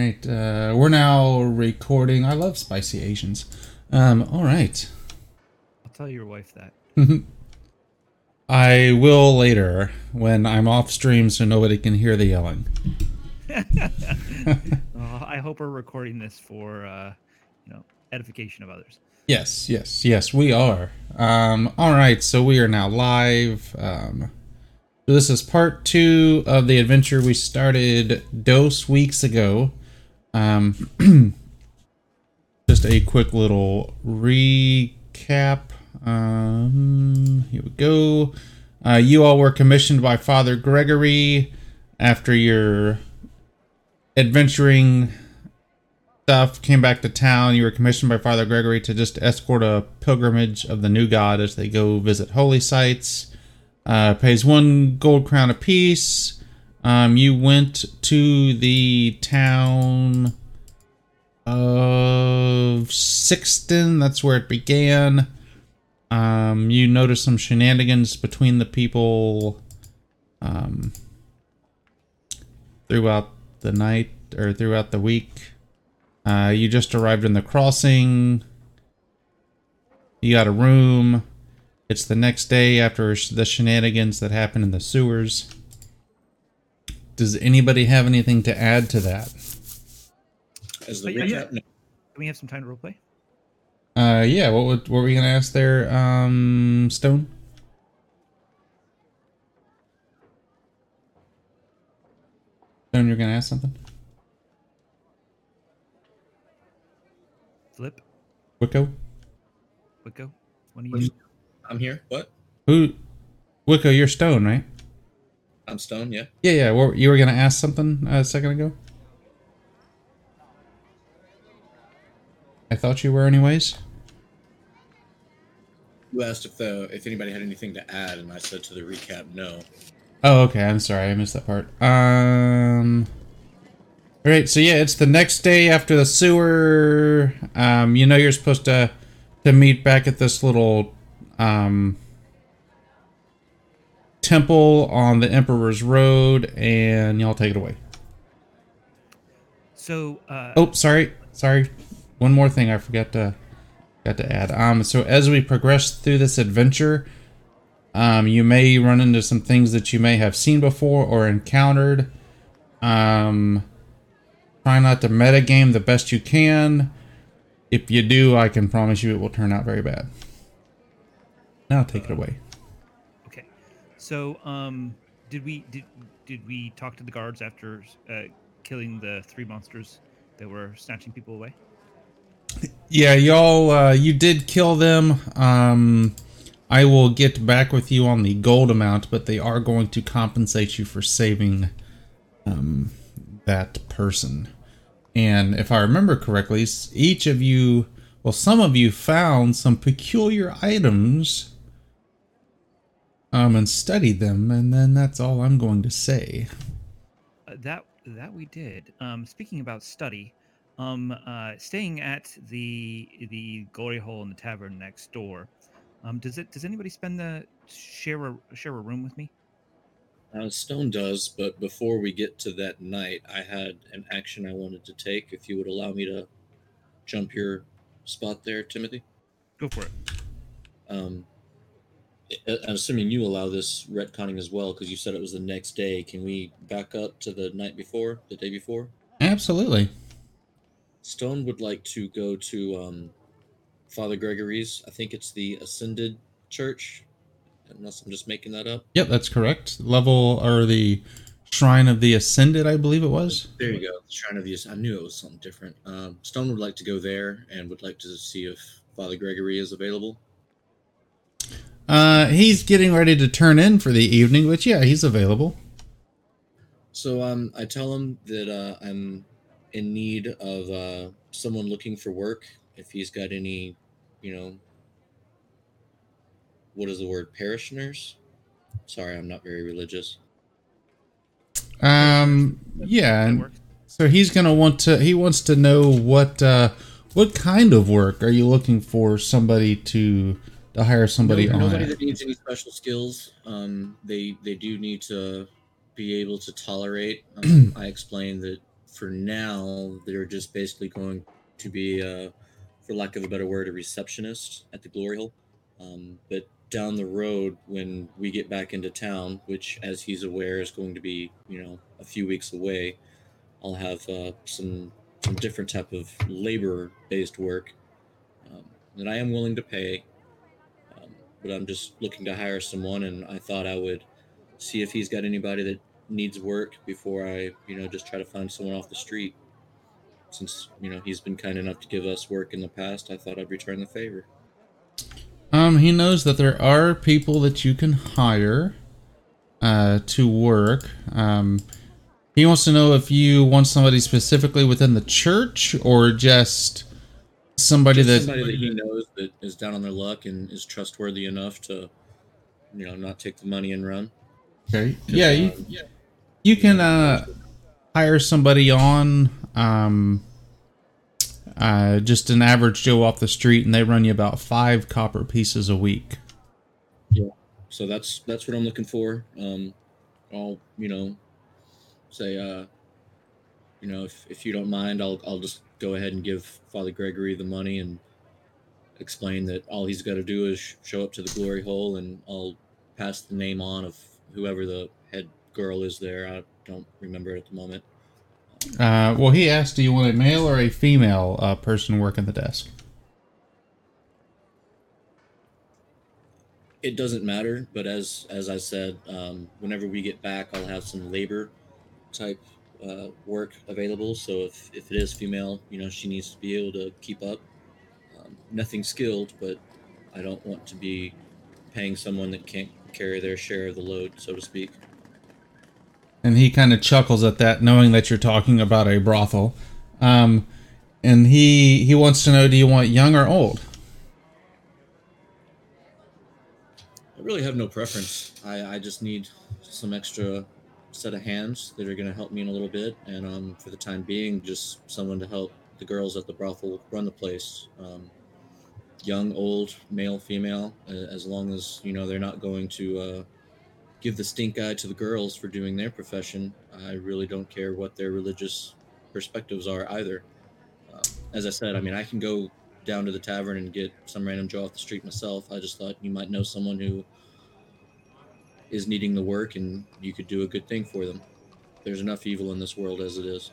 right, uh, we're now recording. I love spicy Asians. Um, all right. I'll tell your wife that. I will later when I'm off stream so nobody can hear the yelling. Oh, I hope we're recording this for, uh, you know, edification of others. Yes, yes, yes, we are. Um, all right, so we are now live. Um, so this is part two of the adventure we started dose weeks ago. Um, just a quick little recap. Um, here we go. Uh, you all were commissioned by Father Gregory after your adventuring stuff came back to town. You were commissioned by Father Gregory to just escort a pilgrimage of the new god as they go visit holy sites. Uh, pays one gold crown apiece. Um, you went to the town of Sixton. That's where it began. Um, you noticed some shenanigans between the people um, throughout the night or throughout the week. Uh, you just arrived in the crossing. You got a room. It's the next day after the shenanigans that happened in the sewers. Does anybody have anything to add to that? As the But yeah, yeah. Can we have some time to roleplay? Uh, yeah. What would, what were we gonna ask there, um, Stone? Stone, you're gonna ask something. Flip, Wicco? Wicco, one of you. I'm here. What? Who? Wicco, you're Stone, right? I'm Stone. Yeah. Yeah, yeah. What, you were gonna ask something uh, a second ago. I thought you were, anyways. You asked if the if anybody had anything to add, and I said to the recap, no. Oh, okay. I'm sorry. I missed that part. Um. All right. So yeah, it's the next day after the sewer. Um, you know you're supposed to to meet back at this little um temple on the Emperor's Road, and y'all take it away. So, uh, Oh, sorry, sorry. One more thing I forgot to got to add. Um, so as we progress through this adventure, um, you may run into some things that you may have seen before or encountered. Um, try not to metagame the best you can. If you do, I can promise you it will turn out very bad. Now take it away. So, um, did we did did we talk to the guards after uh, killing the three monsters that were snatching people away? Yeah, y'all, uh, you did kill them. Um, I will get back with you on the gold amount, but they are going to compensate you for saving um, that person. And if I remember correctly, each of you, well, some of you found some peculiar items um, and studied them, and then that's all I'm going to say. Uh, that that we did. Um, speaking about study, um, uh, staying at the the glory hole in the tavern next door. Um, does it does anybody spend the share a share a room with me? Uh, Stone does, but before we get to that night, I had an action I wanted to take. If you would allow me to jump your spot there, Timothy. Go for it. Um, I- I'm assuming you allow this retconning as well because you said it was the next day. Can we back up to the night before, the day before? Absolutely. Stone would like to go to um, Father Gregory's. I think it's the Ascended Church, unless I'm just making that up. Yep, that's correct. Level or the Shrine of the Ascended, I believe it was. There you go. The Shrine of the Asc- I knew it was something different. Um, Stone would like to go there and would like to see if Father Gregory is available. Uh, he's getting ready to turn in for the evening, but yeah, he's available. So um, I tell him that uh, I'm in need of uh, someone looking for work. If he's got any, you know, what is the word? Parishioners. Sorry, I'm not very religious. Um, yeah, and so he's gonna want to. He wants to know what uh, what kind of work are you looking for somebody to to hire somebody No- nobody at? that needs any special skills. Um, they they do need to be able to tolerate. Um, I explained that for now, they're just basically going to be, uh, for lack of a better word, a receptionist at the glory hole. Um, but down the road, when we get back into town, which, as he's aware, is going to be, you know, a few weeks away, I'll have uh, some some different type of labor-based work um, that I am willing to pay. But I'm just looking to hire someone, and I thought I would see if he's got anybody that needs work before I, you know, just try to find someone off the street. Since you know he's been kind enough to give us work in the past, I thought I'd return the favor. Um, he knows that there are people that you can hire uh, to work. Um, he wants to know if you want somebody specifically within the church or just somebody that. somebody that he knows that is down on their luck and is trustworthy enough to, you know, not take the money and run. Okay. Yeah, you, um, you can uh, hire somebody on um, uh, just an average Joe off the street, and they run you about five copper pieces a week. Yeah. so that's that's what I'm looking for. Um, I'll you know say uh, you know if, if you don't mind, I'll I'll just go ahead and give Father Gregory the money and explain that all he's got to do is sh- show up to the glory hole, and I'll pass the name on of whoever the head girl is there. I don't remember at the moment. Uh, well, he asked, do you want a male or a female uh, person working the desk? It doesn't matter, but as as I said, um, whenever we get back, I'll have some labor type uh, work available. So if if it is female, you know, she needs to be able to keep up. Um, nothing skilled, but I don't want to be paying someone that can't carry their share of the load, so to speak. And he kind of chuckles at that, knowing that you're talking about a brothel. Um, and he he wants to know, do you want young or old? I really have no preference. I, I just need some extra set of hands that are going to help me in a little bit, and um, for the time being, just someone to help the girls at the brothel run the place. Um, young, old, male, female, uh, as long as you know they're not going to uh, give the stink eye to the girls for doing their profession. I really don't care what their religious perspectives are either. Uh, as I said, I mean, I can go down to the tavern and get some random Joe off the street myself. I just thought you might know someone who is needing the work and you could do a good thing for them. There's enough evil in this world as it is.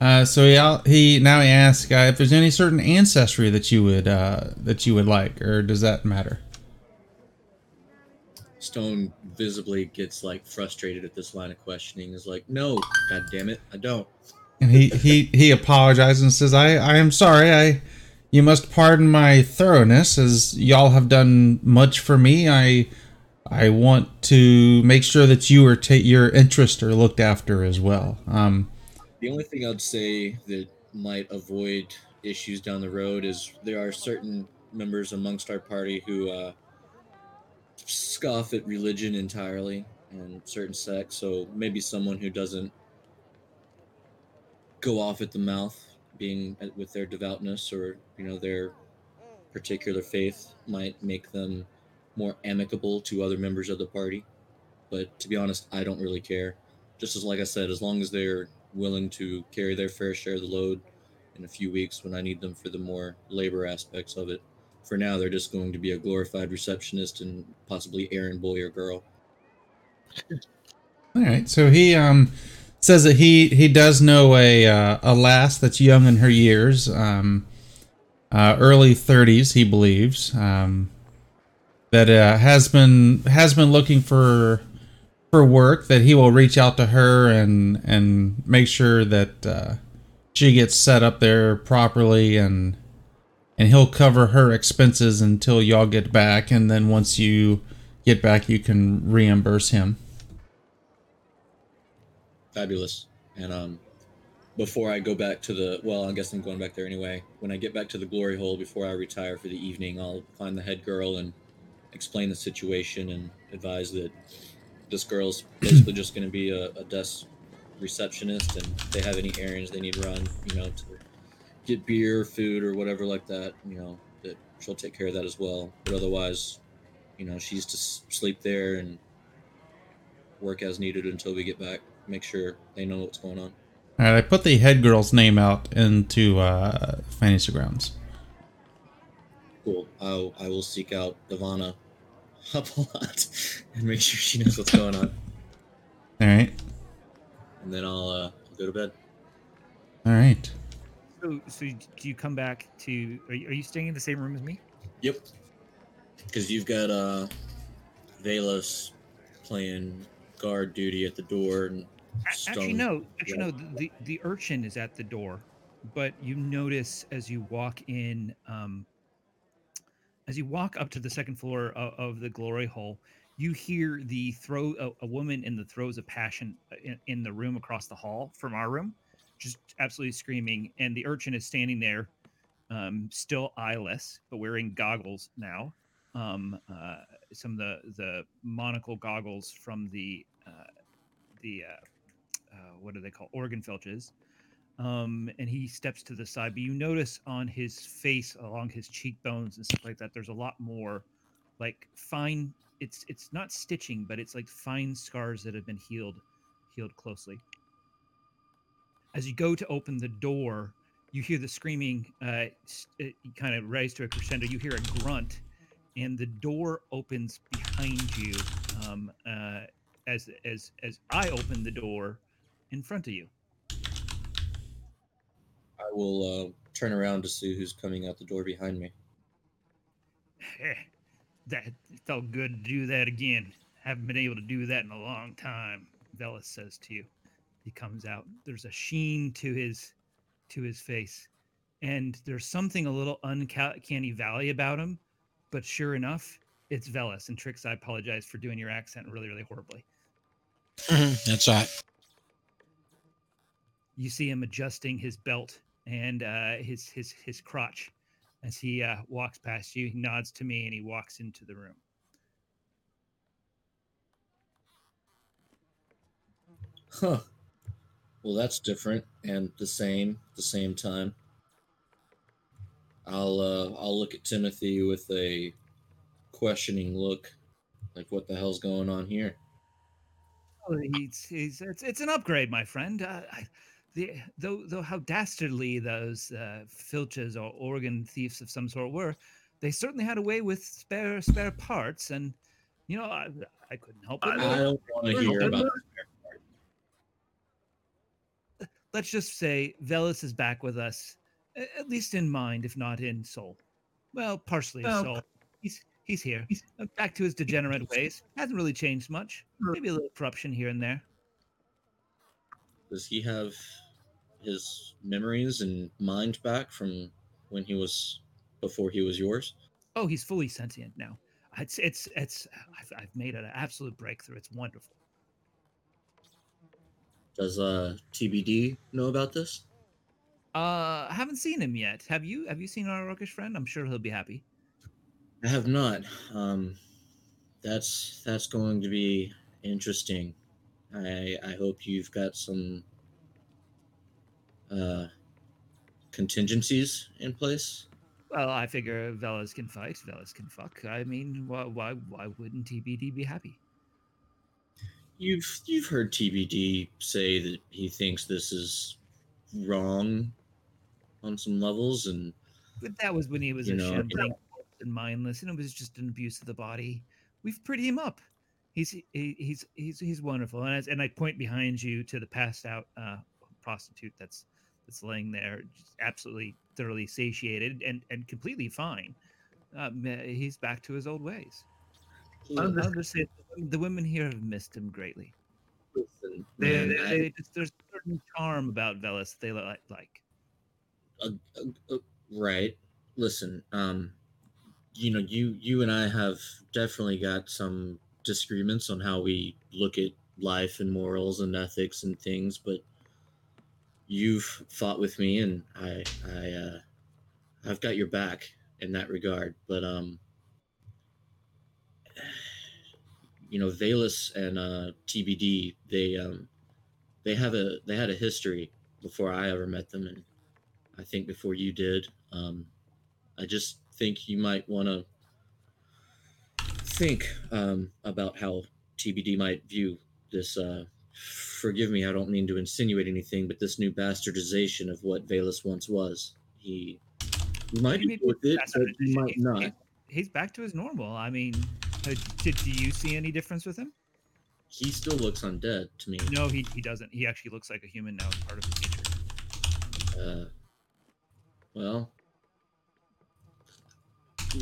Uh, so he he now he asks uh, if there's any certain ancestry that you would uh, that you would like, or does that matter? Stone visibly gets like frustrated at this line of questioning. Is like, no, god damn it, I don't. And he he he apologizes and says, "I I am sorry. I you must pardon my thoroughness, as y'all have done much for me. I I want to make sure that you are your interests are looked after as well. Um, The only thing I'd say that might avoid issues down the road is there are certain members amongst our party who uh, scoff at religion entirely and certain sects. So maybe someone who doesn't go off at the mouth, being with their devoutness or you know their particular faith, might make them more amicable to other members of the party. But to be honest, I don't really care. Just as like I said, as long as they're willing to carry their fair share of the load in a few weeks when I need them for the more labor aspects of it. For now, they're just going to be a glorified receptionist and possibly errand boy or girl. all right. So he um says that he he does know a uh, a lass that's young in her years, um, uh, early thirties, he believes. Um, that uh, has been has been looking for for work that he will reach out to her and and make sure that uh, she gets set up there properly and and he'll cover her expenses until y'all get back and then once you get back you can reimburse him Fabulous. And um, before I go back to the well, I guess I'm going back there anyway. When I get back to the glory hole before I retire for the evening, I'll find the head girl and explain the situation and advise that this girl's basically just going to be a, a desk receptionist, and if they have any errands they need run, you know, to get beer, food, or whatever like that, you know, that she'll take care of that as well. But otherwise, you know, she's to sleep there and work as needed until we get back. Make sure they know what's going on. All right, I put the head girl's name out into uh, Fantasy Grounds. Cool. I I will seek out Ivana a lot and make sure she knows what's going on, All right, and then I'll uh, I'll go to bed. all right. So, so do you come back to? Are you, are you staying in the same room as me? Yep. Because you've got uh, Velas playing guard duty at the door, and A- Actually, no. Actually, Yeah. no. The, the the urchin is at the door, but you notice as you walk in, um, as you walk up to the second floor of, of the glory hole, you hear the throw a, a woman in the throes of passion uh, in, in the room across the hall from our room, just absolutely screaming, and the urchin is standing there, um, still eyeless but wearing goggles now. Um, uh, some of the the monocle goggles from the uh, the uh, uh, what do they call organ filches um and he steps to the side but you notice on his face along his cheekbones and stuff like that there's a lot more like fine it's it's not stitching but it's like fine scars that have been healed healed closely as you go to open the door you hear the screaming uh it kind of rise to a crescendo you hear a grunt and the door opens behind you um uh as as as I open the door in front of you. I will uh, turn around to see who's coming out the door behind me. That felt good to do that again. Haven't been able to do that in a long time. Velas says to you. He comes out. There's a sheen to his to his face, and there's something a little uncanny valley about him. But sure enough, it's Velas. And Trix, I apologize for doing your accent really, really horribly. That's right. you see him adjusting his belt and uh, his his his crotch as he uh, walks past you. He nods to me and he walks into the room. Huh. Well, that's different and the same at the same time. I'll uh, I'll look at Timothy with a questioning look, like what the hell's going on here? Oh, he's, he's it's, it's an upgrade, my friend. Uh, I, the though though how dastardly those uh, filches or organ thieves of some sort were, they certainly had a way with spare spare parts, and you know I, I couldn't help it. I don't want to hear we're- about. let's just say Velas is back with us, at least in mind, if not in soul. Well, partially in Well, soul. He's he's here. He's back to his degenerate ways. Hasn't really changed much. Maybe a little corruption here and there. Does he have his memories and mind back from when he was before he was yours? Oh, he's fully sentient now. It's it's it's. I've, I've made an absolute breakthrough. It's wonderful. Does uh TBD know about this? Uh, I haven't seen him yet. Have you? Have you seen our orcish friend? I'm sure he'll be happy. I have not. Um, that's that's going to be interesting. I I hope you've got some uh, contingencies in place. Well, I figure Velas can fight. Velas can fuck. I mean, why why why wouldn't TBD be happy? You've you've heard TBD say that he thinks this is wrong on some levels, and But that was when he was a know, shambling corpse and mindless, and it was just an abuse of the body. We've prettied him up. He's he, he's he's he's wonderful, and as, and I point behind you to the passed out uh, prostitute that's that's laying there, absolutely thoroughly satiated and and completely fine. Um, uh, he's back to his old ways. I'll just say the women here have missed him greatly. listen, They, they, they just, there's a certain charm about Velas they li- like. uh, uh, uh, right listen um you know you you and i have definitely got some disagreements on how we look at life and morals and ethics and things but you've fought with me and i i uh i've got your back in that regard but um you know Valus and uh tbd they um they have a they had a history before i ever met them and I think before you did. Um, I just think you might want to think um, about how TBD might view this uh, forgive me, I don't mean to insinuate anything, but this new bastardization of what Valus once was, he, might be with it, but he might not. He's back to his normal. I mean, uh, did, do you see any difference with him? He still looks undead to me. No, he, he doesn't. He actually looks like a human now. Part of his nature. Uh, well,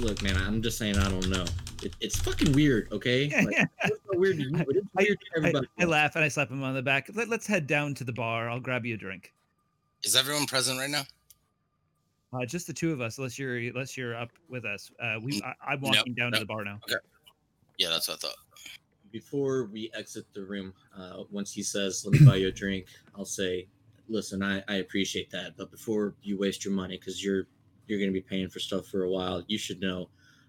look, man, I'm just saying I don't know. It, it's fucking weird, okay? Yeah, Like, yeah. it's not weird to you, but it's I- to everybody. I else. laugh and I slap him on the back. Let, let's head down to the bar. I'll grab you a drink. Is everyone present right now? Uh, just the two of us, unless you're unless you're up with us. Uh, we I, I'm walking down to the bar now. Yeah, that's what I thought. Before we exit the room, uh, once he says, "Let me buy you a drink," I'll say, "Listen, I, I appreciate that, but before you waste your money, because you're you're going to be paying for stuff for a while, you should know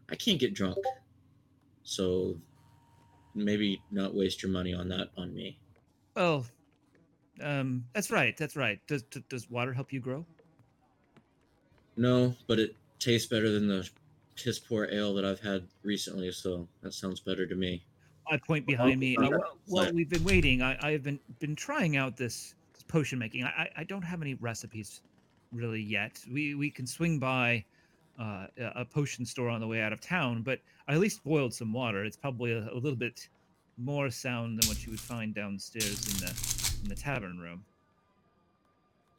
I can't get drunk, so maybe not waste your money on that on me." Well, um, that's right. That's right. Does does- water help you grow? No, but it tastes better than the piss poor ale that I've had recently, so that sounds better to me. I point behind me. Uh, well, well, we've been waiting. I, I have been been trying out this, this potion making. I- I don't have any recipes really yet. We we can swing by uh, a potion store on the way out of town, but I at least boiled some water. It's probably a, a little bit more sound than what you would find downstairs in the in the tavern room.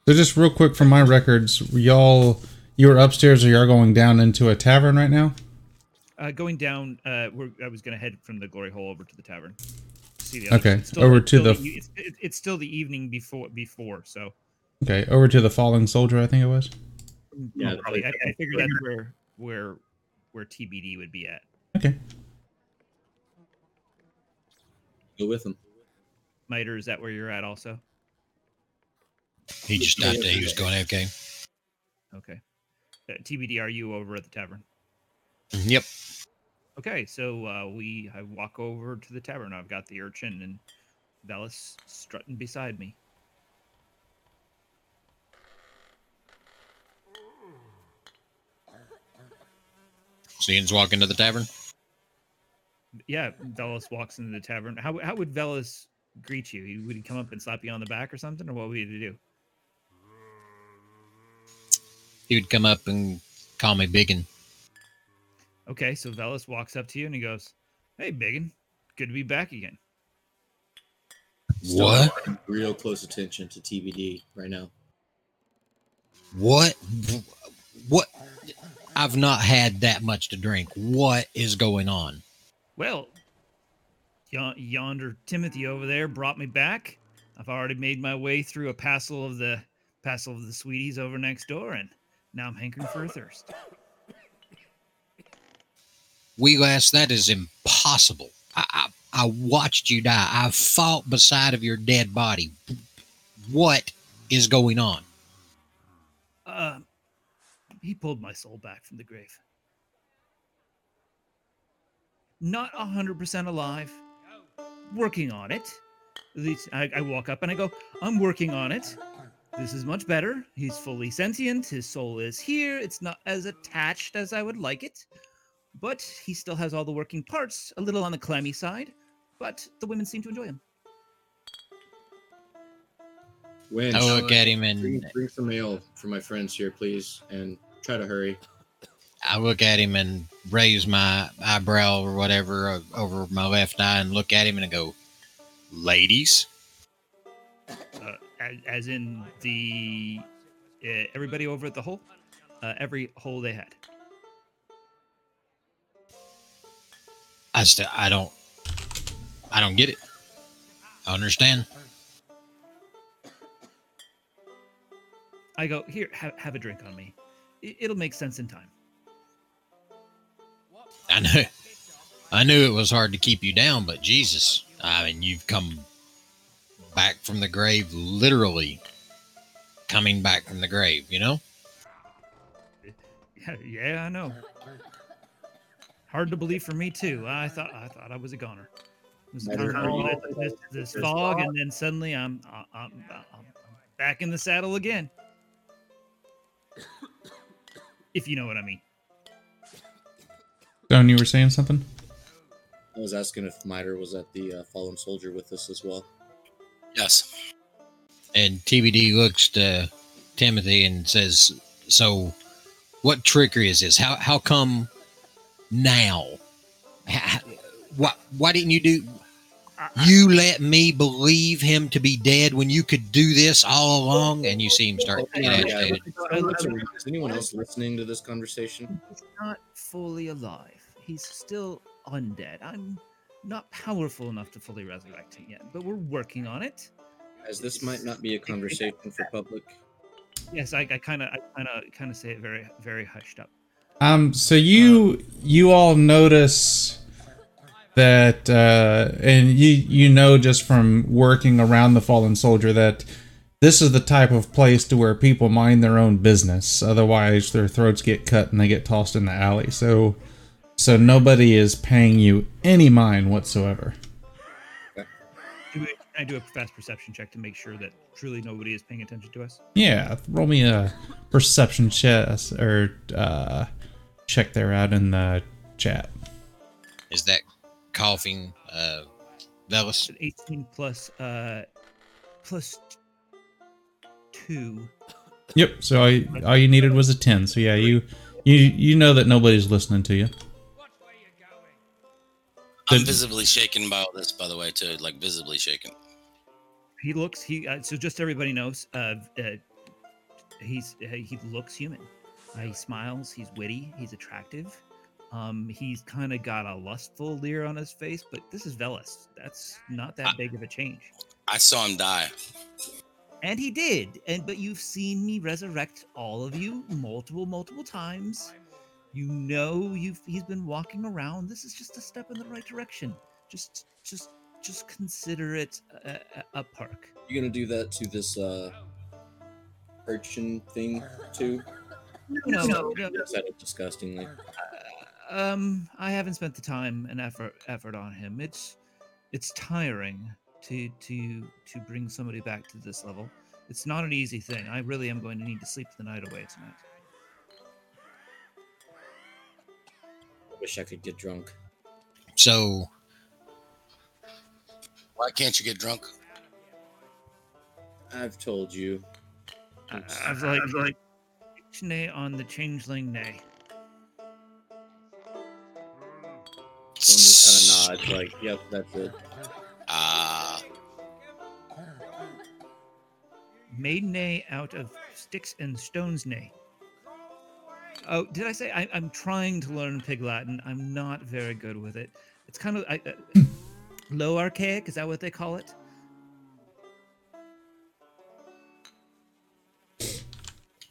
So just real quick from my records, y'all, you're upstairs or you're going down into a tavern right now? Uh, going down, uh, we're, I was going to head from the glory hole over to the tavern. See the. Okay, over to the- It's, it's still the evening before before, so Okay, over to the falling soldier, I think it was. Yeah, yeah, probably. I, like- I figured that's where where where TBD would be at. Okay. Go with him. Miter, is that where you're at also? He just stopped there. He was going okay. Okay. Uh, TBD, are you over at the tavern? Yep. Okay, so uh, we I walk over to the tavern. I've got the urchin and Velas strutting beside me. So Ian's walking to the tavern. Yeah, Velas walks into the tavern. How how would Velas greet you? He- Would he come up and slap you on the back or something, or what would he do? He would come up and call me Biggin. Okay, so Velas walks up to you and he goes, "Hey, Biggin, good to be back again." What? paying Real close attention to TBD right now. What? What? I've not had that much to drink. What is going on? Well, yonder Timothy over there brought me back. I've already made my way through a passel of the passel of the sweeties over next door, and now I'm hankering for a thirst. Wheelass, that is impossible. I, I I watched you die. I fought beside of your dead body. What is going on? Uh, he pulled my soul back from the grave. Not a hundred percent alive. Working on it. At least I, I walk up and I go, I'm working on it. This is much better. He's fully sentient. His soul is here. It's not as attached as I would like it, but he still has all the working parts. A little on the clammy side, but the women seem to enjoy him. Winch, I look at him bring, and bring some ale for my friends here, please, and try to hurry. I look at him and raise my eyebrow or whatever uh, over my left eye and look at him and I go, "Ladies." uh, as, as in the uh, everybody over at the hole, uh, every hole they had. I st- I don't I don't get it. I understand. I go here, have, have a drink on me. It, it'll make sense in time. I knew I knew it was hard to keep you down, but Jesus, I mean, you've come back from the grave, literally coming back from the grave. You know, Yeah, yeah, I know. Hard to believe for me too. I thought I thought I was a goner. It was kind of mind. this, this, this fog, fog. and then suddenly I'm, I'm, I'm, I'm back in the saddle again. If you know what I mean. Stone, you were saying something? I was asking if Miter was at the uh, fallen soldier with us as well. Yes. And TBD looks to Timothy and says, "So, what trickery is this? How how come now? How, why why didn't you do? You let me believe him to be dead when you could do this all along." And you see him start getting agitated. I look around. Is anyone else listening to this conversation? He's not fully alive. He's still undead. I'm not powerful enough to fully resurrect him yet, but we're working on it. As this might not be a conversation for public. Yes, I kind of, I kind of, kind of say it very, very hushed up. Um, so you you all notice that, uh, and you you know just from working around the fallen soldier that this is the type of place to where people mind their own business. Otherwise, their throats get cut and they get tossed in the alley. So, so nobody is paying you any mind whatsoever. Can I do a fast perception check to make sure that truly nobody is paying attention to us? Yeah, roll me a perception check or uh, check there out in the chat. Is that coughing, uh, Velas? 18 plus, uh, plus two. Yep. So all you, all you needed was a ten. So yeah, you you you know that nobody's listening to you. I'm visibly shaken by all this, by the way, too. Like visibly shaken. He looks. He uh, so just everybody knows. Uh, uh he's uh, he looks human. Uh, he smiles. He's witty. He's attractive. Um, he's kind of got a lustful leer on his face, but this is Velas. That's not that I- big of a change. I saw him die. And he did. And but you've seen me resurrect all of you multiple, multiple times. You know you've he's been walking around. This is just a step in the right direction. Just just just consider it a, a, a perk. You gonna do that to this uh urchin thing too? No, no, no, I said it disgustingly. Um I haven't spent the time and effort effort on him. It's it's tiring to to to bring somebody back to this level. It's not an easy thing. I really am going to need to sleep the night away tonight. I wish I could get drunk. So, Why can't you get drunk? I've told you. I It's- was like, like nay on the changeling nay. Just kind of nods, like, "Yep, that's it." Ah, Made nay out of sticks and stones nay. Oh, did I say I, I'm trying to learn Pig Latin? I'm not very good with it. It's kind of I, uh, low archaic. Is that what they call it?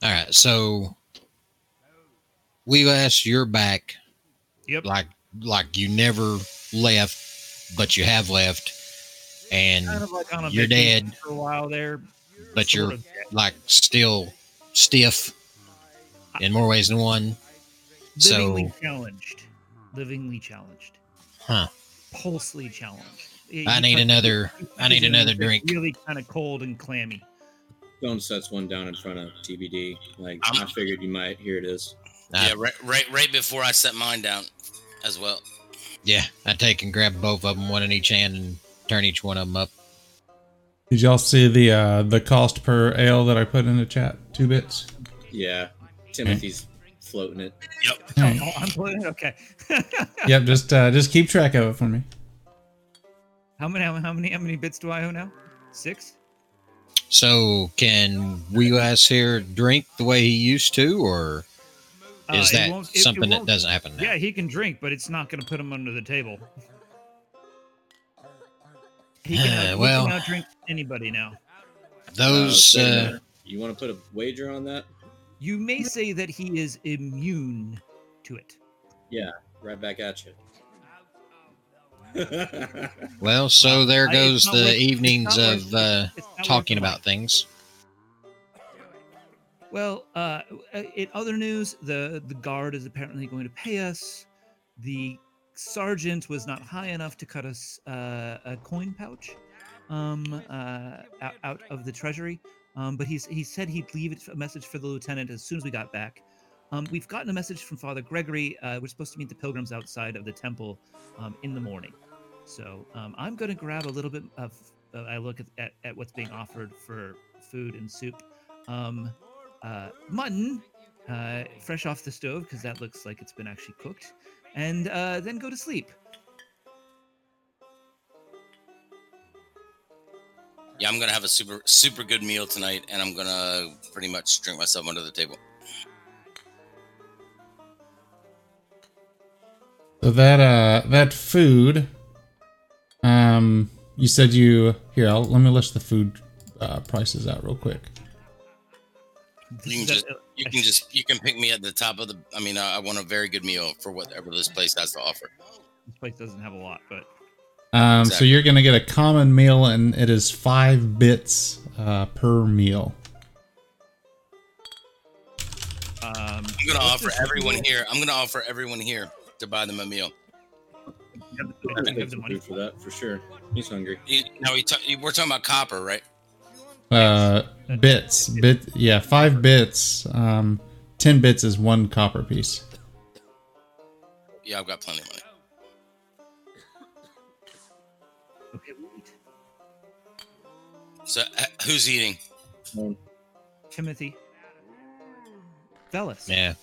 all right. So, we asked you're back Yep. like like you never left, but you have left, and kind of like on a you're dead. for a while there. but you're of like still stiff in more ways than one. livingly So, challenged. Livingly challenged. huh? Pulsely challenged. It- I need another. I need touch it and another drink. Really kind of cold and clammy. Stone sets one down in front of TBD. Like, I'm- I figured you might. Here it is. I- yeah, right, right, right before I set mine down, as well. Yeah, I take and grab both of them, one in each hand, and turn each one of them up. Did y'all see the uh, the cost per ale that I put in the chat? Two bits. Yeah, Timothy's floating it. Yep. Hey. Oh, I'm playing. Okay. Yep. Just uh, just keep track of it for me. How many? How many? How many bits do I owe now? Six. So, can Wheelass here drink the way he used to, or is it that won't- it- it something that doesn't happen now? Yeah, he can drink, but it's not going to put him under the table. He can, Uh, out, well- he can outdrink anybody now. Those. Uh, Uh, you want to put a wager on that? You may say that he is immune to it. Yeah, right back at you. well, so there goes not the worth- it's evenings of worth- uh, it's not worth talking the money. about things. Well, uh, in other news, the the guard is apparently going to pay us. The sergeant was not high enough to cut us uh, a coin pouch um, uh, out, of the treasury, um, but he's he said he'd leave a message for the lieutenant as soon as we got back. Um, we've gotten a message from Father Gregory. Uh, we're supposed to meet the pilgrims outside of the temple um, in the morning. So um, I'm going to grab a little bit of uh, I look at, at, at what's being offered for food and soup. Um, uh, mutton, uh, fresh off the stove because that looks like it's been actually cooked, and uh, then go to sleep. Yeah, I'm gonna have a super super good meal tonight, and I'm gonna pretty much drink myself under the table. So that uh that food, um, you said you here. I'll, let me list the food uh, prices out real quick. This You can just you can just you can pick me at the top of the. I mean, I, I want a very good meal for whatever this place has to offer. this place doesn't have a lot, but Um, so you're gonna get a common meal, and it is five bits uh, per meal. um, I'm gonna offer everyone meal? here. I'm gonna offer everyone here to buy them a meal. You have- I have have the money for that for sure. He's hungry. You, no, we ta- we're talking about copper, right? Uh, bits, bit, yeah, five bits. Um, ten bits is one copper piece. Yeah, I've got plenty of money. Okay, we'll. So uh, who's eating? Timothy. Velas. Yeah.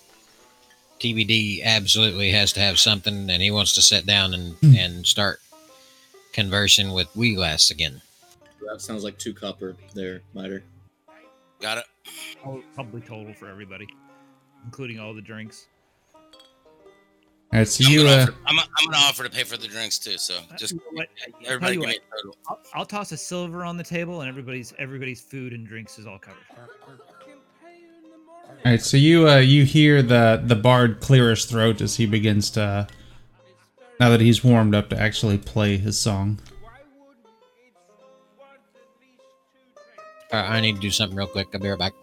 TBD absolutely has to have something, and he wants to sit down and, Hmm. and start conversing with Wheelass again. That sounds like two copper there, Miter. Got it. Prob- Probably total for everybody, including all the drinks. All right, so I'm, you gonna uh, offer, I'm, I'm gonna offer to pay for the drinks too. So Uh, just you know what? Everybody tell give you total. I'll, I'll toss a silver on the table, and everybody's everybody's food and drinks is all covered. all right, so you uh, you hear the the bard clear his throat as he begins to. Now that he's warmed up to actually play his song. Uh, I need to do something real quick. I'll be right back.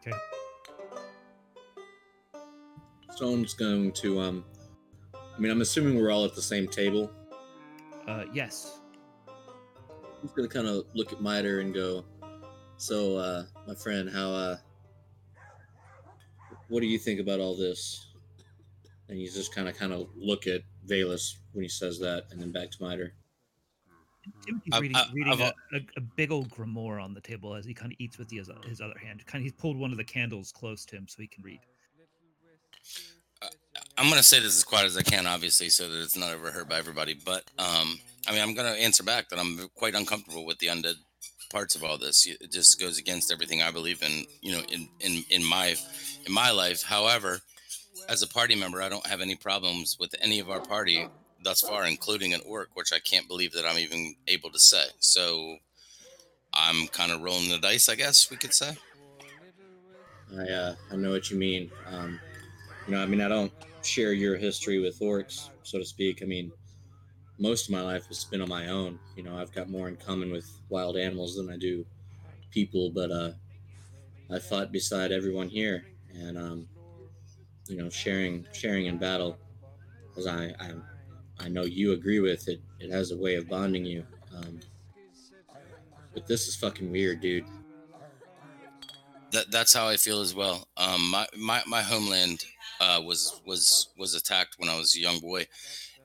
Okay. Stone's going to um. I mean, I'm assuming we're all at the same table. Uh, yes. He's gonna kind of look at Miter and go, "So, uh, my friend, how uh, what do you think about all this?" And he's just kind of kind of look at Valus when he says that, and then back to Miter. Timothy's reading, reading a, a, a big old grimoire on the table as he kind of eats with his, his other hand. Kind of, he's pulled one of the candles close to him so he can read. I'm gonna say this as quiet as I can, obviously, so that it's not overheard by everybody. But um, I mean, I'm gonna answer back that I'm quite uncomfortable with the undead parts of all this. It just goes against everything I believe in. You know, in in in my in my life. However, as a party member, I don't have any problems with any of our party thus far, including an orc, which I can't believe that I'm even able to say. So I'm kind of rolling the dice, I guess we could say. I uh, I know what you mean. Um, you know, I mean, I don't share your history with orcs, so to speak. I mean, most of my life has been on my own. You know, I've got more in common with wild animals than I do people. But uh, I fought beside everyone here, and um, you know, sharing sharing in battle, as I I, I know you agree with it. It has a way of bonding you. Um, but this is fucking weird, dude. that that's how I feel as well. Um, my my my homeland uh, was was was attacked when I was a young boy,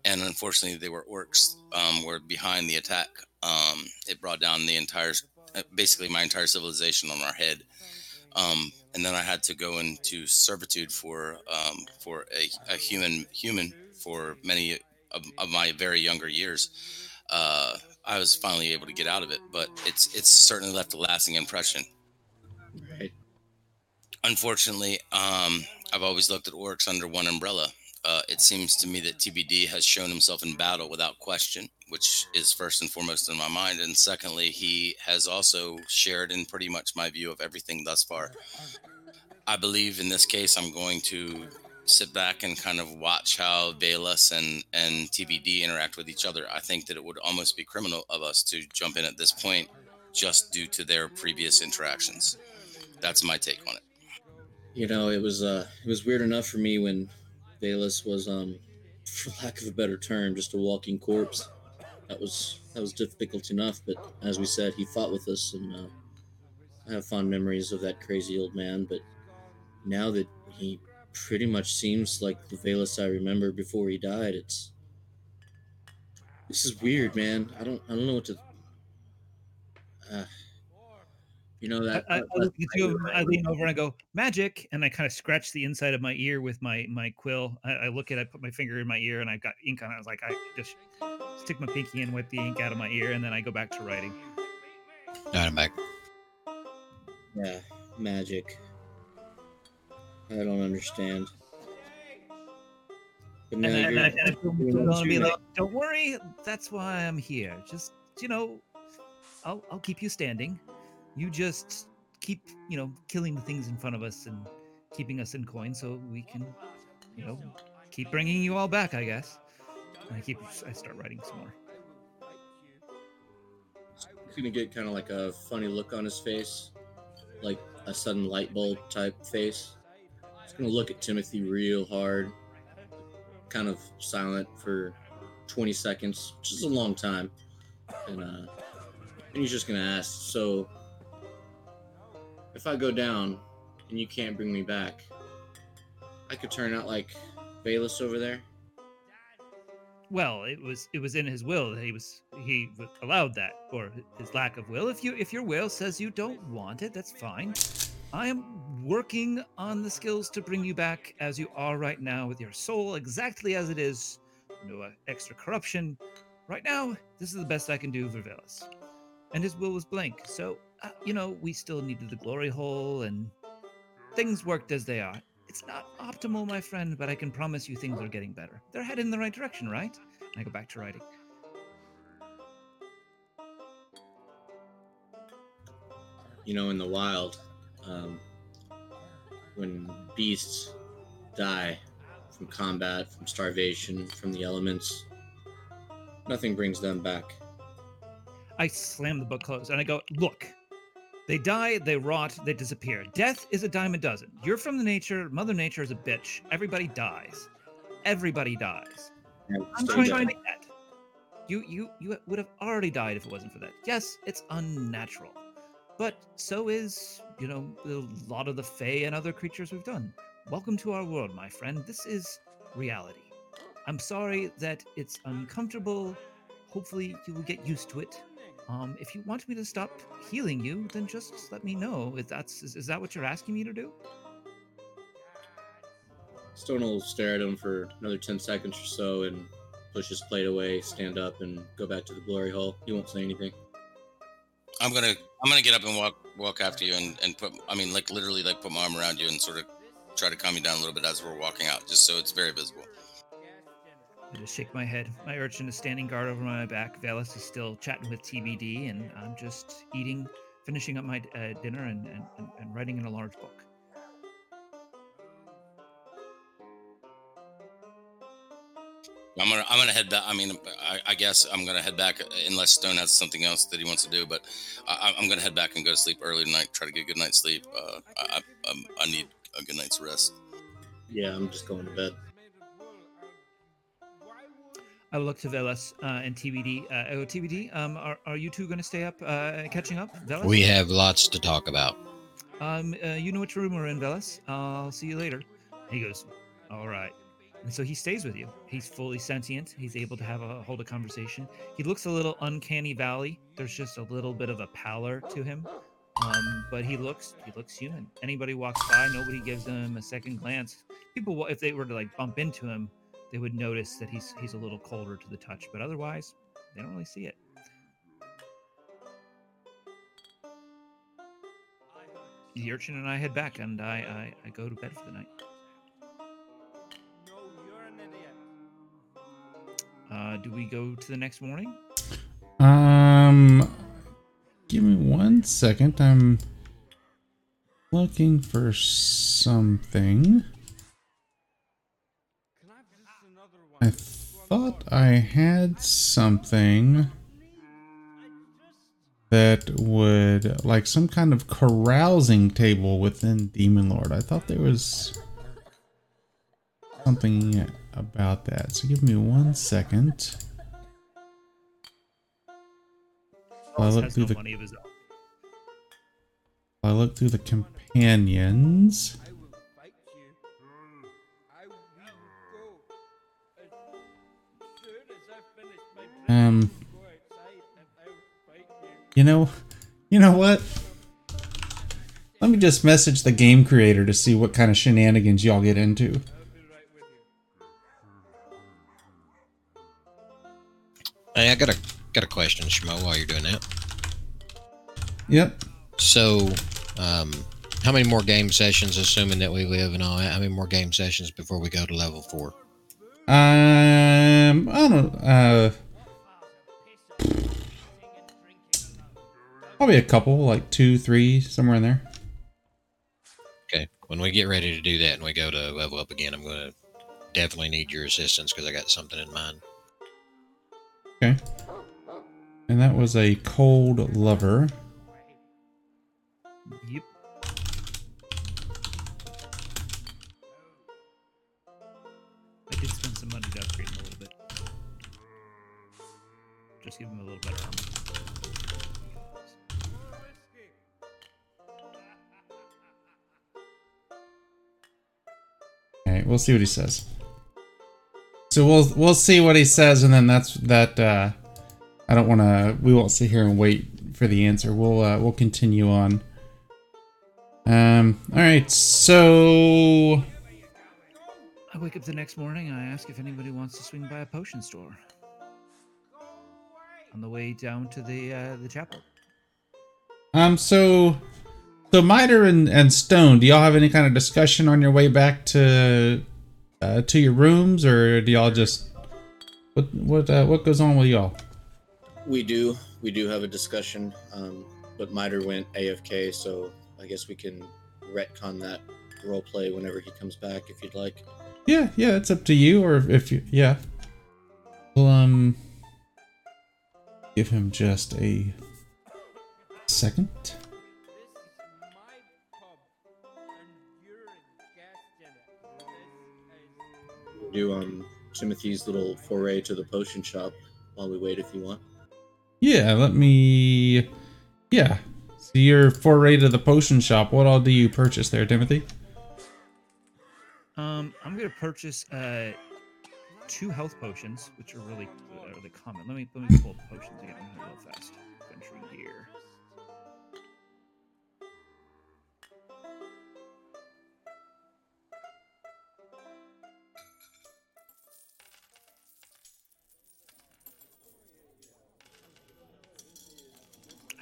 and unfortunately, they were orcs. Um, were behind the attack. Um, it brought down the entire, uh, basically my entire civilization on our head. Um, and then I had to go into servitude for um, for a, a human human for many of, of my very younger years. Uh, I was finally able to get out of it, but it's it's certainly left a lasting impression Right. unfortunately, um, I've always looked at orcs under one umbrella. Uh, it seems to me that TBD has shown himself in battle without question, which is first and foremost in my mind. And secondly, he has also shared in pretty much my view of everything thus far. I believe in this case, I'm going to sit back and kind of watch how Bayless and, and TBD interact with each other. I think that it would almost be criminal of us to jump in at this point just due to their previous interactions. That's my take on it. You know, it was uh it was weird enough for me when Bayless was um for lack of a better term, just a walking corpse. That was that was difficult enough, but as we said, he fought with us and uh, I have fond memories of that crazy old man, but now that he pretty much seems like the Valus I remember before he died, it's this is weird, man. I don't I don't know what to Uh, you know that. I, I, that- I look that's at you, right. I lean over and I go, magic. And I kind of scratch the inside of my ear with my my quill. I, I look at it, I put my finger in my ear, and I've got ink on it. I was like, I just stick my pinky in, wipe the ink out of my ear, and then I go back to writing. All right, I'm back. Yeah, magic. I don't understand. And then, and you're- then I kind of you're it on be like, don't worry, that's why I'm here. Just, you know, I'll, I'll keep you standing. You just keep, you know, killing the things in front of us and keeping us in coin so we can, you know, keep bringing you all back, I guess. And I keep, I start writing some more. He's gonna get kind of like a funny look on his face, like a sudden light bulb type face. He's gonna look at Timothy real hard, kind of silent for 20 seconds, which is a long time, and uh, and he's just gonna ask, so if I go down and you can't bring me back, I could turn out like Velas over there. Well, it was it was in his will that he was he allowed that, or his lack of will. If you if your will says you don't want it, that's fine. I am working on the skills to bring you back as you are right now, with your soul exactly as it is, no uh, extra corruption. Right now, this is the best I can do for Velas. And his will was blank, so uh, you know we still needed the glory hole, and things worked as they are. It's not optimal, my friend, but I can promise you things are getting better. They're headed in the right direction, right? And I go back to writing. you know, in the wild, um, when beasts die from combat, from starvation, from the elements, nothing brings them back. I slam the book closed and I go, Look, they die, they rot, they disappear. Death is a dime a dozen. You're from the nature, Mother Nature is a bitch. Everybody dies. Everybody dies. I'm trying dead. to make that. You you you would have already died if it wasn't for that. Yes, it's unnatural. But so is, you know, a lot of the Fae and other creatures we've done. Welcome to our world, my friend. This is reality. I'm sorry that it's uncomfortable. Hopefully you will get used to it. Um, if you want me to stop healing you, then just let me know. If that's is, is that what you're asking me to do? Stone will stare at him for another 10 seconds or so and push his plate away, stand up, and go back to the glory hole. He won't say anything. I'm gonna I'm gonna get up and walk walk after you and and put I mean like literally like put my arm around you and sort of try to calm you down a little bit as we're walking out, just so it's very visible. I just shake my head. My urchin is standing guard over my back. Velas is still chatting with TBD, and I'm just eating, finishing up my uh, dinner, and, and, and writing in a large book. I'm gonna I'm gonna head back. I mean, I, I guess I'm gonna head back unless Stone has something else that he wants to do. But I, I'm gonna head back and go to sleep early tonight. Try to get a good night's sleep. Uh, I, I, um, I need a good night's rest. Yeah, I'm just going to bed. I will look to Velas uh, and TBD. Uh, oh, TBD, um, are, are you two going to stay up, uh, catching up? Velas? We have lots to talk about. Um, uh, you know which room we're in, Velas. I'll see you later. He goes, all right. And so he stays with you. He's fully sentient. He's able to have a hold a conversation. He looks a little uncanny valley. There's just a little bit of a pallor to him. Um, but he looks he looks human. Anybody walks by, nobody gives him a second glance. People, if they were to like bump into him, they would notice that he's he's a little colder to the touch. But otherwise, they don't really see it. The urchin and I head back, and I, I, I go to bed for the night. Uh, do we go to the next morning? Um, give me one second. I'm looking for something. I thought I had something that would like some kind of carousing table within Demon Lord. I thought there was something about that. So give me one second. I look through no the money of his own. I look through the companions. Um, you know, you know what? Let me just message the game creator to see what kind of shenanigans y'all get into. Hey, I got a got a question, Shmo, while you're doing that. Yep. So, um, how many more game sessions, assuming that we live and all that, how many more game sessions before we go to level four? Um, I don't uh probably a couple, like two, three, somewhere in there. Okay. When we get ready to do that and we go to level up again, I'm going to definitely need your assistance because I got something in mind. Okay. And that was a cold lover. Yep. I did spend some money to upgrade him a little bit. Just give him a little better armor. All right, we'll see what he says. So we'll we'll see what he says, and then that's that. Uh, I don't want to. We won't sit here and wait for the answer. We'll uh, we'll continue on. Um. All right. So I wake up the next morning and I ask if anybody wants to swing by a potion store. On the way down to the uh, the chapel. um. So so Miter and and Stone, do y'all have any kind of discussion on your way back to uh, to your rooms, or do y'all just what what uh, what goes on with y'all? We do. We do have a discussion. Um, but Miter went AFK, so I guess we can retcon that role play whenever he comes back if you'd like. Yeah, yeah, it's up to you, or if you, yeah. Well, um, give him just a second. Do um Timothy's little foray to the potion shop while we wait if you want. Yeah, let me. Yeah. So your foray to the potion shop. What all do you purchase there, Timothy? Um, I'm gonna purchase uh two health potions, which are really uh, really common. Let me let me pull the potions again real fast.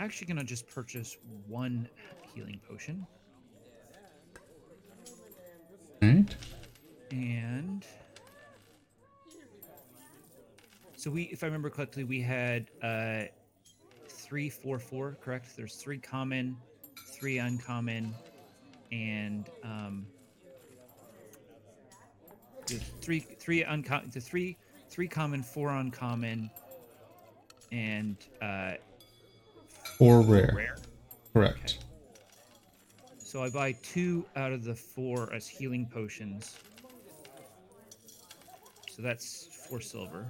Actually, gonna just purchase one healing potion. Right. And so we, if I remember correctly, we had uh, three, four, four. Correct? There's three common, three uncommon, and um, three, three uncommon, the three, three common, four uncommon, and uh, Or rare. rare. Correct. So I buy two out of the four as healing potions. So that's four silver.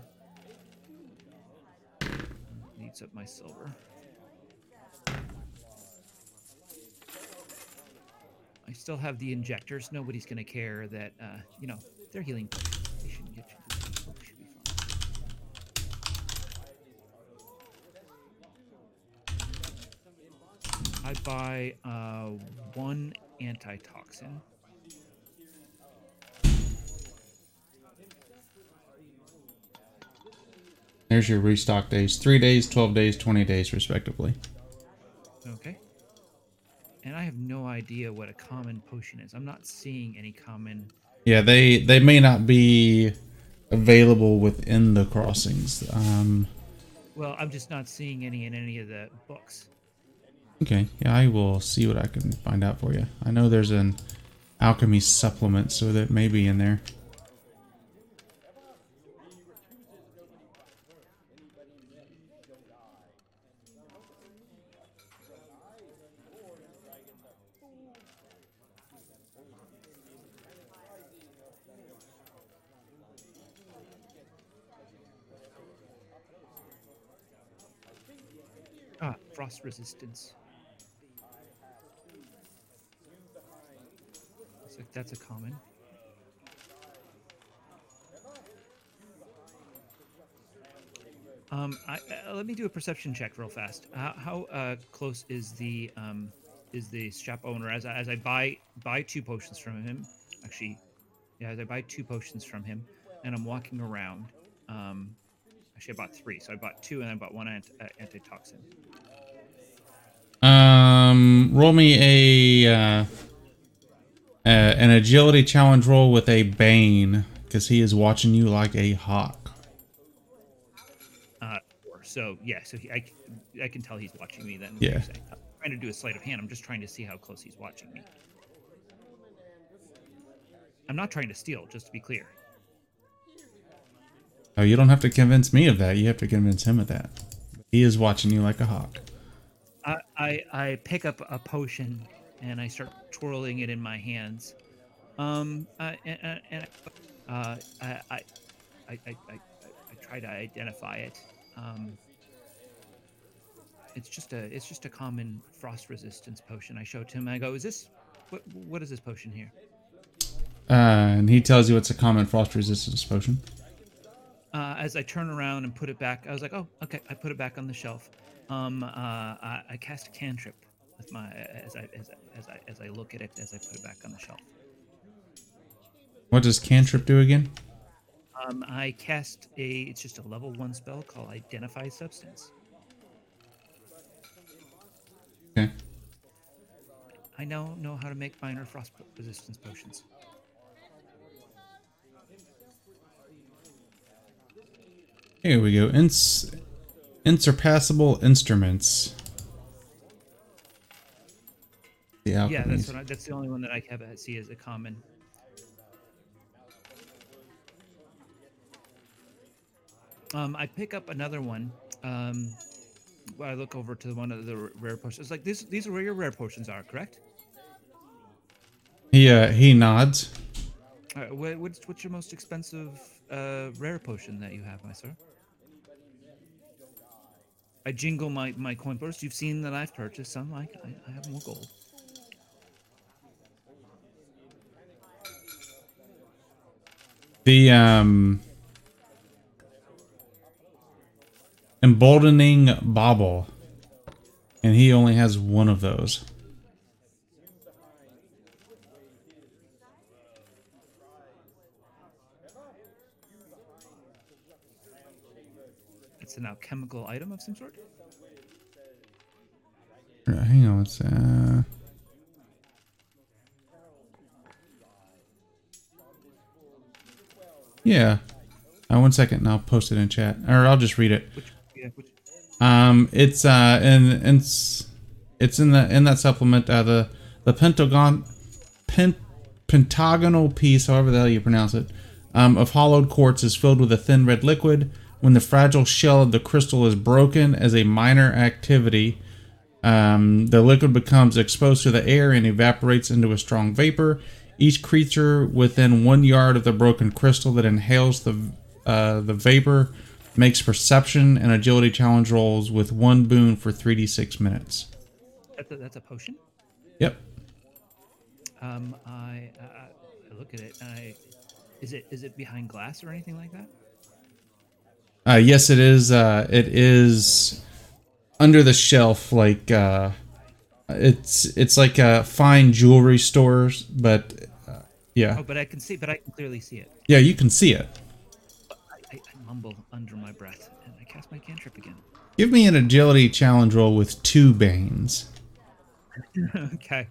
Needs up my silver. I still have the injectors. Nobody's gonna care that uh, you know they're healing potions. They shouldn't get you. Should be fine. I buy uh, one antitoxin. There's your restock days. Three days, 12 days, 20 days, respectively. Okay. And I have no idea what a common potion is. I'm not seeing any common. Yeah, they they may not be available within the crossings. Um, Well, I'm just not seeing any in any of the books. Okay, yeah, I will see what I can find out for you. I know there's an alchemy supplement, so that may be in there. Ah, frost resistance. Like that's a common. Um, I, uh, let me do a perception check real fast. How, how uh, close is the um, is the shop owner as I, as I buy buy two potions from him? Actually, yeah, as I buy two potions from him, and I'm walking around. Um, actually, I bought three, so I bought two, and I bought one ant- uh, antitoxin. Um, roll me a uh, an agility challenge roll with a bane because he is watching you like a hawk. Uh. So yeah, so he, I I can tell he's watching me. Then Yeah. I'm trying to do a sleight of hand. I'm just trying to see how close he's watching me. I'm not trying to steal, just to be clear. Oh, you don't have to convince me of that. You have to convince him of that. He is watching you like a hawk. I, I I pick up a potion and I start twirling it in my hands. Um, uh, and, and- uh, I, I, I, I, I, try to identify it. Um, it's just a it's just a common frost resistance potion. I show it to him. I go, "Is this what? What is this potion here?" Uh, and he tells you it's a common frost resistance potion. uh, as I turn around and put it back, I was like, "Oh, okay." I put it back on the shelf. Um, uh, I, I cast a cantrip with my as I as, I- as I as I look at it as I put it back on the shelf. What does cantrip do again? Um, I cast a it's just a level one spell called Identify Substance. Okay. I now know how to make minor frost resistance potions. Here we go. Ins- insurpassable instruments. The Yeah, that's what I, that's the only one that I have see as a common. Um, I pick up another one. Um, I look over to one of the rare potions. It's like this. These are where your rare potions are, correct? He uh, he nods. Uh, wha- what's what's your most expensive uh, rare potion that you have, my sir? I jingle my my coin purse. You've seen that I've purchased some. I I, I have more gold. The um emboldening bauble. And he only has one of those. It's an alchemical item of some sort. Uh, hang on, it's uh Yeah. Uh, one second and I'll post it in chat. Or I'll just read it. Um, it's uh, and it's it's in the in that supplement. Uh, the the pentagon, pen, pentagonal piece, however the hell you pronounce it, um, of hollowed quartz is filled with a thin red liquid. When the fragile shell of the crystal is broken as a minor activity, um, the liquid becomes exposed to the air and evaporates into a strong vapor. Each creature within one yard of the broken crystal that inhales the uh, the vapor makes perception and agility challenge rolls with one boon for 3d6 minutes. that's a, that's a potion. Yep. Um, I, I I look at it. And I is it is it behind glass or anything like that? Uh, yes, it is. Uh, it is under the shelf, like uh, it's it's like uh, fine jewelry stores, but uh, yeah, Oh, but I can see, but I can clearly see it. yeah, you can see it. I, I, I mumble under my breath and I cast my cantrip again. Give me an agility challenge roll with two banes. okay.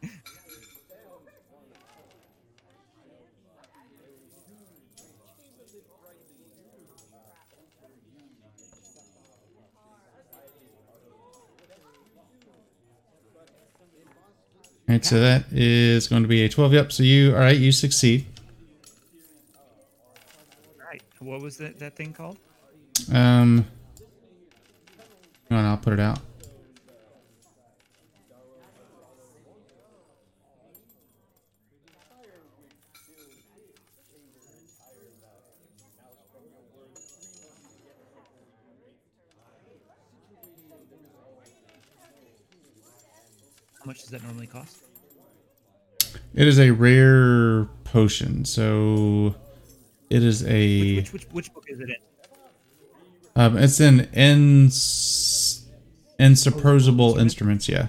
All right, so that is going to be a 12. Yep. So you, all right, you succeed. All right. What was that that thing called? Um, on, I'll put it out. How much does that normally cost? It is a rare potion, so it is a. Which which which book is it in? Um, it's in ins insupposable instruments. Yeah.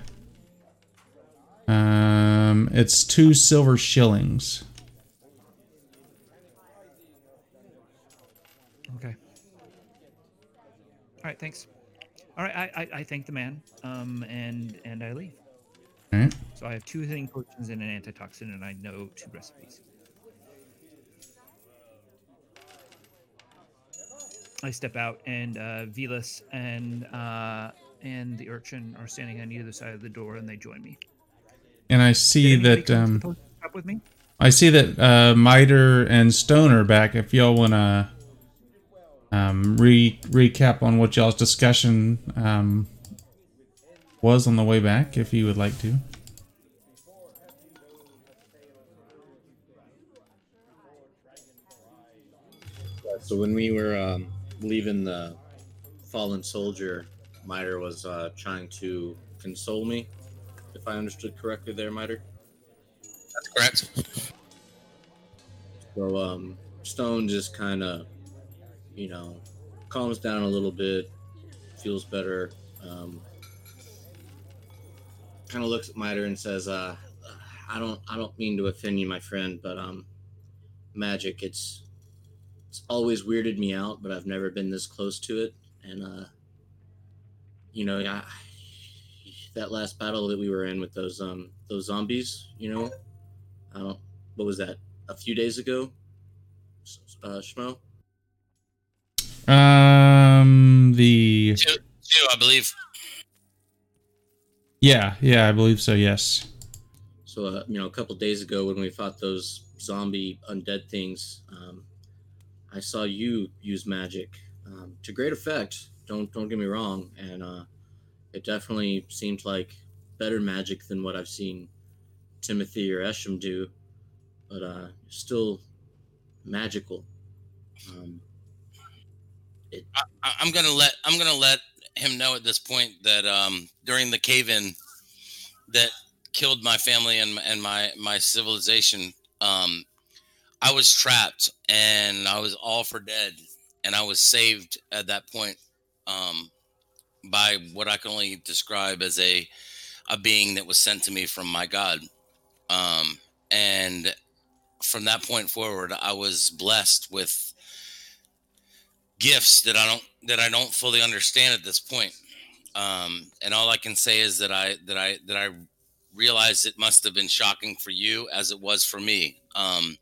Um, it's two silver shillings. Okay. All right. Thanks. All right. I I, I thank the man. Um, and and I leave. Right. So I have two healing potions and an antitoxin, and I know two recipes. I step out, and uh, Velas and uh, and the urchin are standing on either side of the door, and they join me. And I see that um, up with me. I see that uh, Miter and Stone are back. If y'all wanna um, re recap on what y'all's discussion um, was on the way back, if you would like to. So when we were um, leaving the fallen soldier, Miter was uh, trying to console me, if I understood correctly there, Miter. That's correct. So um, Stone just kind of, you know, calms down a little bit, feels better. Um, kind of looks at Miter and says, uh, "I don't, I don't mean to offend you, my friend, but um, magic, it's, it's always weirded me out, but I've never been this close to it, and uh, you know, I, that last battle that we were in with those um, those zombies, you know, I don't, what was that? A few days ago, uh, Schmo. Um, the Two, two, I believe. Yeah, yeah, I believe so. Yes. So, uh, you know, a couple days ago when we fought those zombie undead things, um, I saw you use magic um, to great effect. Don't don't get me wrong, and uh, it definitely seemed like better magic than what I've seen Timothy or Esham do, but uh, still magical. Um, I, I'm gonna let I'm gonna let him know at this point that um, during the cave-in that killed my family and and my my civilization, um, I was trapped and I was all for dead, and I was saved at that point um, by what I can only describe as a a being that was sent to me from my God, um, and from that point forward, I was blessed with gifts that I don't that I don't fully understand at this point. Um, and all I can say is that I that I that I realized it must have been shocking for you as it was for me. Um,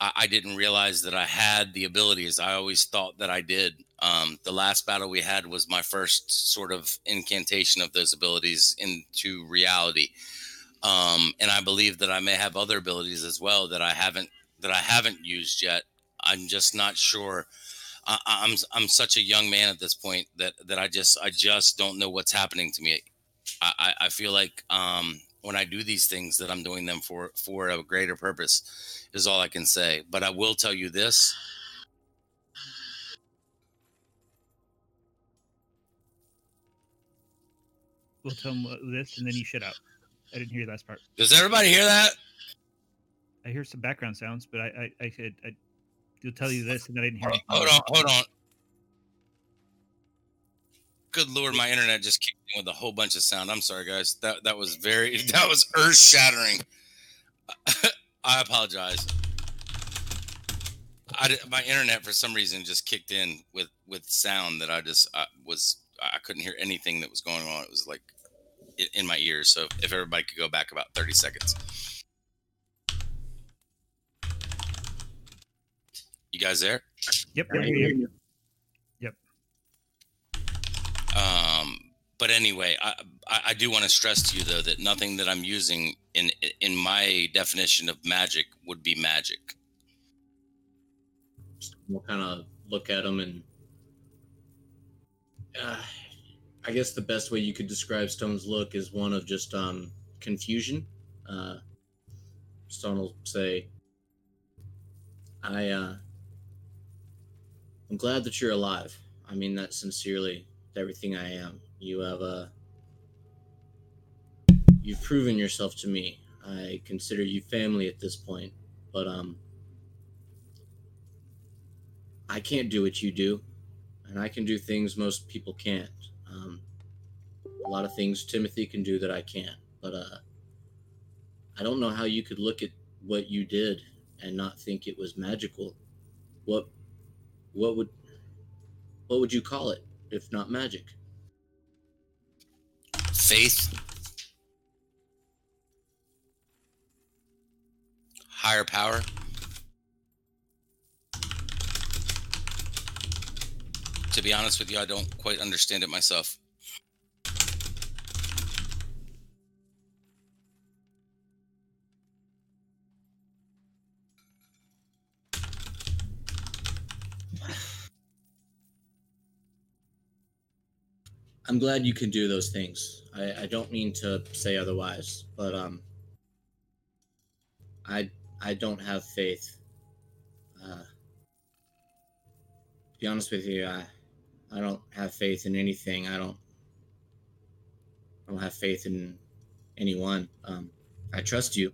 I, I didn't realize that I had the abilities. I always thought that I did. Um, the last battle we had was my first sort of incantation of those abilities into reality. Um, and I believe that I may have other abilities as well that I haven't that I haven't used yet. I'm just not sure. I, I'm I'm such a young man at this point that that I just I just don't know what's happening to me. I, I, I feel like um, when I do these things that I'm doing them for for a greater purpose is all I can say. But I will tell you this: We'll tell him this, and then you shut out. I didn't hear the last part. Does everybody hear that? I hear some background sounds, but I I, I could I, tell you this, and I didn't hear. Hold, hold on, hold on. Good lord, my internet just kicked in with a whole bunch of sound. I'm sorry, guys. That that was very that was earth shattering. I apologize. I my internet for some reason just kicked in with with sound that I just I was I couldn't hear anything that was going on. It was like in my ears. So if everybody could go back about 30 seconds. You guys there? Yep. I hear you. Um, but anyway, I, I, I do want to stress to you though that nothing that I'm using in in my definition of magic would be magic. we'll kind of look at them and uh, i guess the best way you could describe stone's look is one of just um confusion uh stone will say i uh i'm glad that you're alive i mean that sincerely with everything i am you have uh you've proven yourself to me i consider you family at this point but um I can't do what you do. and I can do things most people can't. Um, a lot of things Timothy can do that I can't, but uh, I don't know how you could look at what you did and not think it was magical. What what would what would you call it if not magic? Faith. Higher power. To be honest with you, I don't quite understand it myself. I'm glad you can do those things. I, I don't mean to say otherwise, but um, I I don't have faith. Uh, to be honest with you, I I don't have faith in anything. I don't I don't have faith in anyone. Um, I trust you.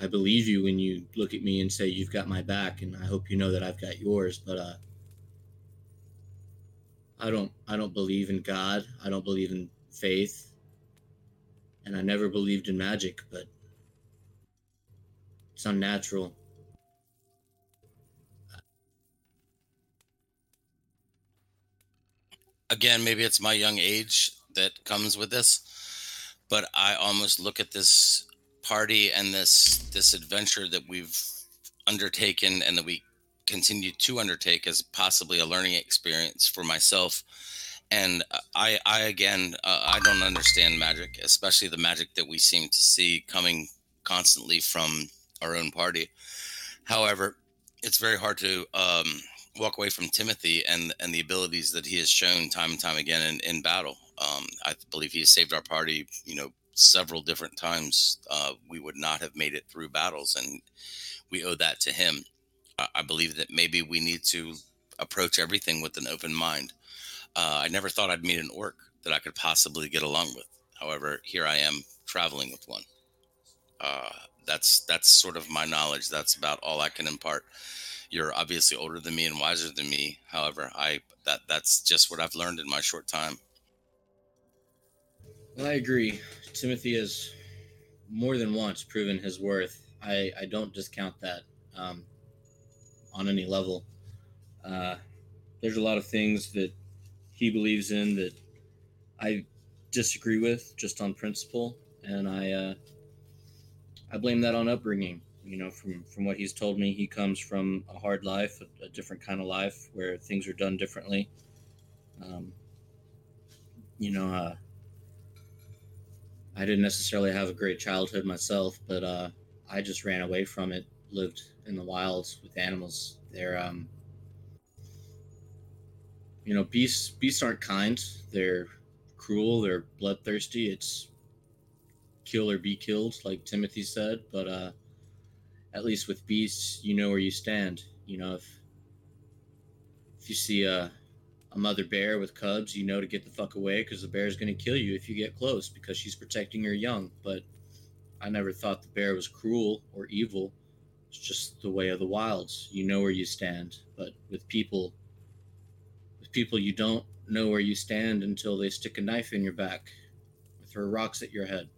I believe you when you look at me and say you've got my back, and I hope you know that I've got yours. But uh, I don't I don't believe in God. I don't believe in faith. And I never believed in magic, but it's unnatural. Again, maybe it's my young age that comes with this, but I almost look at this party and this this adventure that we've undertaken and that we continue to undertake as possibly a learning experience for myself. And I, I again, uh, I don't understand magic, especially the magic that we seem to see coming constantly from our own party. However, it's very hard to um, walk away from Timothy and and the abilities that he has shown time and time again in, in battle. Um, I believe he has saved our party, you know, several different times. Uh, we would not have made it through battles, and we owe that to him. I believe that maybe we need to approach everything with an open mind. Uh, I never thought I'd meet an orc that I could possibly get along with. However, here I am traveling with one. Uh, that's that's sort of my knowledge. That's about all I can impart. You're obviously older than me and wiser than me. However, I that that's just what I've learned in my short time. Well, I agree. Timothy has more than once proven his worth. I, I don't discount that. Um, on any level. Uh, there's a lot of things that he believes in that I disagree with just on principle, and I uh, I blame that on upbringing. You know, from from what he's told me, he comes from a hard life, a, a different kind of life where things are done differently. Um, you know, uh, I didn't necessarily have a great childhood myself, but uh, I just ran away from it lived in the wilds with animals. They're um you know, beasts beasts aren't kind. They're cruel, they're bloodthirsty. It's kill or be killed, like Timothy said, but uh at least with beasts you know where you stand. You know, if if you see a a mother bear with cubs, you know to get the fuck away because the bear is going to kill you if you get close because she's protecting her young. But I never thought the bear was cruel or evil. It's just the way of the wilds. You know where you stand, but with people, with people, you don't know where you stand until they stick a knife in your back, or throw rocks at your head.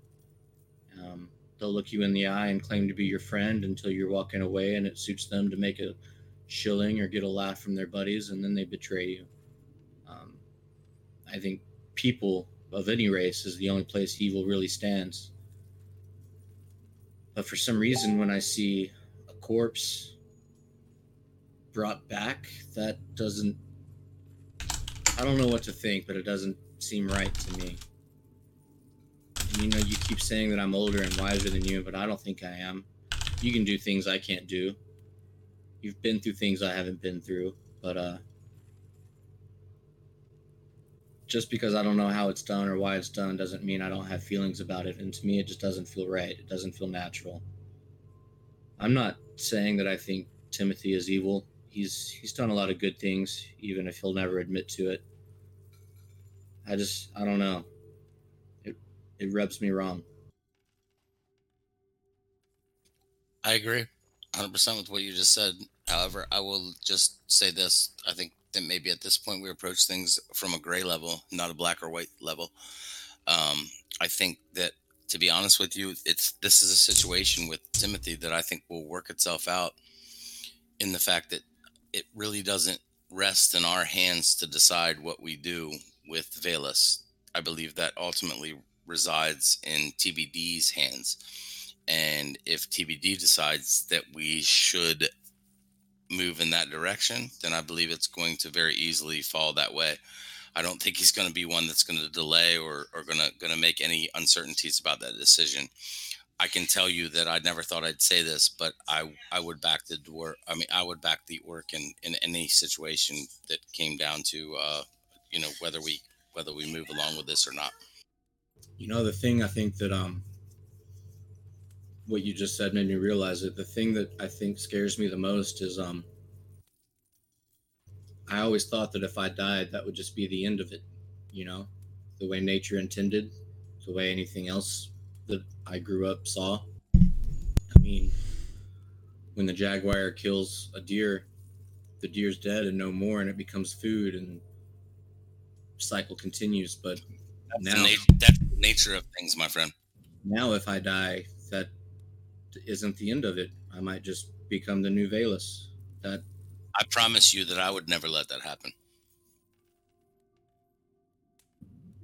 Um, they'll look you in the eye and claim to be your friend until you're walking away, and it suits them to make a shilling or get a laugh from their buddies, and then they betray you. Um, I think people of any race is the only place evil really stands. But for some reason, when I see corpse brought back, that doesn't. I don't know what to think, but it doesn't seem right to me. And you know, you keep saying that I'm older and wiser than you, but I don't think I am. You can do things I can't do. You've been through things I haven't been through, but uh just because I don't know how it's done or why it's done doesn't mean I don't have feelings about it. And to me, it just doesn't feel right. It doesn't feel natural. I'm not saying that I think Timothy is evil. He's he's done a lot of good things, even if he'll never admit to it. I just I don't know. It it rubs me wrong. I agree 100% with what you just said. However, I will just say this. I think that maybe at this point we approach things from a gray level, not a black or white level. Um, I think that, to be honest with you, it's this is a situation with Timothy that I think will work itself out in the fact that it really doesn't rest in our hands to decide what we do with Velas. I believe that ultimately resides in TBD's hands. And if TBD decides that we should move in that direction, then I believe it's going to very easily fall that way. I don't think he's going to be one that's going to delay or, or going to going to make any uncertainties about that decision. I can tell you that I never thought I'd say this, but I I would back the door. I mean, I would back the orc in in any situation that came down to uh, you know whether we whether we move along with this or not. You know, the thing I think that um what you just said made me realize it. The thing that I think scares me the most is um I always thought that if I died, that would just be the end of it, you know, the way nature intended, the way anything else that I grew up saw. I mean, when the jaguar kills a deer, the deer's dead and no more, and it becomes food, and cycle continues. But That's, now, the, nat- that's the nature of things, my friend. now if I die, that isn't the end of it. I might just become the new Velas. That I promise you that I would never let that happen.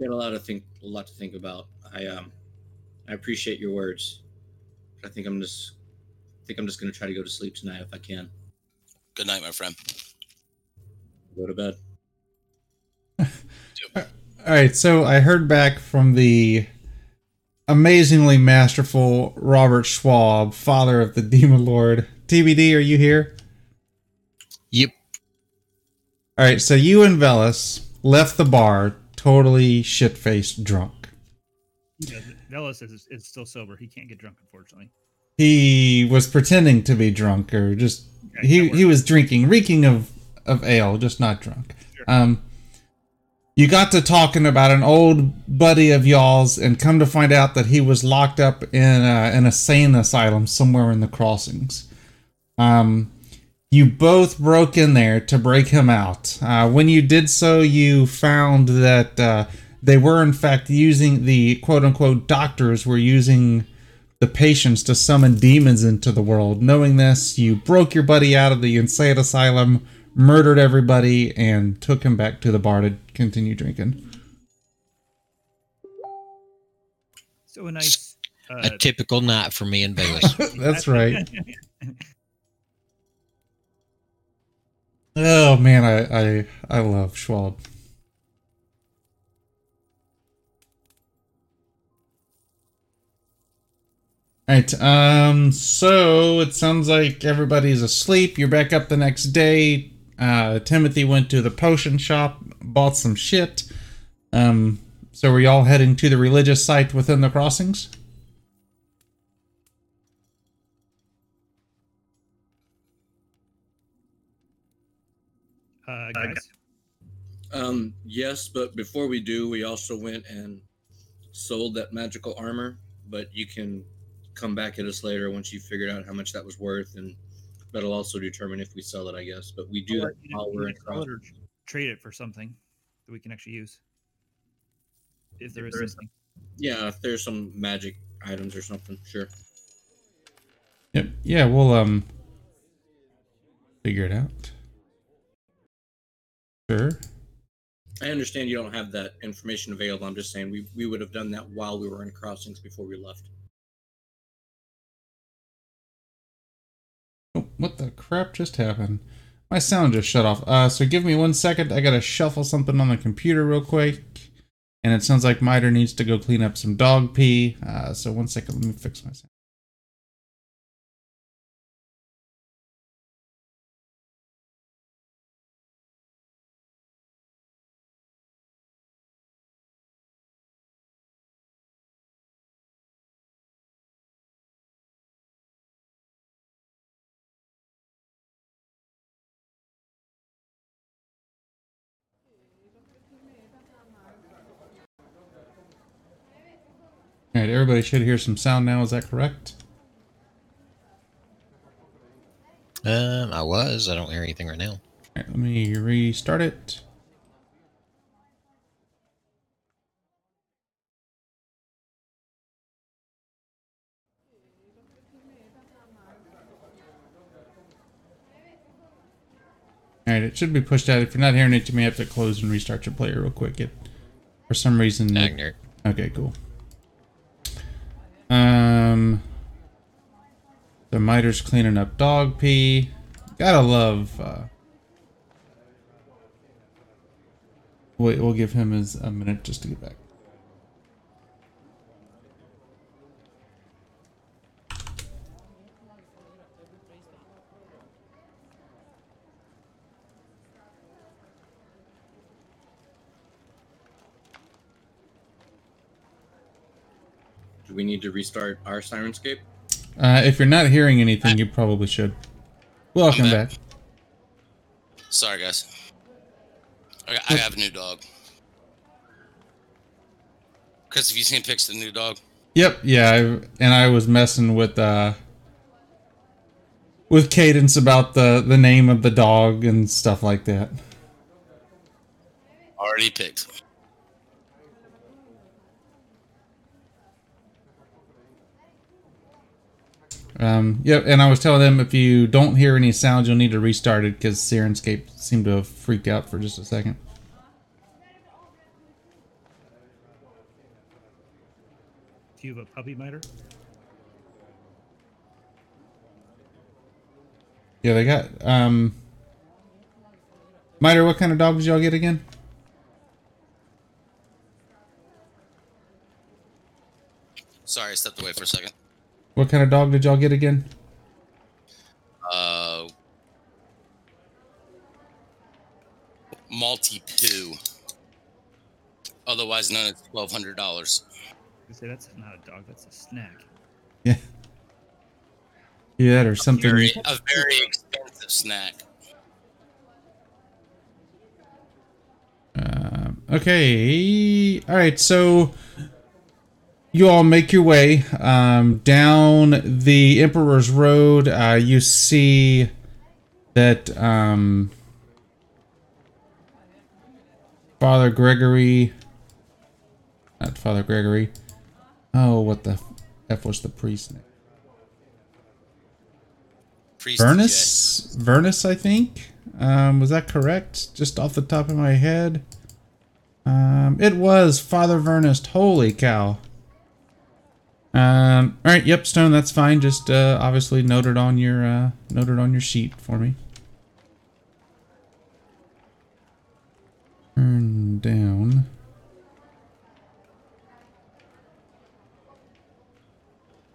got a lot of think, a lot to think about. I um, I appreciate your words. I think I'm just, I think I'm just gonna try to go to sleep tonight if I can. Good night, my friend. Go to bed. All right, so I heard back from the amazingly masterful Robert Schwalb, father of the Demon Lord. TBD, are you here? Yep. All right, so you and Velas left the bar totally shit faced drunk. Yeah, Velas is, is still sober. He can't get drunk, unfortunately. He was pretending to be drunk, or just Okay, he he was drinking, reeking of of ale, just not drunk. Sure. Um, you got to talking about an old buddy of y'all's, and come to find out that he was locked up in a, an insane asylum somewhere in the crossings. Um, you both broke in there to break him out. Uh, when you did so, you found that uh, they were in fact using the quote unquote doctors were using the patients to summon demons into the world. Knowing this, you broke your buddy out of the insane asylum, murdered everybody, and took him back to the bar to continue drinking. So a nice. Uh, A typical night for me and Velas. That's right. Oh man, I I, I love Schwalb. Alright, um, so it sounds like everybody's asleep. You're back up the next day. Uh, Timothy went to the potion shop, bought some shit. Um, so were y'all heading to the religious site within the crossings? Uh, guys, Um, yes, but before we do, we also went and sold that magical armor. But you can come back at us later once you figured out how much that was worth, and that'll also determine if we sell it, I guess. But we do Or, that you know, while we're in sell it or trade it for something that we can actually use. If there is there is something. Yeah, if there's some magic items or something, sure. Yep. Yeah, we'll um figure it out. Sure. I understand you don't have that information available. I'm just saying we, we would have done that while we were in crossings before we left. Oh, what the crap just happened? My sound just shut off. Uh, so give me one second. I gotta shuffle something on the computer real quick. And it sounds like Miter needs to go clean up some dog pee. Uh, so one second, let me fix my sound. Right, everybody should hear some sound now. Is that correct? um, I was. I don't hear anything right now. All Alright, let me restart it. Alright, it should be pushed out. If you're not hearing it, you may have to close and restart your player real quick. It, for some reason, Agner. Okay, cool. Um, the miter's cleaning up dog pee. Gotta love. Uh, wait, we'll give him his a minute just to get back. Do we need to restart our Syrinscape? Uh, if you're not hearing anything, you probably should. Welcome I'm back. back. Sorry, guys. I, got- I have a new dog. Chris, have you seen pics of the new dog? Yep, yeah, I, and I was messing with uh with Cadence about the the name of the dog and stuff like that. Already picked. Um, yep, and I was telling them if you don't hear any sounds, you'll need to restart it because Syrinscape seemed to freak out for just a second. Do you have a puppy miter? Yeah, they got um. Miter, what kind of dog did y'all get again? Sorry, I stepped away for a second. What kind of dog did y'all get again? Uh, Maltipoo, otherwise known as twelve hundred dollars. I say that's not a dog, that's a snack. Yeah. Yeah, or something. Very, a very expensive snack. Um, okay. All right. So you all make your way um, down the Emperor's Road. Uh, you see that um, Father Gregory. Not Father Gregory. Oh, what the f was the priest name? Priest Vernus, Vernus, I think. Um, was that correct? Just off the top of my head. Um, it was Father Vernus. Holy cow. Um, all right. Yep, Stone. That's fine. Just uh, obviously noted on your uh, noted on your sheet for me. Turn down.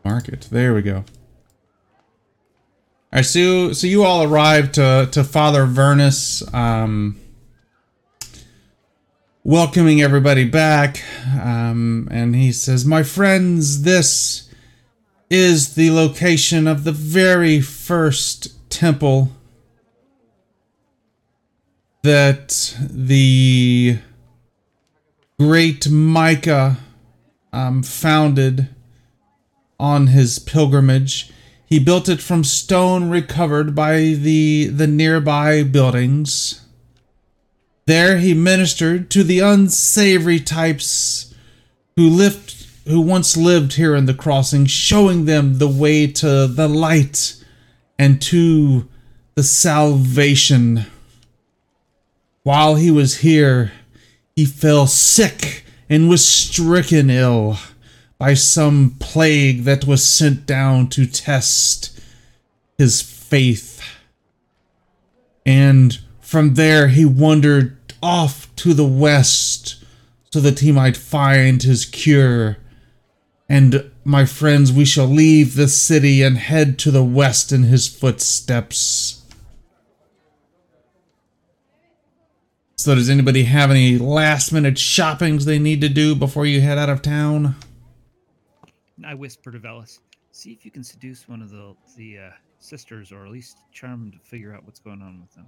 Market. There we go. All right, so so you all arrived to to Father Vernus, um, welcoming everybody back, um, and he says, "My friends, this is the location of the very first temple that the great Micah um, founded on his pilgrimage." He built it from stone recovered by the, the nearby buildings. There he ministered to the unsavory types who lived who once lived here in the crossing, showing them the way to the light and to the salvation. While he was here, he fell sick and was stricken ill by some plague that was sent down to test his faith. And from there he wandered off to the west so that he might find his cure. And my friends, we shall leave the city and head to the west in his footsteps. So, does anybody have any last minute shoppings they need to do before you head out of town? I whisper to Velas, see if you can seduce one of the the uh, sisters, or at least charm them to figure out what's going on with them.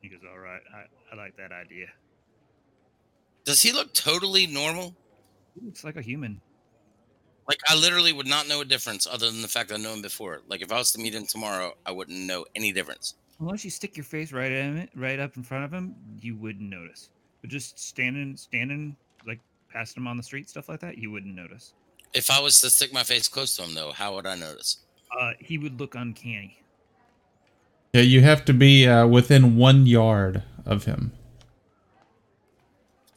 He goes, "All right, I, I like that idea. Does he look totally normal? He looks like a human. Like I literally would not know a difference other than the fact I know him before. Like if I was to meet him tomorrow, I wouldn't know any difference. Unless you stick your face right at him, right up in front of him, you wouldn't notice. But just standing, standing, like passing him on the street, stuff like that, you wouldn't notice. If I was to stick my face close to him, though, how would I notice? Uh, he would look uncanny. Yeah, you have to be uh, within one yard of him.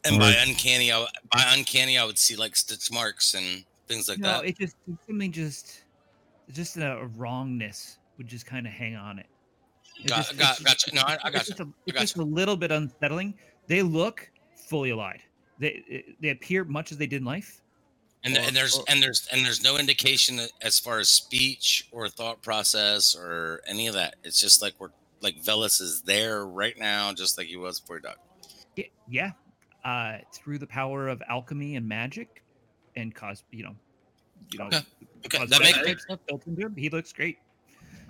And by uncanny, I, by uncanny, I would see like stitch marks and things like no, that. it just something just, just a, a wrongness would just kind of hang on it. It Got- just- it's got- just- gotcha. No, I- I it's gotcha. just a- I It's just a little bit unsettling. They look fully alive. They they appear much as they did in life. And, or- and there's or- and there's and there's no indication as far as speech or thought process or any of that. It's just like we're like Velas is there right now, just like he was before he died. Yeah, yeah. Uh, through the power of alchemy and magic, and cos, you know, you know, Okay. Okay, that makes type stuff built into him. He looks great.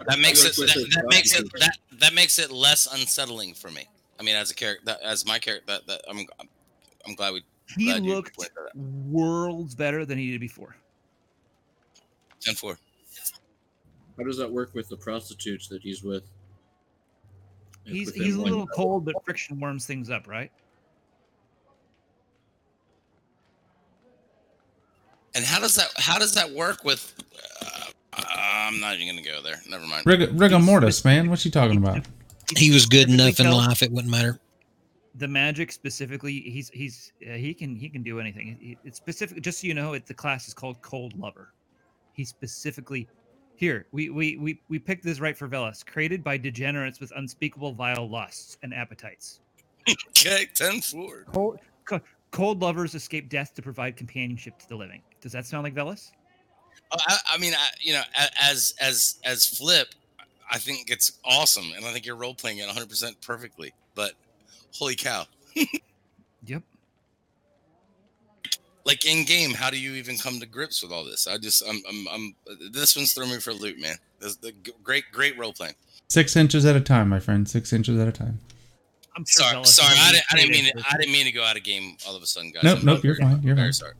that makes it that, that makes it that that makes it less unsettling for me. I mean, as a character, as my character, that, that I'm I'm glad we He glad looked pointed that out. worlds better than he did before. ten four. How does that work with the prostitutes that he's with? If He's he's a one- little cold, but friction warms things up, right? And how does that how does that work with? Uh, I'm not even gonna go there. Never mind. Rig- rigor mortis, man. What's he talking about? He was good enough in life; it wouldn't matter. The magic specifically, he's he's uh, he can he can do anything. It- It's specific. Just so you know, it the class is called Cold Lover. He specifically here we we we we picked this right for Velas. Created by degenerates with unspeakable vile lusts and appetites. Okay, ten four. Cold, co- cold lovers escape death to provide companionship to the living. Does that sound like Velas? Oh, I, I mean, I, you know, as as as Flip, I think it's awesome, and I think you're role playing it 100 percent perfectly. But holy cow! Yep. Like in game, how do you even come to grips with all this? I just, I'm, I'm, I'm this one's throwing me for a loop, man. This the great, great role playing. Six inches at a time, my friend. Six inches at a time. I'm sure Sorry, sorry, I didn't, I didn't mean, creative to, I didn't mean to go out of game all of a sudden, guys. Nope, I'm nope. You're fine. You're very fine. sorry.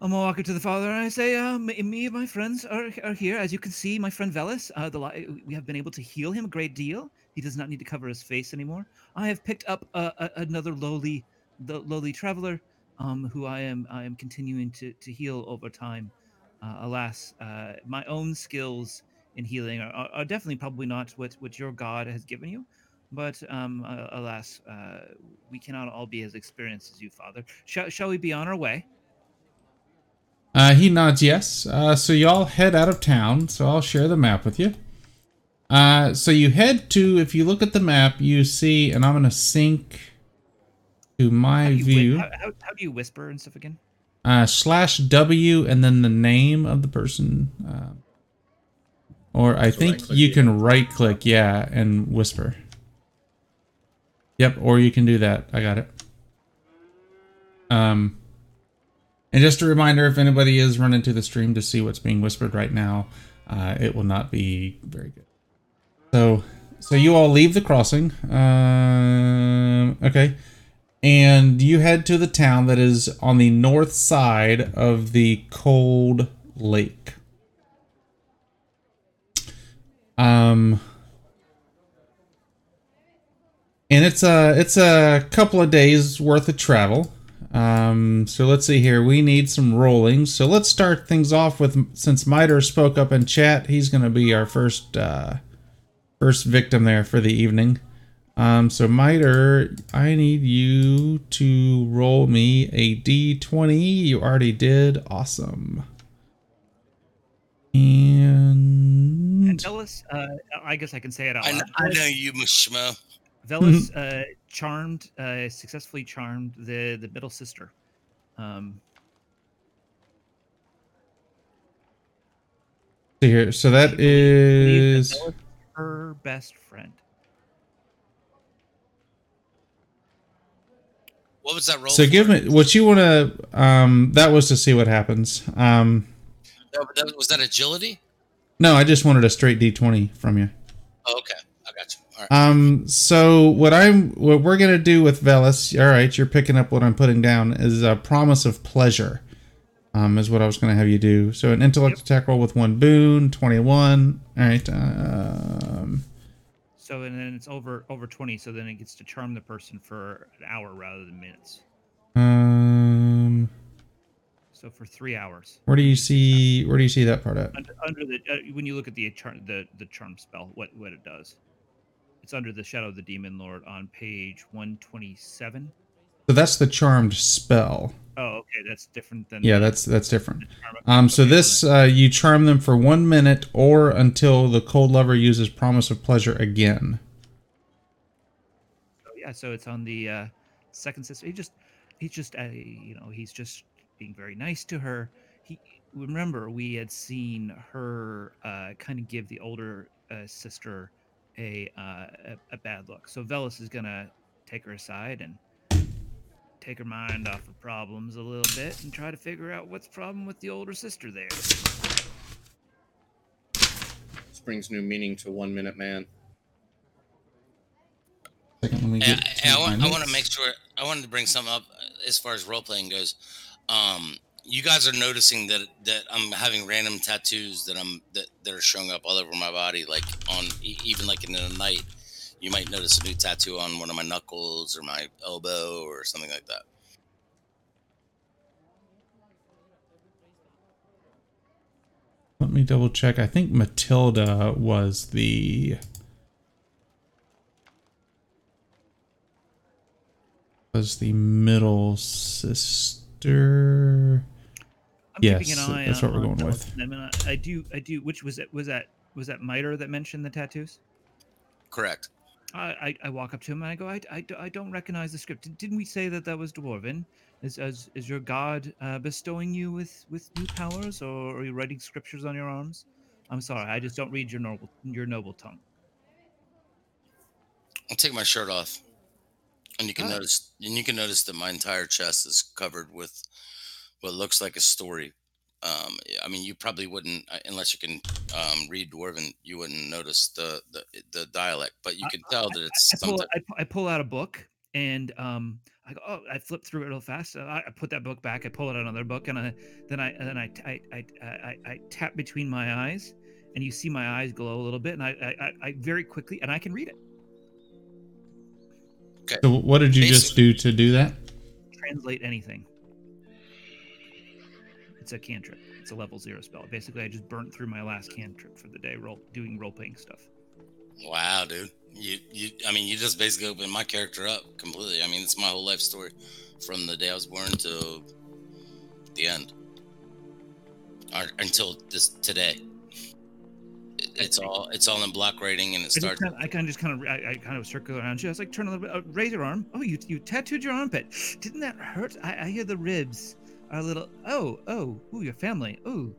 I'm gonna walk up to the father and I say, uh, me, me and my friends are, are here. As you can see, my friend Velas, uh, the we have been able to heal him a great deal. He does not need to cover his face anymore. I have picked up uh, a, another lowly, the lowly traveler, um, who I am I am continuing to, to heal over time. Uh, alas, uh, my own skills in healing are, are, definitely probably not what, what your God has given you. But um, uh, alas, uh, we cannot all be as experienced as you, Father. Shall, shall we be on our way? Uh, he nods yes. So y'all head out of town. So I'll share the map with you. Uh, so you head to, if you look at the map, you see, and I'm gonna sync to my do you whi- view. how, how, how do you whisper and stuff again? Uh, slash W and then the name of the person. Uh, or I So think right-click you it. can right click, yeah, and whisper. Yep, or you can do that. I got it. Um, and just a reminder, if anybody is running to the stream to see what's being whispered right now, uh, it will not be very good. So, so you all leave the crossing. Um, okay, and you head to the town that is on the north side of the cold lake. Um, and it's a it's a couple of days worth of travel. Um, so let's see here. We need some rolling. So let's start things off with since Miter spoke up in chat. He's going to be our first uh, first victim there for the evening. Um, so Miter, I need you to roll me a d20. You already did. Awesome. And And Velas, uh, I guess I can say it out I know, loud. I know you, Mushmo. Velas uh, charmed, uh, successfully charmed the the middle sister. Um, see here. So that is Velas is her best friend. What was that roll? so. for? Give me what you want to. Um, that was to see what happens. Um, No, but that, was that agility? no, I just wanted a straight d20 from you. Oh, okay, I got you. All right. Um, so what I'm, what we're gonna do with Velas, all right, you're picking up what I'm putting down, is a promise of pleasure. Um, is what I was going to have you do. So an intellect Yep. attack roll with one boon, 21. All right. Um, So and then it's over over twenty. So then it gets to charm the person for an hour rather than minutes. um, So for three hours. where do you see where do you see that part at? Under, under the uh, when you look at the charm the the charm spell, what what it does. It's under the shadow of the demon lord on page one twenty seven. So that's the charmed spell. Oh, okay, that's different than Yeah, the- that's that's different. Um, so okay, this uh, you charm them for one minute or until the cold lover uses promise of pleasure again. So, yeah, so it's on the uh, second sister. He just, he's just, uh, you know, he's just being very nice to her. He remember we had seen her uh, kind of give the older uh, sister a, uh, a a bad look. So Velas is gonna take her aside and take her mind off of problems a little bit and try to figure out what's problem with the older sister there. This brings new meaning to One Minute Man. Second, let me Yeah, get and I to want, I want to make sure. I wanted to bring something up as far as role playing goes. Um, you guys are noticing that that I'm having random tattoos that I'm that, that are showing up all over my body, like on e- even like in the night. You might notice a new tattoo on one of my knuckles or my elbow or something like that. Let me double check. I think Matilda was the was the middle sister. I'm Yes, keeping an eye that's on, what we're going Velas, with. I, mean, I, I do, I do. Which was it? Was that was that Miter that mentioned the tattoos? Correct. I, I, I walk up to him and I go, I, I, I don't recognize the script. Did- Didn't we say that that was dwarven? Is is, is your god uh, bestowing you with with new powers, or are you writing scriptures on your arms? I'm sorry, I just don't read your noble your noble tongue. I'll take my shirt off, and you can notice, and you can notice that my entire chest is covered with what looks like a story. Um, I mean, you probably wouldn't, uh, unless you can um, read Dwarven, you wouldn't notice the the, the dialect, but you I- can tell that it's I some pull, I, pu- I pull out a book and um, I go, oh, I flip through it real fast. I, I put that book back. I pull out another book, and I, then I and then I, I, I, I, I tap between my eyes, and you see my eyes glow a little bit, and I, I, I, I very quickly, and I can read it. Okay. So what did you just do to do that? Translate anything. It's a cantrip. It's a level zero spell. Basically, I just burnt through my last cantrip for the day, role doing role playing stuff. Wow, dude. You you I mean you just basically opened my character up completely. I mean it's my whole life story from the day I was born to the end. Or until this today. It- It's all it's all in block writing and it I, starts kinda, I kind of just kind of I, I kind of circle around you. I was like, turn a little bit, uh, raise your arm. Oh, you you tattooed your armpit. Didn't that hurt? I, I hear the ribs are a little. Oh oh, ooh, your family. Ooh,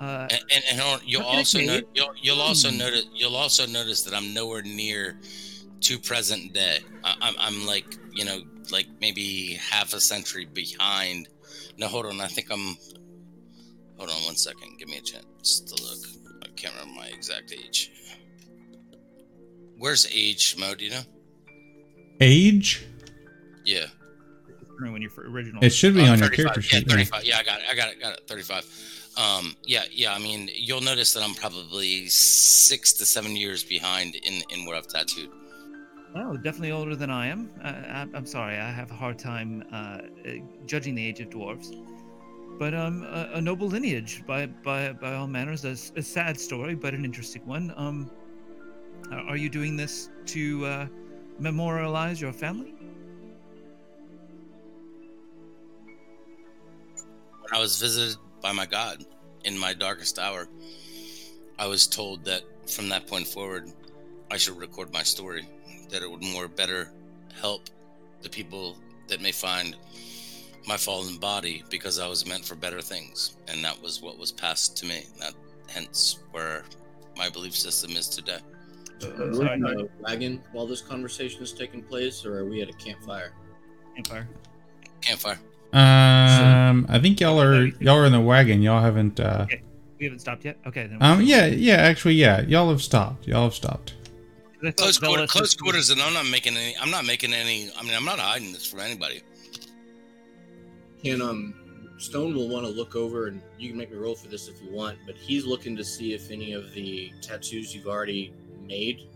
uh, and, and, and on, you'll Look at it, also know Dave. you'll, you'll also Hmm. notice you'll also notice that I'm nowhere near to present day. I, I'm I'm like you know like maybe half a century behind. No, hold on. I think I'm. Hold on one second. Give me a chance to look. I can't remember my exact age. Where's age, Mo? Do you know? Age? Yeah. When your fir- original. It should be Uh, on your character sheet. yeah. 35. Yeah, I got it. I got it. Got it. 35. Um, yeah, yeah. I mean, you'll notice that I'm probably six to seven years behind in in what I've tattooed. Oh, definitely older than I am. Uh, I'm, I'm sorry, I have a hard time uh, uh, judging the age of dwarves. But um, a, a noble lineage by by by all manners. A sad story, but an interesting one. Um, are are you doing this to uh, memorialize your family? When I was visited by my God in my darkest hour, I was told that from that point forward, I should record my story. That it would more better help the people that may find my fallen body because I was meant for better things, and that was what was passed to me. That hence where my belief system is today. Are I'm we in a wagon while this conversation is taking place, or are we at a campfire? Campfire. Campfire. Um, I think y'all are y'all are in the wagon. Y'all haven't. Uh, We haven't stopped yet. Okay. Then um, yeah, yeah. Actually, yeah. Y'all have stopped. Y'all have stopped. Close, quarter, close was- quarters, and I'm not making any. I'm not making any. I mean, I'm not hiding this from anybody. Can um Stone will want to look over, and you can make me roll for this if you want, but he's looking to see if any of the tattoos you've already made,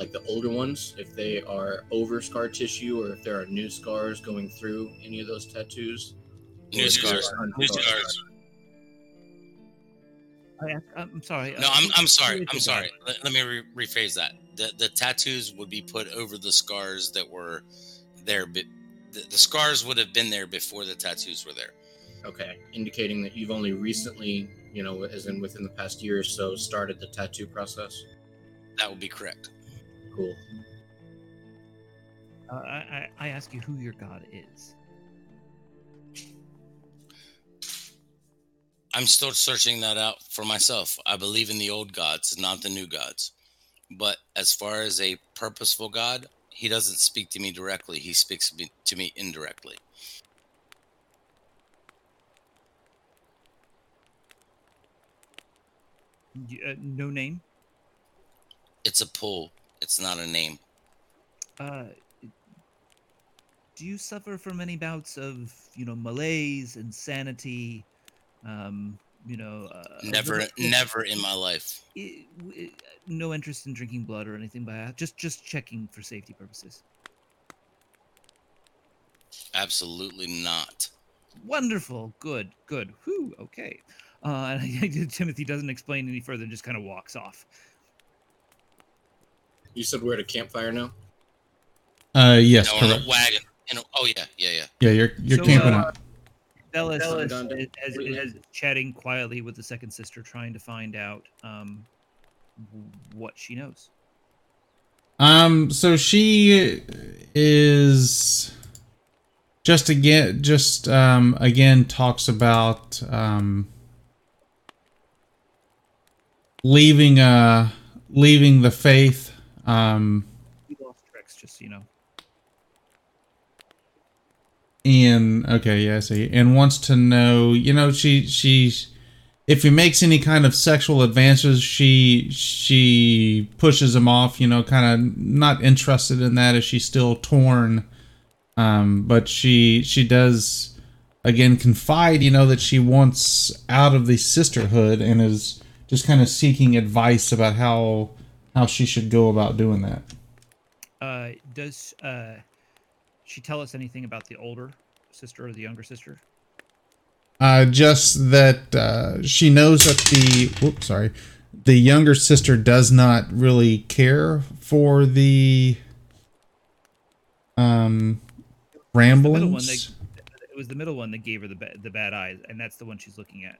like the older ones, if they are over scar tissue or if there are new scars going through any of those tattoos. New Or if they're scars. New scars. Oh, I, I'm sorry. No, I'm, I'm sorry. I'm sorry. Let, let me re- rephrase that. The the tattoos would be put over the scars that were there. But the, the scars would have been there before the tattoos were there. Okay, indicating that you've only recently, you know, as in within the past year or so, started the tattoo process. That would be correct. Cool. Uh, I, I I ask you who your god is. I'm still searching that out for myself. I believe in the old gods, not the new gods. But as far as a purposeful God, he doesn't speak to me directly. He speaks to me- to me indirectly. Uh, no name. It's a pull. It's not a name. Uh, do you suffer from any bouts of you know malaise, insanity? Um, you know, uh, Never, never in my life. I- w- no interest in drinking blood or anything by. Just just checking for safety purposes. Absolutely not. Wonderful. Good. Good. Whew. Okay. Uh, and Timothy doesn't explain any further and just kind of walks off. You said we're at a campfire now. Uh, yes, no, in correct. a wagon. In a, oh yeah, yeah, yeah. Yeah, you're you're So, camping uh, out. Velas Velas is, is, is, is chatting quietly with the second sister, trying to find out um, what she knows. Um, so she is just again, just um, again talks about um, leaving uh leaving the faith. Um, We lost tricks, just so you know. and okay, yeah, I see, and wants to know, you know, she she's if he makes any kind of sexual advances, she she pushes him off. You know, kind of not interested in that. Is she still torn? Um, but she she does again confide. You know that she wants out of the sisterhood and is just kind of seeking advice about how how she should go about doing that. Uh, does uh, she tell us anything about the older sister or the younger sister? Uh, just that uh, she knows that the whoops, sorry, the younger sister does not really care for the um The middle one ramblings. that, it was the middle one that gave her the ba- the bad eyes, and that's the one she's looking at.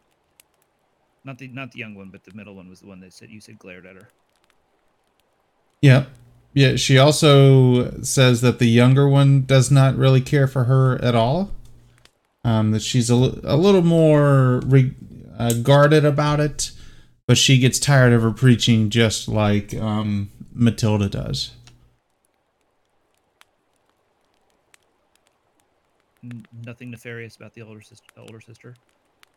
Not the not the young one, but the middle one was the one that said you said glared at her. Yeah, yeah. She also says that the younger one does not really care for her at all. Um, that she's a, a little more re- uh, guarded about it, but she gets tired of her preaching just like um, Matilda does. Nothing nefarious about the older sister. The older sister.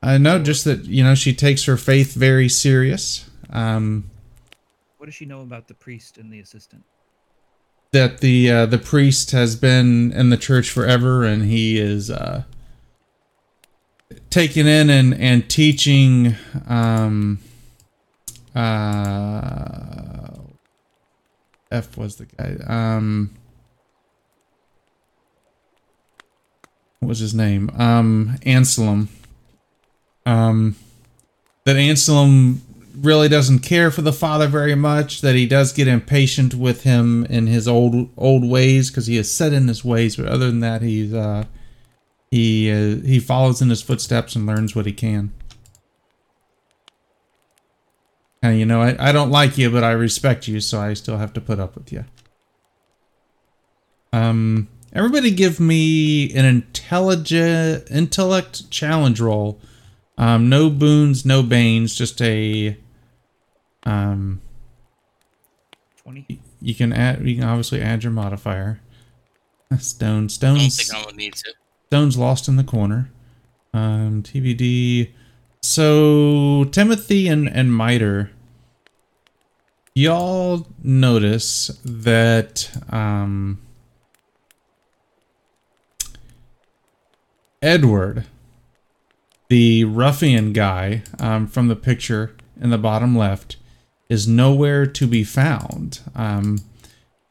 I know just that you know she takes her faith very serious. Um, What does she know about the priest and the assistant? that the uh, the priest has been in the church forever, and he is uh, in and and teaching. Um, uh, F was the guy. Um, what was his name? Um, Anselm. Um, that Anselm really doesn't care for the father very much. That he does get impatient with him in his old old ways because he is set in his ways. But other than that, he's uh, he uh, he follows in his footsteps and learns what he can. And you know, I, I don't like you, but I respect you, so I still have to put up with you. Um, everybody, give me an intelligent intellect challenge roll. Um, no boons, no banes, just a. Um, Twenty. you can add. You can obviously add your modifier. Stone, I don't stones, think need to. stones lost in the corner. Um, TBD. So Timothy and and Miter, y'all notice that um, Edward the ruffian guy um, from the picture in the bottom left is nowhere to be found. Um,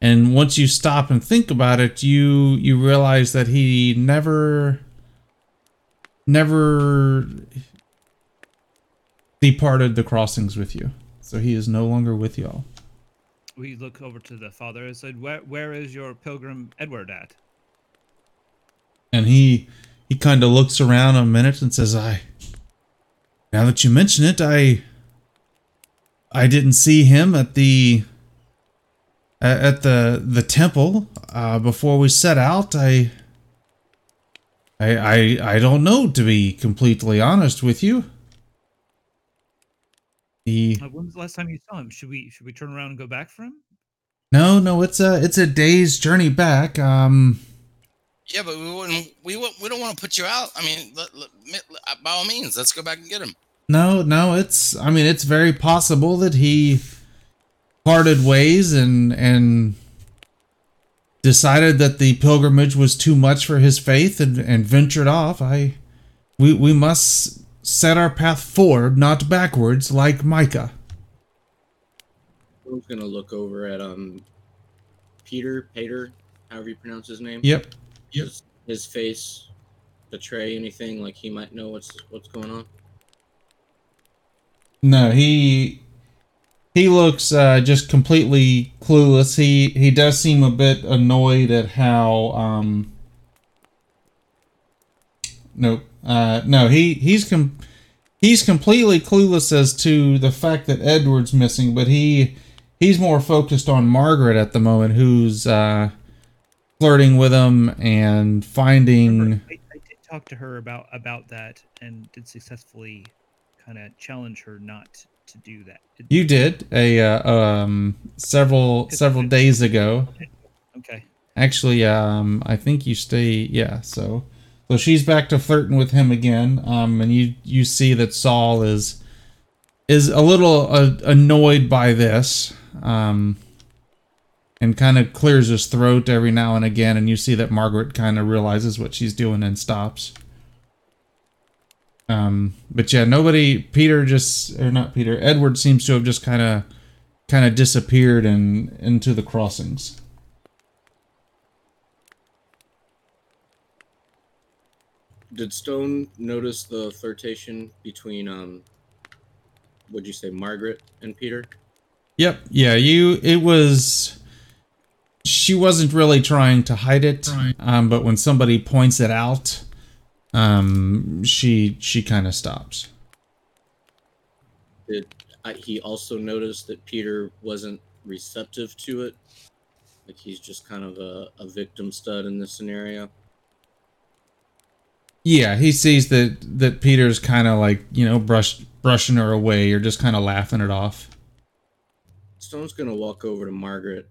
and once you stop and think about it, you you realize that he never never departed the crossings with you. So he is no longer with y'all. We look over to the father and said, "Where where is your pilgrim Edward at?" And he he kind of looks around a minute and says, "I now that you mention it, I I didn't see him at the at the the temple uh, before we set out. I, I I I don't know to be completely honest with you. He Uh, when was the last time you saw him? Should we should we turn around and go back for him? no no it's a it's a day's journey back. Um Yeah, but we wouldn't. We won't- we don't want to put you out. I mean, let, let, let- by all means, let's go back and get him. No no it's I mean it's very possible that he parted ways and and decided that the pilgrimage was too much for his faith and, and ventured off. I we we must set our path forward, not backwards, like Micah. I'm gonna look over at um Peter, Pater, however you pronounce his name. Yep. Does his face betray anything like he might know what's what's going on? No, he he looks uh, just completely clueless. He he does seem a bit annoyed at how um no uh no he he's com- he's completely clueless as to the fact that Edward's missing, but he he's more focused on Margaret at the moment, who's uh flirting with him and finding. I, I did talk to her about about that and did successfully kind of challenge her not to do that. You did a uh, um several several days ago. Okay. Actually, um, I think you stay. Yeah, so so she's back to flirting with him again. Um, and you you see that Saul is is a little uh, annoyed by this. Um, and kind of clears his throat every now and again. And you see that Margaret kind of realizes what she's doing and stops. Um, but yeah, nobody. Peter just or not Peter. Edward seems to have just kind of kind of disappeared and into the crossings. Did Stone notice the flirtation between um would you say Margaret and Peter? Yep. Yeah, you it was she wasn't really trying to hide it. Um but when somebody points it out, um she she kind of stops. Did I, he also noticed that Peter wasn't receptive to it? Like he's just kind of a, a victim stud in this scenario. Yeah, he sees that that Peter's kind of like, you know, brush brushing her away or just kind of laughing it off. Stone's gonna walk over to Margaret.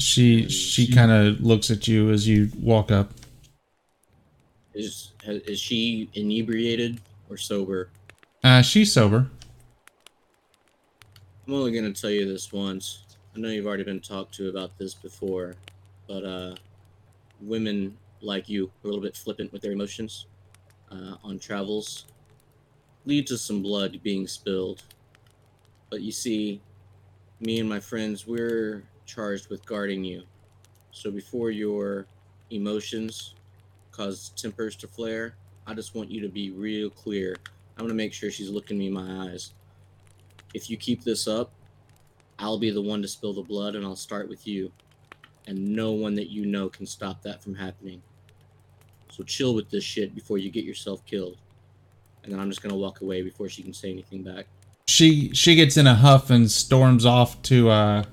She she kind of looks at you as you walk up. Is is she inebriated or sober? Uh she's sober. I'm only gonna tell you this once. I know you've already been talked to about this before, but uh, women like you, who are a little bit flippant with their emotions uh, on travels, lead to some blood being spilled. But you see, me and my friends, we're charged with guarding you. So before your emotions cause tempers to flare, I just want you to be real clear. I'm gonna make sure she's looking me in my eyes if you keep this up, I'll be the one to spill the blood and I'll start with you. And no one that you know can stop that from happening. So chill with this shit before you get yourself killed. And then I'm just gonna walk away before she can say anything back. she she gets in a huff and storms off to uh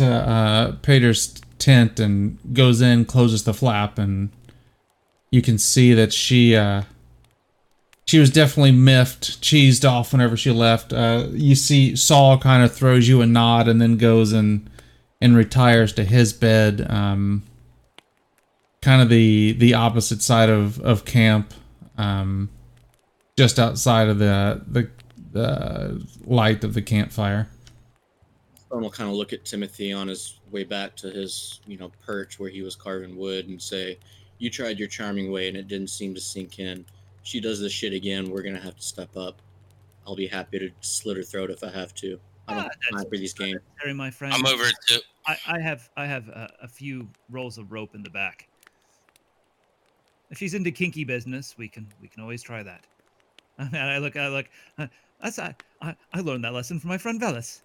to uh Peter's tent and goes in, closes the flap, and you can see that she uh she was definitely miffed, cheesed off whenever she left. Uh you see Saul kind of throws you a nod and then goes and and retires to his bed. Um kind of the the opposite side of of camp. Um just outside of the the the light of the campfire. Stone will kind of look at Timothy on his way back to his, you know, perch where he was carving wood and say, You tried your charming way and it didn't seem to sink in. She does this shit again. We're gonna have to step up. I'll be happy to slit her throat if I have to. I don't Ah, have that's time for these games. Harry, my friend. I'm over it too. I, I have I have a, a few rolls of rope in the back. If she's into kinky business, we can we can always try that. And I look I look uh, that's I, I I learned that lesson from my friend Velas.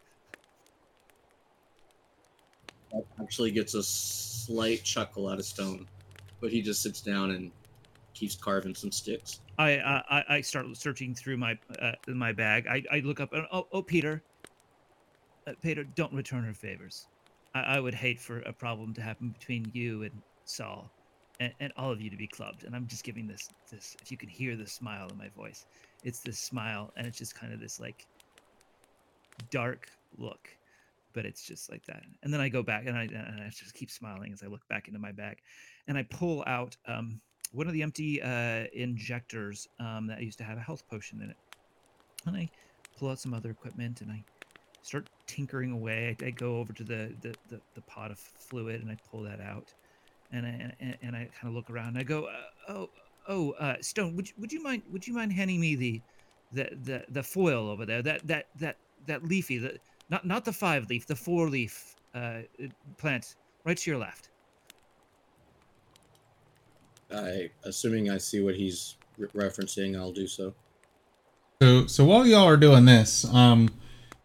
Actually gets a slight chuckle out of Stone, but he just sits down and keeps carving some sticks. I I, I- start searching through my uh, my bag. I, I look up. and, Oh oh Peter. Uh, Peter, don't return her favors. I, I would hate for a problem to happen between you and Saul, and, and all of you to be clubbed. And I'm just giving this this. If you can hear the smile in my voice, it's this smile, and it's just kind of this like dark look, but it's just like that. And then I go back, and I and I just keep smiling as I look back into my bag, and I pull out um one of the empty uh, injectors um, that used to have a health potion in it. And I pull out some other equipment and I start tinkering away. I, I go over to the, the, the, the pot of fluid and I pull that out. And I, and, and I kind of look around and I go, uh, oh, oh, uh, Stone, would you, would you mind, would you mind handing me the, the, the, the foil over there? That, that, that, that leafy, the, not, not the five leaf, the four leaf uh, plant right to your left. I, assuming I see what he's re- referencing, I'll do so. So, so while y'all are doing this, um,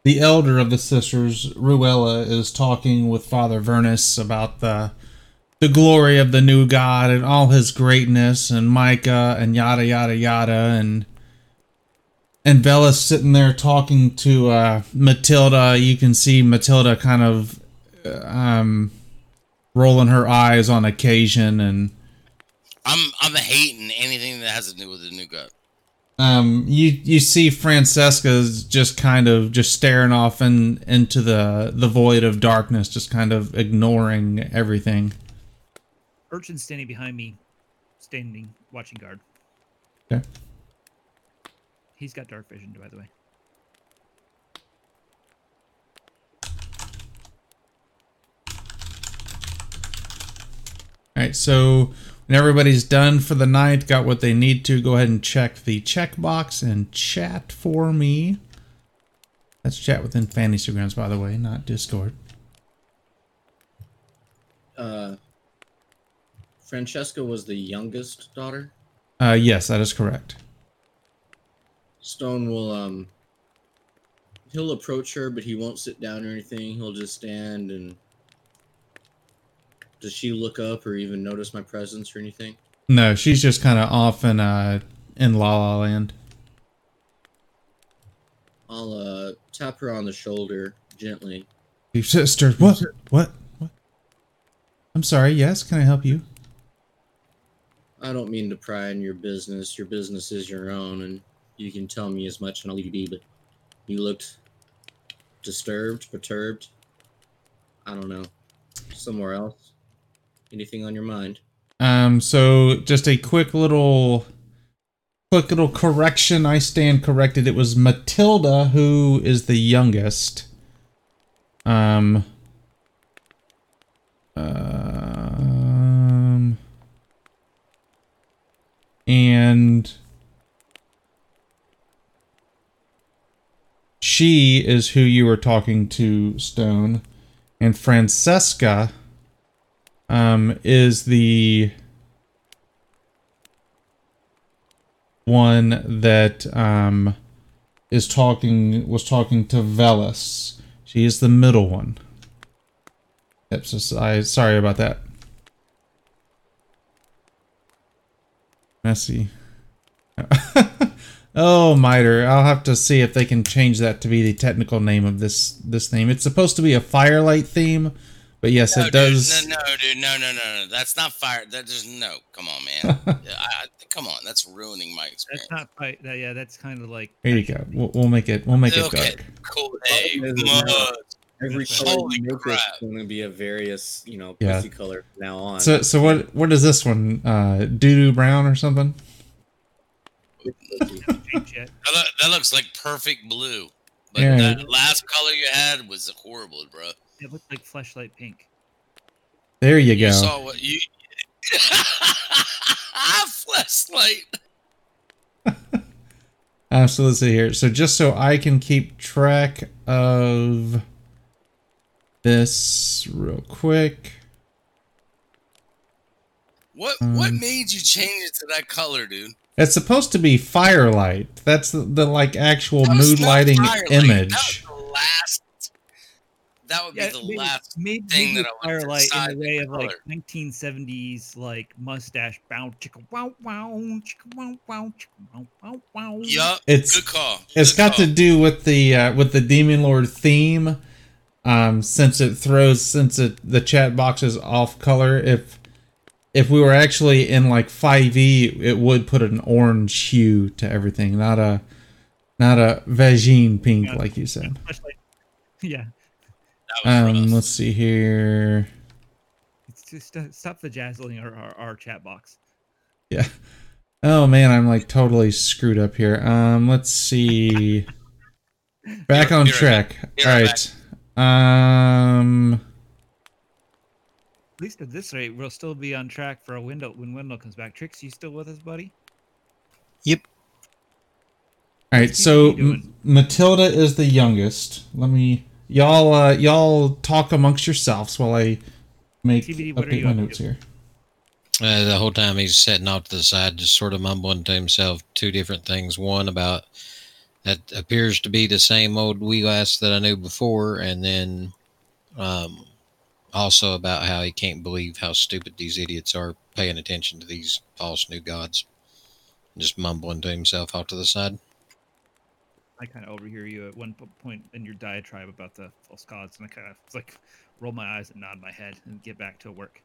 the elder of the sisters, Ruella, is talking with Father Vernus about the the glory of the new God and all his greatness, and Micah and yada yada yada, and and Bella's sitting there talking to uh, Matilda. You can see Matilda kind of um, rolling her eyes on occasion, and I'm I'm hating anything that has to do with the new god. um, you you see Francesca's just kind of just staring off in, into the the void of darkness, just kind of ignoring everything. Urchin standing behind me, standing watching guard. Okay. He's got dark vision, by the way. All right, so when everybody's done for the night, got what they need to, go ahead and check the checkbox and chat for me. That's chat within Fantasy Grounds, by the way, not Discord. Uh, Francesca was the youngest daughter. Uh, yes, that is correct. Stone will um he'll approach her, but he won't sit down or anything. He'll just stand and does she look up or even notice my presence or anything? No, she's just kind of off in uh in La La Land. I'll uh tap her on the shoulder gently. Your sister, what? What? What? I'm sorry. Yes, can I help you? I don't mean to pry in your business. Your business is your own, and you can tell me as much, and I'll leave you be. But you looked disturbed, perturbed. I don't know. Somewhere else. Anything on your mind? Um, so just a quick little quick little correction. I stand corrected. It was Matilda who is the youngest. Um um and she is who you were talking to, Stone. And Francesca um, is the one that um, is talking was talking to Velas. She is the middle one. I sorry about that. Messy. oh, Miter. I'll have to see if they can change that to be the technical name of this this name. It's supposed to be a firelight theme, but yes, No, it dude, does. No, no, dude, no, no, no, no. That's not fire. That just no. Come on, man. I, I, come on, that's ruining my experience. That's not fight. That, yeah, that's kind of like. Here you go. We'll, we'll make it. We'll make it dark. cool. Hey, Problem is, is mud. Every color Holy you make is going to be a various, you know, Yeah. pussy color now on. So, so what? What is this one? Uh, doo doo brown or something? Change yet. That, look, that looks like perfect blue. But Yeah. that last color you had was horrible, bro. It looked like flashlight pink. There you You go. saw what you Flashlight. Uh, so let's see here. So just so I can keep track of this real quick. What what Um, made you change it to that color, dude? It's supposed to be firelight. That's the, the like actual That mood lighting Firelight. image. That was last. That would be the maybe, last. maybe, thing maybe that I would firelight in the the way of like 1970s like mustache bow chicka wow wow chicka wow wow chicka wow wow wow. Yup. It's Good call. it's Good got call. to do with the uh, with the demon lord theme. Um, since it throws since it the chat box is off color. If if we were actually in like 5e, it would put an orange hue to everything, not a not a vagine pink Yeah. like you said. Yeah, Um, rough. let's see here. it's just uh, stop the jazzling our, our, our chat box. Yeah. Oh man, I'm like totally screwed up here. Um, let's see. Back Be right- on be right track. Be All right right. Um, At least at this rate, we'll still be on track for a window when Wendell comes back. Trix, you still with us, buddy? Yep. All right. What's So M- Matilda is the youngest. Let me y'all uh y'all talk amongst yourselves while I make TBD, what are update you my notes here. Uh, the whole time he's sitting off to the side, just sort of mumbling to himself two different things. One about that appears to be the same old wee lass that I knew before, and then um, also about how he can't believe how stupid these idiots are paying attention to these false new gods. Just mumbling to himself off to the side. I kind of overhear you at one point in your diatribe about the false gods, and I kind of like roll my eyes and nod my head and get back to work.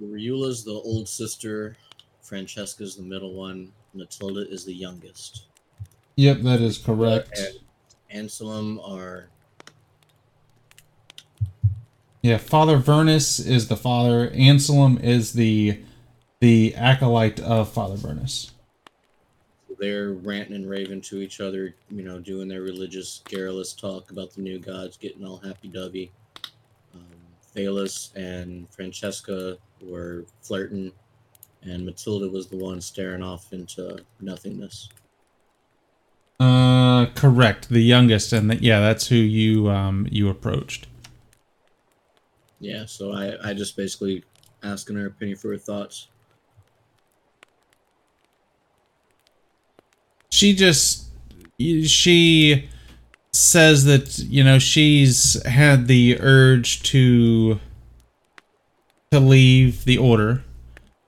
Ryula's the old sister. Francesca's the middle one. Matilda is the youngest. Yep, that is correct. And Anselm are Yeah, Father Vernus is the father. Anselm is the the acolyte of Father Vernus. they're ranting and raving to each other, you know, doing their religious garrulous talk about the new gods, getting all happy dovey. Um, and Francesca were flirting, and Matilda was the one staring off into nothingness. Uh, correct. The youngest, and the, yeah, that's who you um you approached. Yeah, so I, I just basically asking her opinion for her thoughts. She just she says that you know she's had the urge to to leave the order.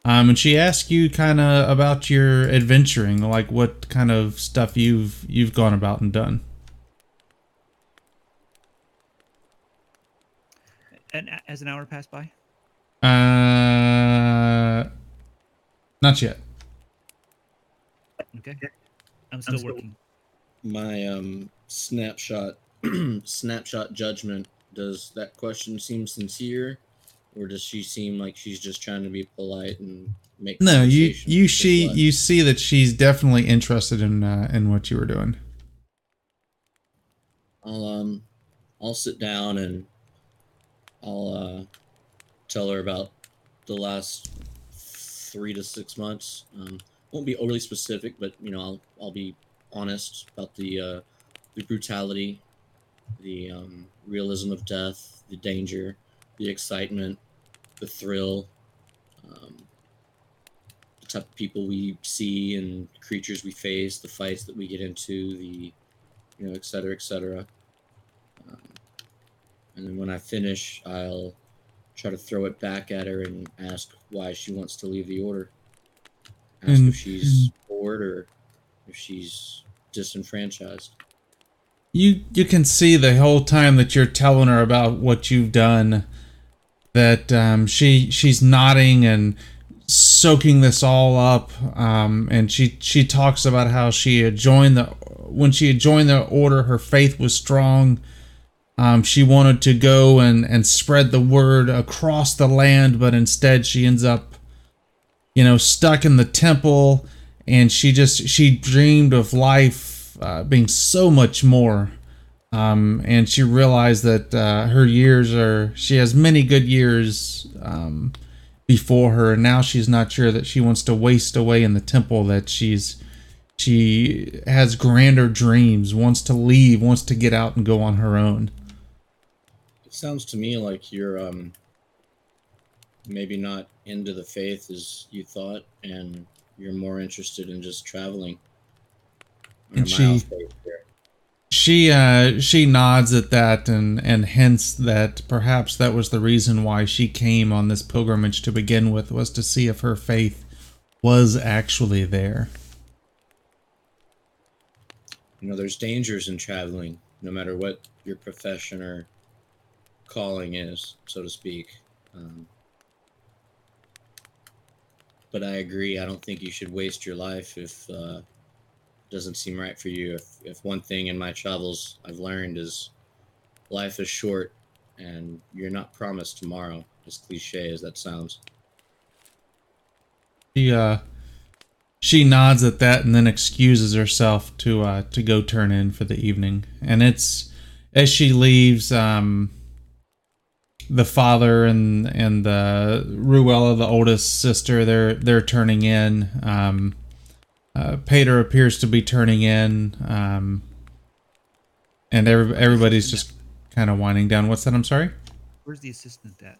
Um, and she asked you kind of about your adventuring, like what kind of stuff you've you've gone about and done. And a- as an hour passed by, Uh, not yet. okay, I'm still still- working. My um snapshot snapshot judgment. Does that question seem sincere, or does she seem like she's just trying to be polite and make? No, you you she you see that she's definitely interested in uh, in what you were doing. I'll um I'll sit down and I'll uh tell her about the last three to six months. Um, won't be overly specific, but you know I'll I'll be honest about the uh, the brutality, the um, realism of death, the danger, the excitement, the thrill, um, the type of people we see and creatures we face, the fights that we get into, the you know, et cetera, et cetera. Um, and then when I finish, I'll try to throw it back at her and ask why she wants to leave the order. Ask And- if she's bored or if she's disenfranchised. You you can see the whole time that you're telling her about what you've done that um, she she's nodding and soaking this all up um, and she she talks about how she had joined the when she had joined the order her faith was strong. Um, she wanted to go and and spread the word across the land but instead she ends up you know stuck in the temple and she just she dreamed of life uh, being so much more Um, and she realized that uh, her years are, she has many good years um, before her, and now she's not sure that she wants to waste away in the temple, that she's, she has grander dreams, wants to leave, wants to get out and go on her own. It sounds to me like you're um maybe not into the faith as you thought, and you're more interested in just traveling. And she- off base here? She uh, she nods at that and and hints that perhaps that was the reason why she came on this pilgrimage to begin with was to see if her faith was actually there. you know there's dangers in traveling no matter what your profession or calling is so to speak um, but i agree i don't think you should waste your life if uh, doesn't seem right for you if, if one thing in my travels i've learned is life is short and you're not promised tomorrow as cliche as that sounds She uh she nods at that and then excuses herself to uh to go turn in for the evening. And it's as she leaves, um the father and and the Ruella, the oldest sister, they're they're turning in. Um uh, Peter appears to be turning in, um, and every, everybody's just kind of winding down. What's that? I'm sorry. Where's the assistant at?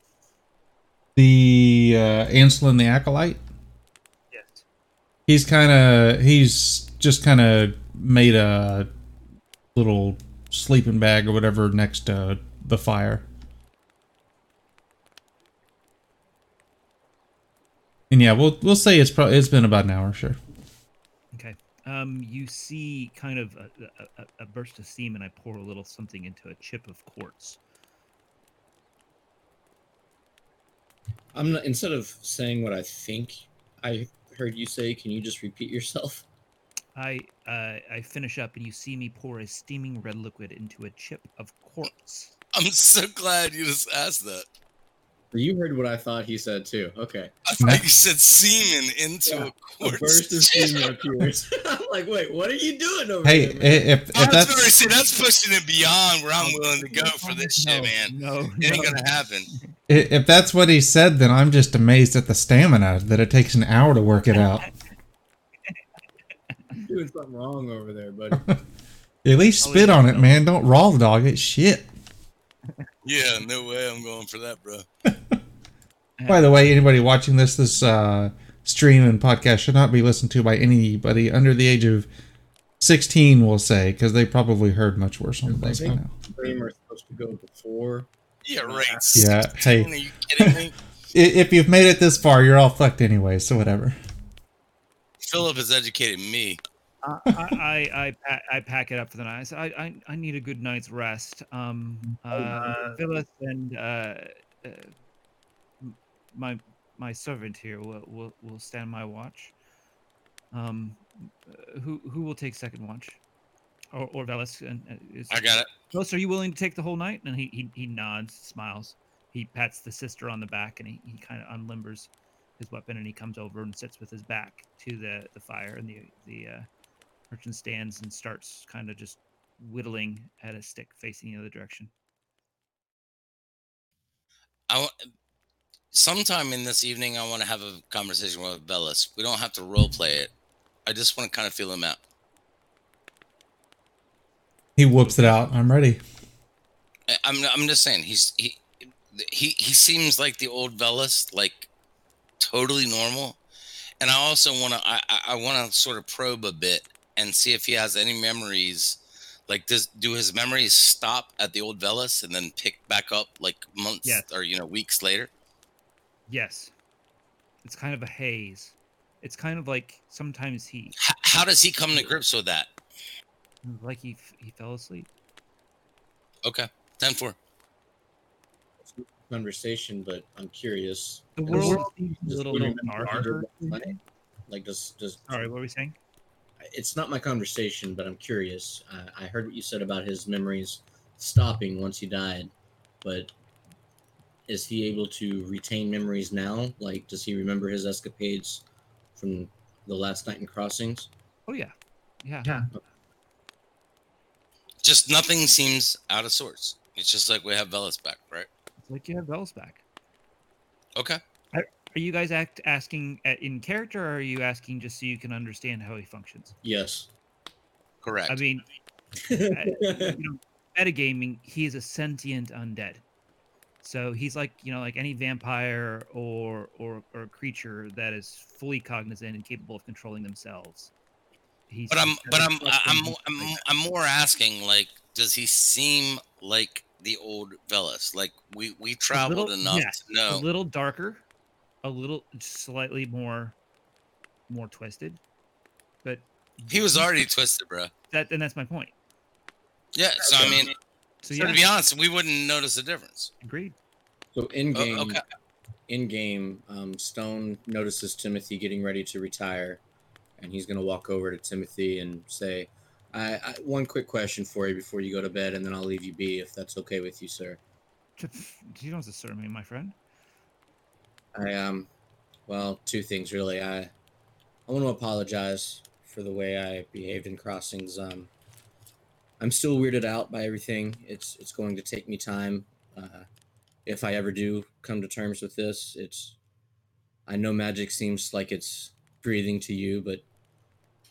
The uh, Anselm the acolyte. Yes. he's kind of he's just kind of made a little sleeping bag or whatever next to the fire and yeah we'll we'll say it's probably it's been about an hour sure. Um, you see kind of a, a, a- a burst of steam, and I pour a little something into a chip of quartz. i'm not instead of saying what i think i heard you say can you just repeat yourself I uh, I finish up, and you see me pour a steaming red liquid into a chip of quartz. I'm so glad you just asked that. You heard what i thought he said too okay I thought you said semen into Yeah, a A quartz. burst of steam appears. I'm like, wait, what are you doing over hey there? i- man? if if I was that's very see that's pushing it beyond where I'm willing to go for this no, shit, man. No, It ain't no. gonna happen. if that's what he said then i'm just amazed at the stamina that it takes an hour to work it out You're doing something wrong over there, buddy. at least oh, spit on it it man don't raw the dog it shit Yeah, no way I'm going for that, bro. By the way, anybody watching this, this uh, stream and podcast should not be listened to by anybody under the age of 16, we'll say, because they probably heard much worse on the I place by think now. Stream are supposed to go before. Yeah, right. Yeah, 16, hey. Are you kidding me? If you've made it this far, you're all fucked anyway, so whatever. Philip has educated me. I, I, I, I pack it up for the night. I said, I, I, I need a good night's rest. Um, uh, Phyllis and uh, uh, my my servant here will, will will stand my watch. Um, uh, who who will take second watch? Or or Velas and uh, is, I got it. Velas, are you willing to take the whole night? And he he, he nods, smiles. He pats the sister on the back, and he, he kind of unlimbers his weapon, and he comes over and sits with his back to the the fire, and the the uh, merchant stands and starts kind of just whittling at a stick facing the other direction. I wa- sometime in this evening, I want to have a conversation with Velas. We don't have to role play it. I just want to kind of feel him out. He whoops it out. I'm ready. I- I'm I'm just saying he's he he he seems like the old Velas, like totally normal. And I also want to I I- I want to sort of probe a bit and see if he has any memories. Like, does do his memories stop at the old Velas and then pick back up like months Yes. or you know weeks later? Yes, it's kind of a haze. It's kind of like sometimes he H- how does he come to grips with that? like he he fell asleep. Okay, ten four. Conversation, but I'm curious. The world seems a little he darker. Like, does does Sorry, what were we saying? It's not my conversation, but I'm curious. I, I heard what you said about his memories stopping once he died, but is he able to retain memories now? Like, does he remember his escapades from the last night in Crossings? Oh yeah, yeah. Yeah. Just nothing seems out of sorts. It's just like we have Velas back, right? It's like you have Bells back. Okay. Are you guys act asking at, in character, or are you asking just so you can understand how he functions? Yes. Correct. I mean, you know, metagaming, he's a sentient undead. So he's like, you know, like any vampire or or or creature that is fully cognizant and capable of controlling themselves. He's but I'm but I'm I'm I'm, things like I'm more asking like does he seem like the old Velas? Like we we traveled little- enough yes, to know. a little darker, a little slightly more more twisted, but He was already twisted, bro. that and that's my point. Yeah, so I mean, So so to be honest, we wouldn't notice a difference. agreed. So in Oh, game, okay. in game, um, Stone notices Timothy getting ready to retire, and he's gonna walk over to Timothy and say, I, I "One quick question for you before you go to bed, and then I'll leave you be if that's okay with you, sir." You don't disturb me, my friend. I um, well, two things really. I I want to apologize for the way I behaved in crossings. Um, I'm still weirded out by everything. It's it's going to take me time. Uh, if I ever do come to terms with this, it's I know magic seems like it's breathing to you, but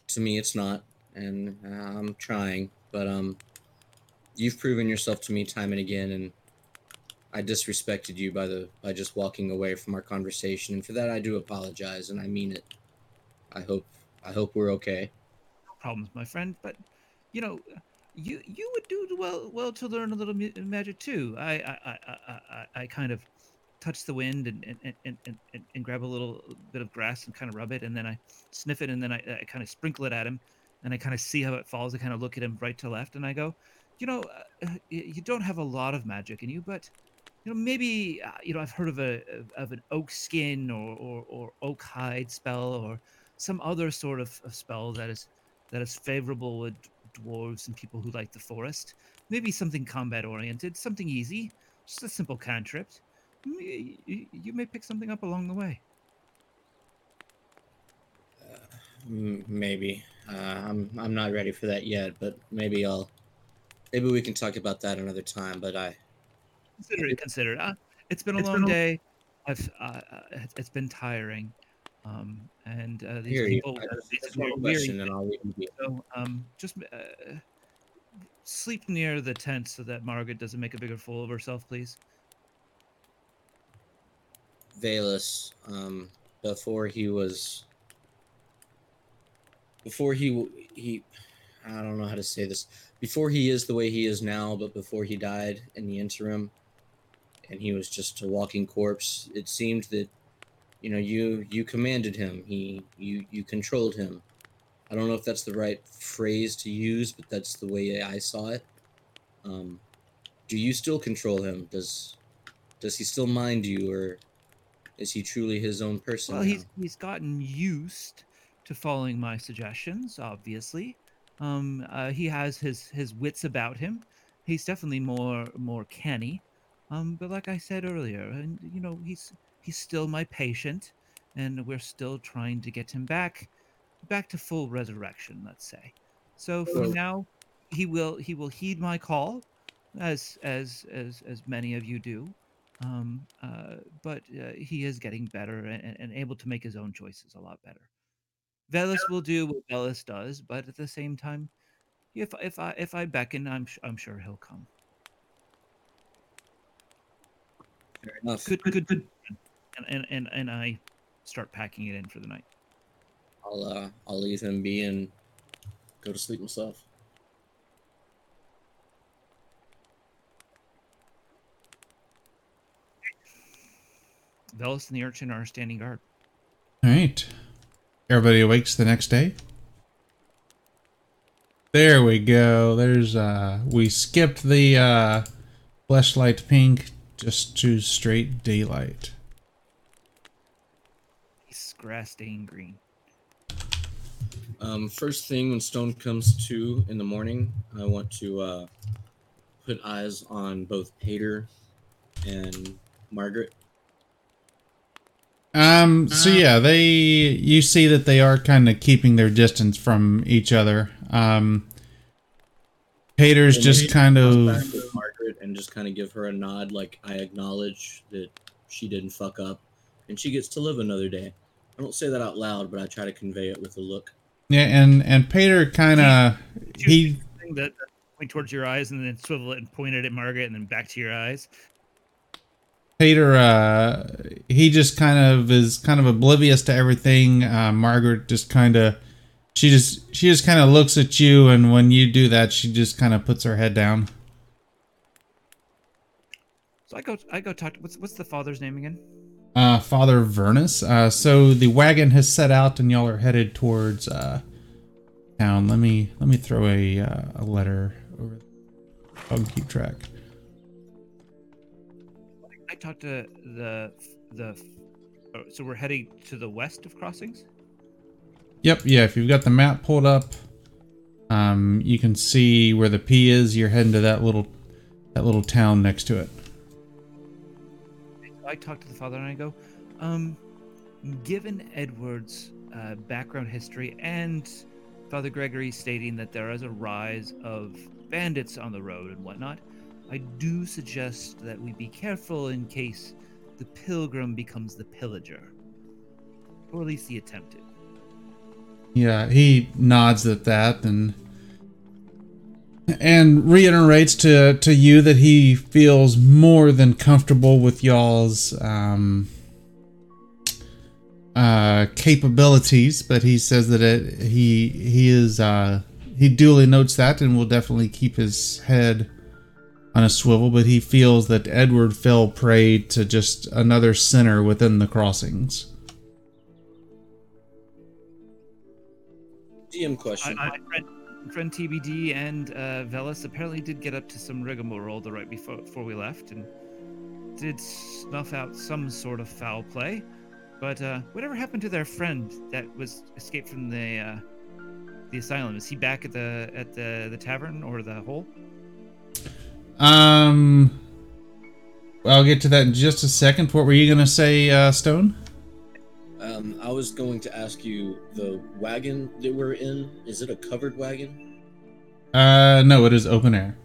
to me it's not, and I'm trying. But um, you've proven yourself to me time and again, and I disrespected you by the by just walking away from our conversation, and for that I do apologize, and I mean it. I hope I hope we're okay. no problems, my friend. But you know, you you would do well well to learn a little magic too. I I I I, I, kind of touch the wind and and, and, and and and grab a little bit of grass and kind of rub it, and then I sniff it, and then I, I kind of sprinkle it at him, and I kind of see how it falls. I kind of look at him right to left, and I go, you know, uh, you don't have a lot of magic in you, but you know maybe uh, you know I've heard of a of- an oak skin or or, or oak hide spell or some other sort of, of spell that is that is favorable with dwarves and people who like the forest. Maybe something combat oriented, something easy, just a simple cantrip. M- y- y- You may pick something up along the way. M- maybe uh, I'm I'm not ready for that yet, but maybe I'll maybe we can talk about that another time. But I Consider it. Consider it. Uh, it's been a It's been long a- day. I've uh, uh, it's- been tiring, um, and uh, these you. people. Uh, just- one question, and I'll leave you. So, um, just uh, sleep near the tent so that Margaret doesn't make a bigger fool of herself, please. Velas, um, before he was, before he he, I don't know how to say this. Before he is the way he is now, but before he died in the interim, and he was just a walking corpse. It seemed that, you know, you you commanded him. He you you controlled him. I don't know if that's the right phrase to use, but that's the way I saw it. Um, do you still control him? Does does he still mind you, or is he truly his own person? Well, now? he's he's gotten used to following my suggestions. Obviously, um, uh, he has his his wits about him. He's definitely more more canny. Um, but like I said earlier, and you know, he's he's still my patient, and we're still trying to get him back back to full resurrection. Let's say. So for now, he will he will heed my call, as as as as many of you do. Um, uh, but uh, he is getting better and, and able to make his own choices a lot better. Velas will do what Velas does, but at the same time, if if I if I beckon, I'm I'm sure he'll come. Fair enough. Good, good, good. And and and, and I start packing it in for the night. I'll uh, I'll leave him be and go to sleep myself. Velas and the urchin are standing guard. All right. Everybody awakes the next day. There we go. There's uh we skipped the uh flashlight pink just to straight daylight. He's grass stained green. Um, first thing when Stone comes to in the morning, I want to uh, put eyes on both Pater and Margaret. Um so yeah, they you see that they are kind of keeping their distance from each other. Um Pater's just kind of back with Margaret and just kind of give her a nod, like I acknowledge that she didn't fuck up, and she gets to live another day. I don't say that out loud, but I try to convey it with a look. yeah, and and Pater kind of he Thing that that point towards your eyes and then swivel it and point it at Margaret and then back to your eyes. Pater uh he just kind of is kind of oblivious to everything. Uh, Margaret just kind of she just she just kind of looks at you, and when you do that, she just kind of puts her head down. So I go I go talk to what's what's the father's name again? Uh, Father Vernus. Uh, so the wagon has set out, and y'all are headed towards uh town. Let me let me throw a uh, a letter over. I'll keep track. I talked to the the oh, so we're heading to the west of crossings. Yep, yeah. If you've got the map pulled up, um, you can see where the P is. You're heading to that little that little town next to it. I talk to the father and I go, um, given Edward's uh, background history and Father Gregory stating that there is a rise of bandits on the road and whatnot, I do suggest that we be careful in case the pilgrim becomes the pillager, or at least the attempted. Yeah, he nods at that and and reiterates to to you that he feels more than comfortable with y'all's um uh capabilities, but he says that it he he is uh he duly notes that and will definitely keep his head on a swivel, but he feels that Edward fell prey to just another sinner within the crossings. DM I, question. my friend, TBD and uh, Velas apparently did get up to some rigmarole the right before, before we left and did snuff out some sort of foul play. But uh, whatever happened to their friend that was escaped from the uh, the asylum? Is he back at the at the the tavern or the hole? Um, I'll get to that in just a second. What were you gonna say, uh, Stone? Um, I was going to ask you the wagon that we're in. Is it a covered wagon? Uh, no, it is open air.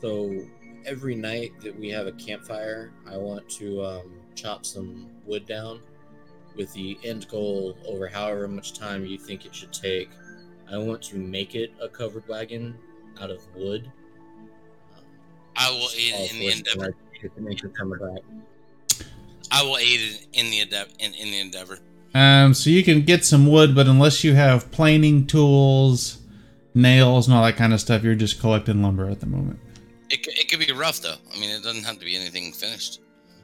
So every night that we have a campfire, I want to um, chop some wood down with the end goal over however much time you think it should take. I want to make it a covered wagon out of wood. Um, I will aid all in the for it, endeavor. and I get to make it come back. I will aid in the endeavor. In, in the endeavor. Um, so you can get some wood, but unless you have planing tools, nails, and all that kind of stuff, you're just collecting lumber at the moment. It, it could be rough though. I mean, it doesn't have to be anything finished.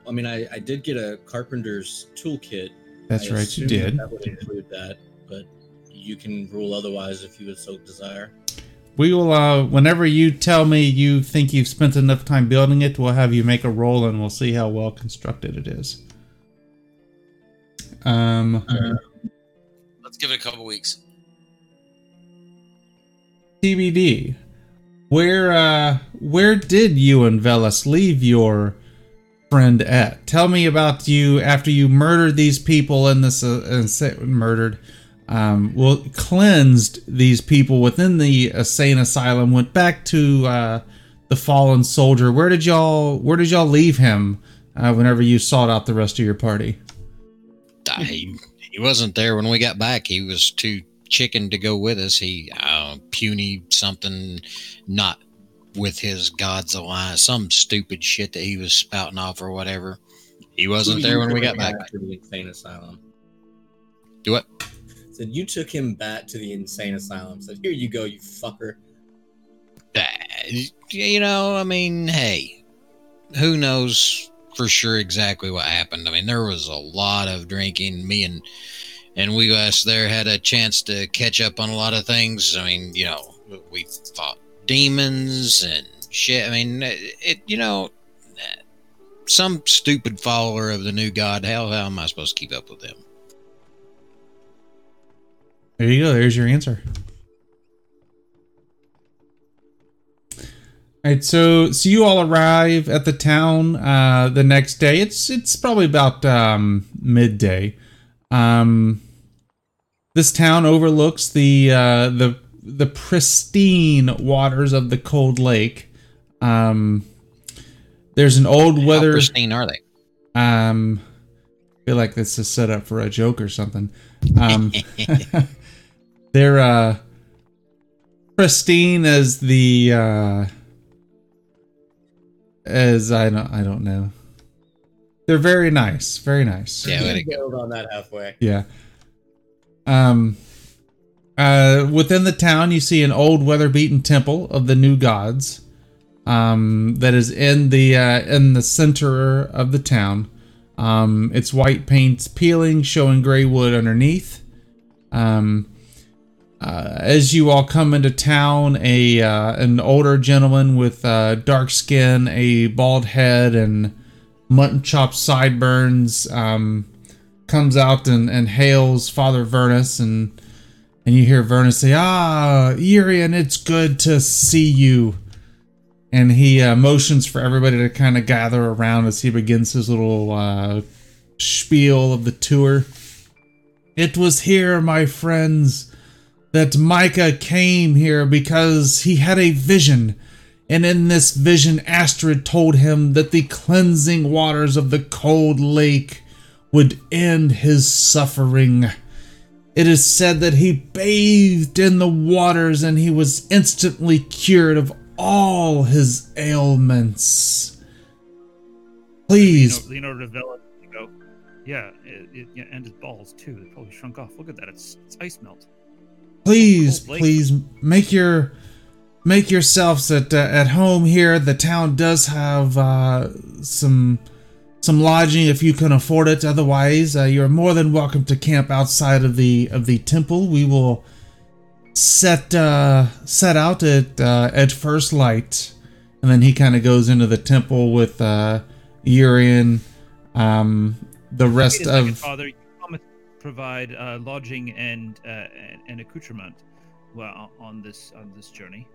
I mean, I, I did get a carpenter's toolkit. That's I right, you did. That would include that, but you can rule otherwise if you would so desire. We will, uh, whenever you tell me you think you've spent enough time building it, we'll have you make a roll and we'll see how well constructed it is. Um, Let's give it a couple weeks. TBD. Where uh where did you and Velas leave your friend at? Tell me about you after you murdered these people in this uh, insa- murdered um well cleansed these people within the insane asylum went back to uh the fallen soldier. Where did y'all where did y'all leave him uh, whenever you sought out the rest of your party? He, he wasn't there when we got back. He was too chicken to go with us. He uh, puny something, not with his God's alliance, some stupid shit that he was spouting off or whatever. He wasn't there when we got back. to the insane asylum. Do what? Said you took him back to the insane asylum. Said, "Here you go, you fucker." Uh, you know, I mean, hey, who knows for sure exactly what happened? I mean, there was a lot of drinking. Me and and we us there had a chance to catch up on a lot of things. I mean, you know, we fought demons and shit. I mean, it, it you know, some stupid follower of the new god. How how am I supposed to keep up with them? There you go. There's your answer. All right, so so you all arrive at the town uh, the next day. It's it's probably about um, midday. Um, this town overlooks the uh, the the pristine waters of the cold lake. Um, there's an old How weather. pristine are they? Um, I feel like this is set up for a joke or something. Um, they're uh, pristine as the uh, as I don't I don't know. They're very nice, very nice. Yeah, way to go. Build on that halfway. Yeah. Um. Uh, within the town, you see an old weather-beaten temple of the new gods. Um, that is in the uh, in the center of the town. Um, its white paint's peeling, showing gray wood underneath. Um, uh, as you all come into town, a uh, an older gentleman with uh, dark skin, a bald head, and mutton chop sideburns um, comes out and, and hails Father Vernus, and and you hear Vernus say, "Ah, Urian, it's good to see you." And he uh, motions for everybody to kind of gather around as he begins his little uh, spiel of the tour. It was here, my friends, that Micah came here because he had a vision. And in this vision, Astrid told him that the cleansing waters of the cold lake would end his suffering. It is said that he bathed in the waters and he was instantly cured of all his ailments. Please, Leonardo, Leonardo da Villa you go. Yeah, it, it, and his balls too. They probably shrunk off. Look at that. It's it's ice melt. Please, please make your make yourselves at uh, at home here. The town does have uh, some some lodging if you can afford it. Otherwise, uh, you're more than welcome to camp outside of the of the temple. We will set uh, set out at uh, at first light, and then he kind of goes into the temple with uh, Urian. Um, the rest second, of Father, you promised to provide uh, lodging and, uh, and accoutrement well on this on this journey.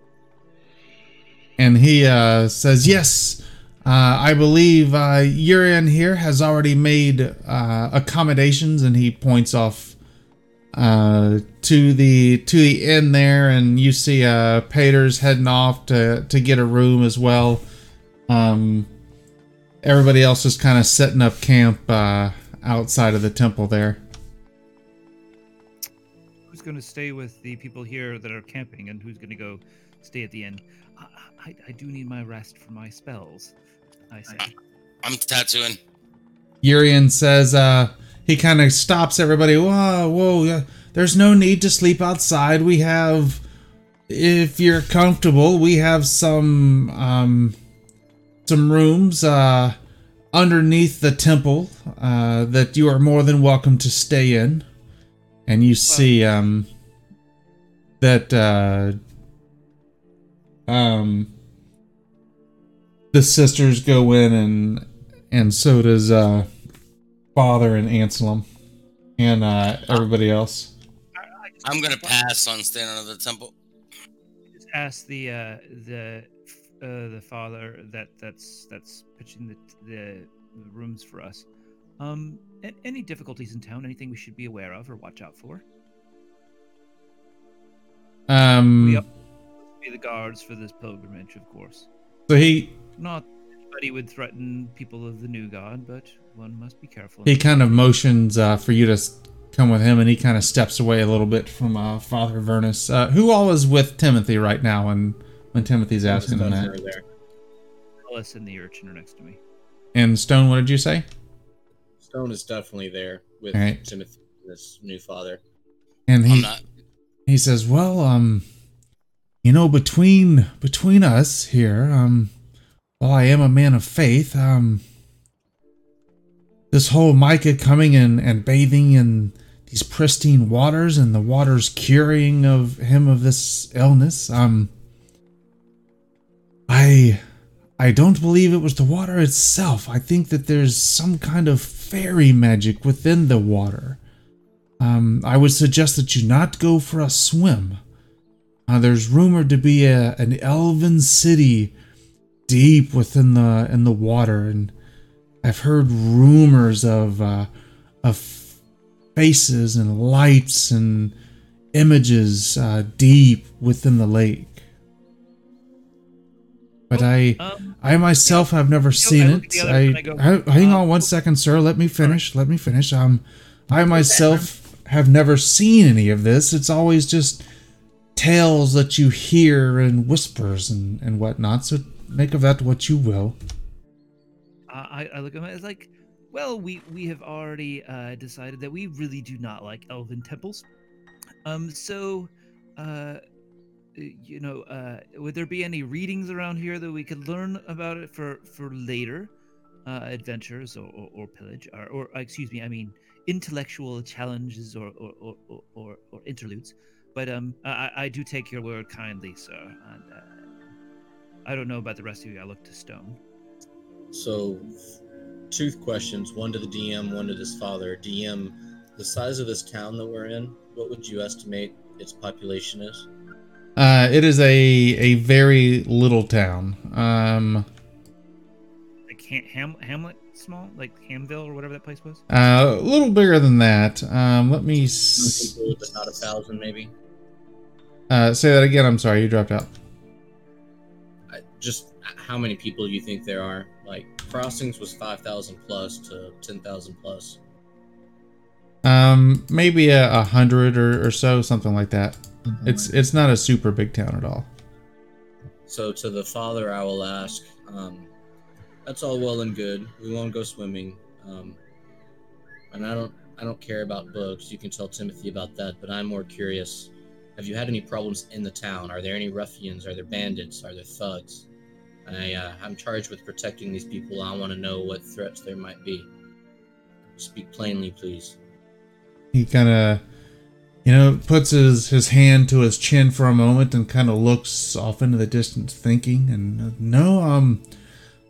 and he uh, says, "Yes, uh, I believe uh, Urian here has already made uh, accommodations." And he points off uh, to the to the inn there, and you see uh, Pater's heading off to to get a room as well. Um, everybody else is kind of setting up camp outside of the temple there. Who's going to stay with the people here that are camping, and who's going to go stay at the inn? I, I, I do need my rest for my spells. I say. I'm tattooing. Urian says uh he kind of stops everybody. Whoa, whoa, yeah, there's no need to sleep outside. We have if you're comfortable, we have some um some rooms uh underneath the temple uh that you are more than welcome to stay in. And you see um that uh um the sisters go in and and so does uh father and Anselm and uh everybody else. I'm gonna pass on staying under the temple. just ask the uh, the uh, the father that that's that's pitching the, the the rooms for us. Um, a- any difficulties in town? Anything we should be aware of or watch out for? Um We up be the guards for this pilgrimage, of course. so he Not anybody would threaten people of the new god, but one must be careful. he kind of motions uh for you to come with him and he kind of steps away a little bit from uh Father Vernus. Uh who all is with Timothy right now and when Timothy's asking him that. Definitely there. Alice and the urchin are next to me. And Stone, what did you say? Stone is definitely there with Alright. Timothy, this new father. And I'm he not. he says, "Well, um, you know, between between us here, um, while I am a man of faith, um, this whole Micah coming and and bathing in these pristine waters and the waters curing of him of this illness, um, I." I don't believe it was the water itself. I think that there's some kind of fairy magic within the water. Um, I would suggest that you not go for a swim. Uh, there's rumored to be a, an elven city deep within the in the water, and I've heard rumors of uh, of faces and lights and images uh, deep within the lake. But I, Um, I myself have never seen it. I, I hang on one second, sir. Let me finish. Let me finish. Um, I myself have never seen any of this. It's always just tales that you hear and whispers and and whatnot. So make of that what you will. I, I look at it as like, well, we we have already uh, decided that we really do not like elven temples. Um, so, uh, you know, uh, would there be any readings around here that we could learn about it for for later uh, adventures or, or, or pillage, or, or uh, excuse me, I mean intellectual challenges or or, or, or, interludes? But um, I, I do take your word kindly, sir, and uh, I don't know about the rest of you. I look to stone. So, two questions: one to the DM, one to his father. DM, the size of this town that we're in. What would you estimate its population is? Uh, it is a a very little town. Um, like Ham, Ham Hamlet small, like Hamville or whatever that place was. uh, a little bigger than that. Um, let me s- People, but not a thousand, maybe. uh, say that again. I'm sorry, you dropped out. I, just how many people do you think there are? Like crossings was five thousand plus to ten thousand plus. Um, maybe a, a hundred or, or so, something like that. It's it's not a super big town at all. So to the father, I will ask. Um, that's all well and good. We won't go swimming, um, and I don't. I don't care about books. You can tell Timothy about that. But I'm more curious. Have you had any problems in the town? Are there any ruffians? Are there bandits? Are there thugs? I, uh, I'm charged with protecting these people. I want to know what threats there might be. Speak plainly, please. He kind of, you know, puts his his hand to his chin for a moment and kind of looks off into the distance, thinking. And uh, no, um,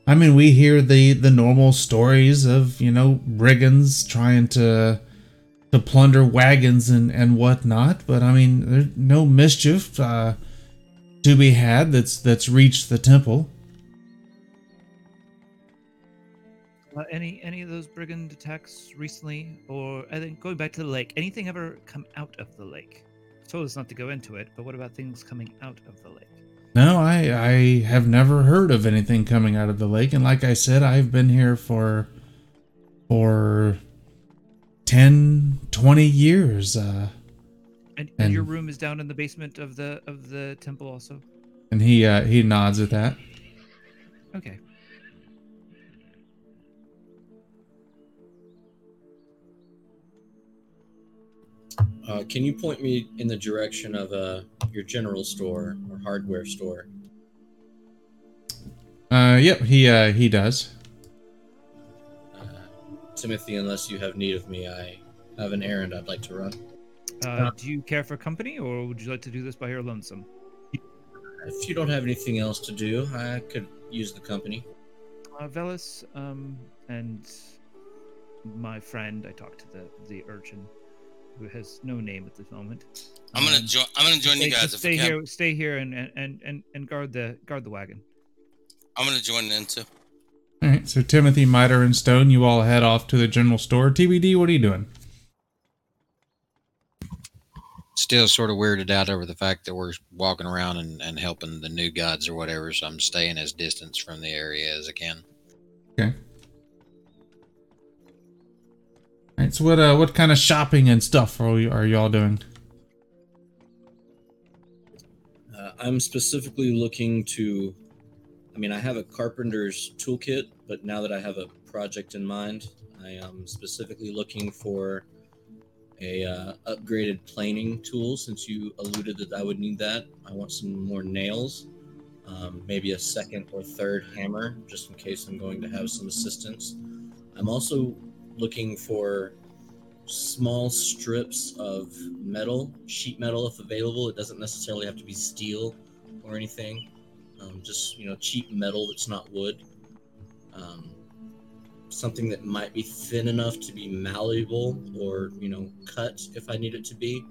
I mean, we hear the the normal stories of you know brigands trying to to plunder wagons and and whatnot, but I mean, there's no mischief uh, to be had that's that's reached the temple. Uh, any any of those brigand attacks recently, or I think going back to the lake, anything ever come out of the lake? Told us not to go into it, but what about things coming out of the lake? No, I I have never heard of anything coming out of the lake, and like I said, I've been here for for 10, 20 years. Uh, And, and your room is down in the basement of the of the temple, also. and he uh, he nods at that. Okay. Uh, can you point me in the direction of uh, your general store or hardware store? Uh, yep, he uh, he does. Uh, Timothy, unless you have need of me, I have an errand I'd like to run. Uh, do you care for company, or would you like to do this by your lonesome? If you don't have anything else to do, I could use the company. Uh, Velas, um, and my friend, I talked to the the urchin, who has no name at this moment. I'm gonna Um, join. I'm gonna join stay, you guys if stay we can. here, stay here, and and and and guard the guard the wagon. I'm gonna join in too. All right, so Timothy, Miter, and Stone, you all head off to the general store. TBD, what are you doing? Still sort of weirded out over the fact that we're walking around and, and helping the new gods or whatever, so I'm staying as distance from the area as I can. Okay. Right, so what uh what kind of shopping and stuff are are y'all doing? Uh, I'm specifically looking to. I mean, I have a carpenter's toolkit, but now that I have a project in mind, I am specifically looking for a uh, upgraded planing tool. Since you alluded that I would need that, I want some more nails, um, maybe a second or third hammer, just in case I'm going to have some assistance. I'm also looking for small strips of metal, sheet metal if available. It doesn't necessarily have to be steel or anything. Um, just you know, cheap metal that's not wood. Um, something that might be thin enough to be malleable or you know cut if I need it to be.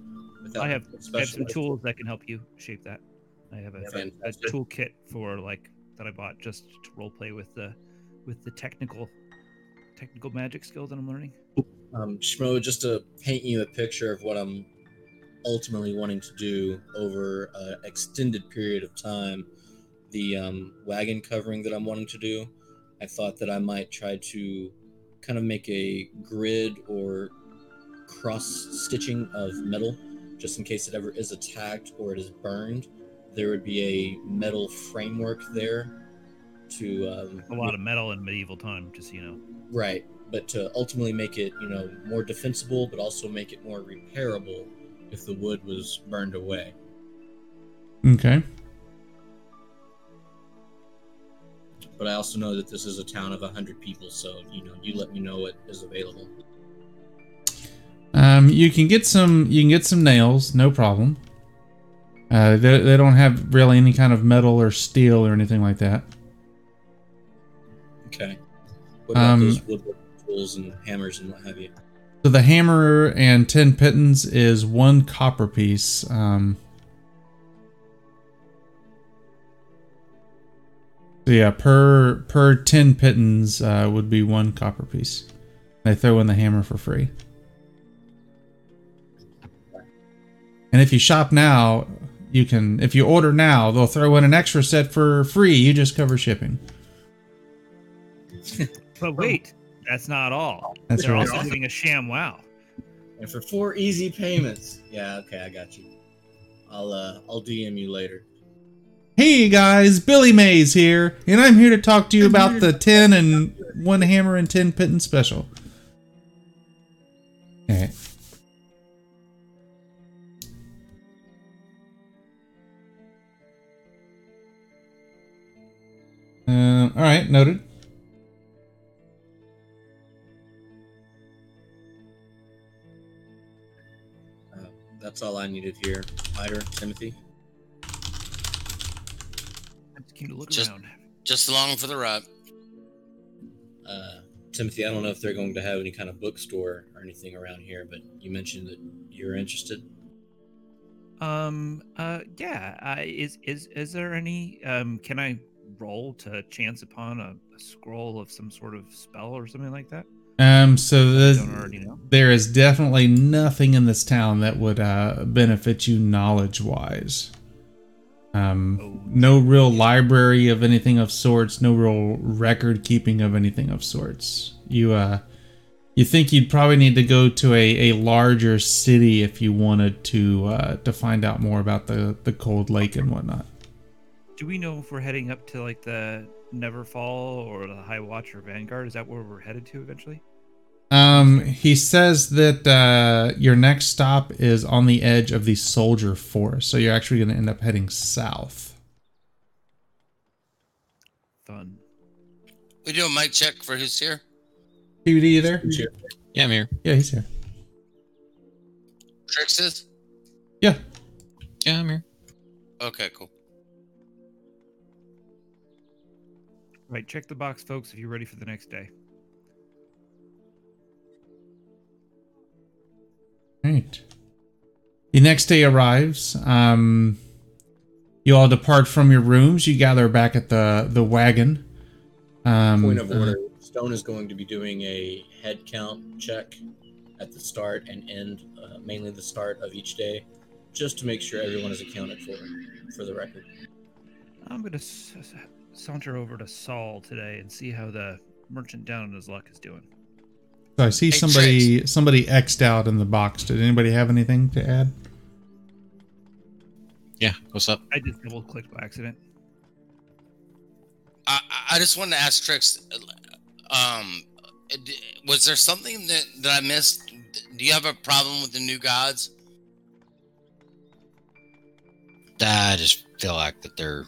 Without I have, I have some tools that can help you shape that. I have a, a Fantastic. toolkit for like that I bought just to role play with the with the technical technical magic skill that I'm learning. um, Schmo, just to paint you a picture of what I'm ultimately wanting to do over an extended period of time. The um, wagon covering that I'm wanting to do, I thought that I might try to kind of make a grid or cross stitching of metal just in case it ever is attacked or it is burned. There would be a metal framework there to um, A lot of metal in medieval time, just you know. Right, but to ultimately make it, you know, more defensible, but also make it more repairable if the wood was burned away. Okay. But I also know that this is a town of hundred people, so you know, you let me know what is available. Um, you can get some. You can get some nails, no problem. Uh, they, they don't have really any kind of metal or steel or anything like that. Okay. What about Um, those woodworking tools and hammers and what have you? So the hammer and ten pittance is one copper piece. Um, so yeah, per per ten pittance uh, would be one copper piece. They throw in the hammer for free. And if you shop now, you can. If you order now, they'll throw in an extra set for free. You just cover shipping. But wait, that's not all. That's They're right. also giving a ShamWow. And for four easy payments. Yeah, okay, I got you. I'll uh I'll DM you later. Hey guys, Billy Mays here, and I'm here to talk to you about the 10 and one hammer and 10 pittance special. Alright. Uh, alright, noted. That's all I needed here. Miter, Timothy. I just came to look Just- around. Just along for the ride. Uh, Timothy, I don't know if they're going to have any kind of bookstore or anything around here, but you mentioned that you're interested. Um. Uh. Yeah. Uh, is is is there any? Um. Can I roll to chance upon a, a scroll of some sort of spell or something like that? Um, so I this, don't already know. there is definitely nothing in this town that would uh, benefit you knowledge wise. Um, Oh. no real library of anything of sorts, no real record keeping of anything of sorts. You uh, you think you'd probably need to go to a, a larger city if you wanted to uh, to find out more about the the cold lake and whatnot. Do we know if we're heading up to like the Neverfall or the High Watch or Vanguard? Is that where we're headed to eventually? Um, he says that uh, your next stop is on the edge of the Soldier Forest, so you're actually going to end up heading south. Fun. We do a mic check for who's here. DVD, you there? Yeah, I'm here. Yeah, he's here. Trix is? Yeah. Yeah, I'm here. Okay, cool. Right. Check the box, folks, if you're ready for the next day. Right. The next day arrives. Um, you all depart from your rooms. You gather back at the the wagon. Um, Point of order: Stone is going to be doing a head count check at the start and end, uh, mainly the start of each day, just to make sure everyone is accounted for. For the record, I'm gonna s- s- saunter over to Saul today and see how the merchant down in his luck is doing. So I see Hey, somebody somebody xed out in the box. Did anybody have anything to add? Yeah, what's up? I just double clicked by accident. I, I- I just wanted to ask Trix, um, was there something that, that I missed? Do you have a problem with the new gods? I just feel like that they're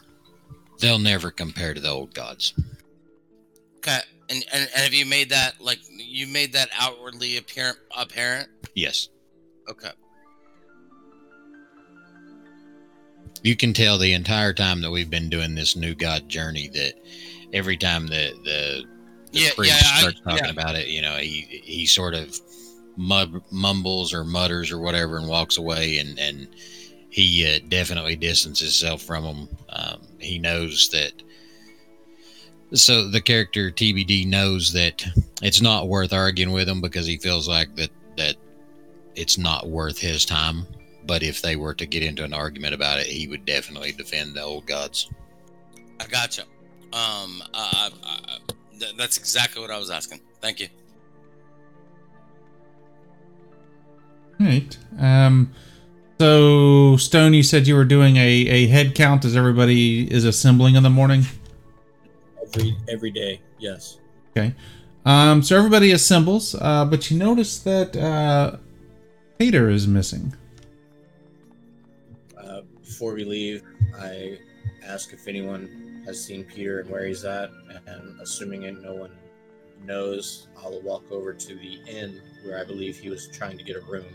they'll never compare to the old gods. Okay, and, and, and have you made that like you made that outwardly apparent? Apparent? Yes. Okay. You can tell the entire time that we've been doing this new god journey that every time the the, the Yeah, priest yeah, I- starts talking yeah. about it, you know, he he sort of mumbles or mutters or whatever and walks away and and he uh, definitely distances himself from them. Um, he knows that. So the character TBD knows that it's not worth arguing with him because he feels like that that it's not worth his time but if they were to get into an argument about it, he would definitely defend the old gods. I gotcha. Um, uh, uh, th- that's exactly what I was asking. Thank you. Right. Um, so, Stone, you said you were doing a, a head count as everybody is assembling in the morning. Every every day, yes. Okay. Um, so everybody assembles, uh, but you notice that uh, Peter is missing. Uh, before we leave, I ask if anyone has seen Peter and where he's at, and assuming it, no one knows, I'll walk over to the inn where I believe he was trying to get a room.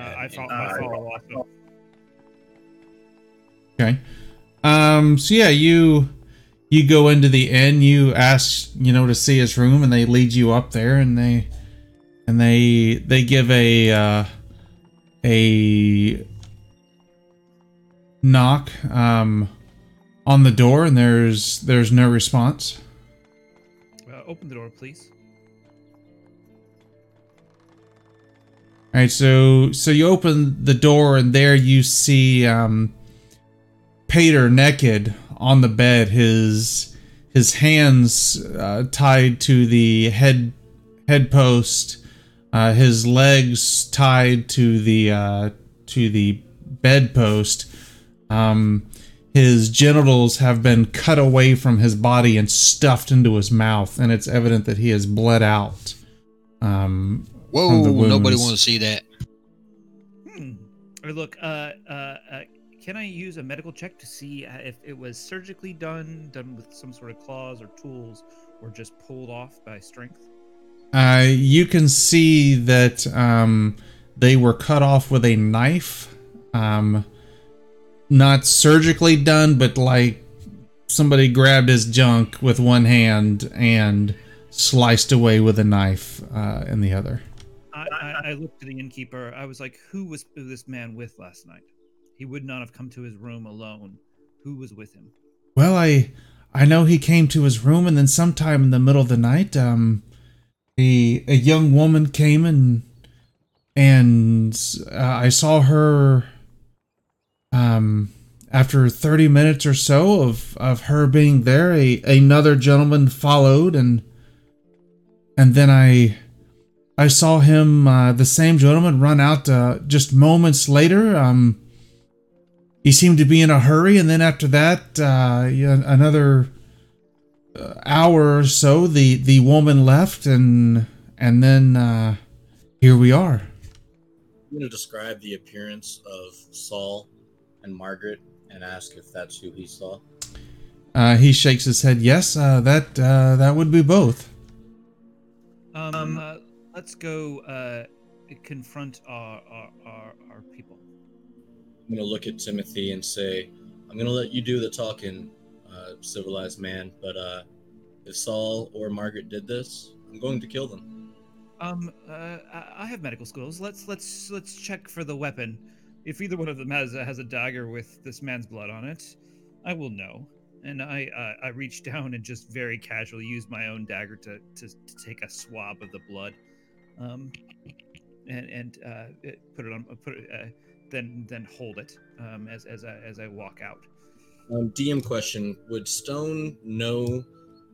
Uh, I follow. and I follow also. Okay. Um, so yeah, you you go into the inn, you ask, you know, to see his room, and they lead you up there, and they and they they give a uh, a knock um, on the door, and there's there's no response. Uh, open the door, please. All right, so so you open the door, and there you see um, Pater naked on the bed, his his hands uh, tied to the head head post, uh, his legs tied to the uh, to the bedpost. Um, his genitals have been cut away from his body and stuffed into his mouth, and it's evident that he has bled out. Um, Whoa! Nobody wants to see that. Hmm. Or look, uh, uh, uh, can I use a medical check to see uh, if it was surgically done, done with some sort of claws or tools, or just pulled off by strength? Uh, you can see that um, they were cut off with a knife. Um, not surgically done, but like somebody grabbed his junk with one hand and sliced away with a knife uh, in the other. I, I, looked at the innkeeper. I was like, "Who was this man with last night? He would not have come to his room alone. Who was with him?" Well, I I know he came to his room, and then sometime in the middle of the night, um, a a young woman came and and uh, I saw her. Um, after thirty minutes or so of of her being there, a another gentleman followed, and and then I. I saw him, uh, the same gentleman, run out uh, just moments later. Um, he seemed to be in a hurry and then after that uh, another uh, hour or so the the woman left and and then uh, here we are I'm going to describe the appearance of Saul and Margaret and ask if that's who he saw. uh, he shakes his head yes uh, that uh, that would be both Um, uh, let's go uh, confront our, our, our, our people. I'm going to look at Timothy and say, I'm going to let you do the talking, uh, civilized man, but uh, if Saul or Margaret did this, I'm going to kill them. Um, uh, I have medical skills. Let's let's let's check for the weapon. If either one of them has a, has a dagger with this man's blood on it, I will know. And I uh, I reach down and just very casually use my own dagger to to, to take a swab of the blood, um, and and uh, put it on put it, uh, then then hold it um, as as I as I walk out. Um, DM question Would Stone know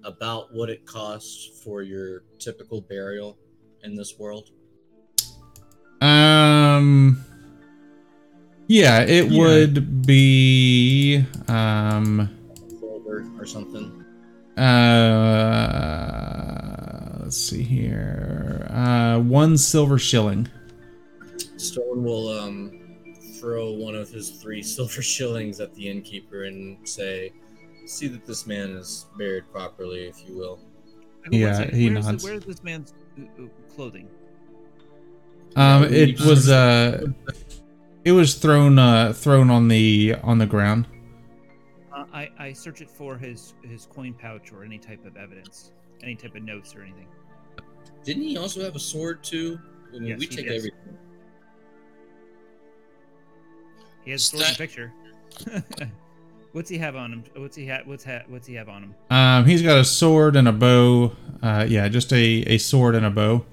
about what it costs for your typical burial in this world? um yeah it Yeah. would be um or something? uh let's see here uh one silver shilling Stone will um, throw one of his three silver shillings at the innkeeper and say, See that this man is buried properly, if you will. Yeah, he where's, nods. The, where's this man's uh, uh, clothing? Um, it was uh, it was thrown uh thrown on the on the ground. Uh, I, I search it for his his coin pouch or any type of evidence, any type of notes or anything. Didn't he also have a sword, too? I mean, Yes, we he take does. everything. He has a sword in the picture. what's he have on him? What's he ha- What's ha- What's he have on him? Um, he's got a sword and a bow. Uh, yeah, just a a sword and a bow.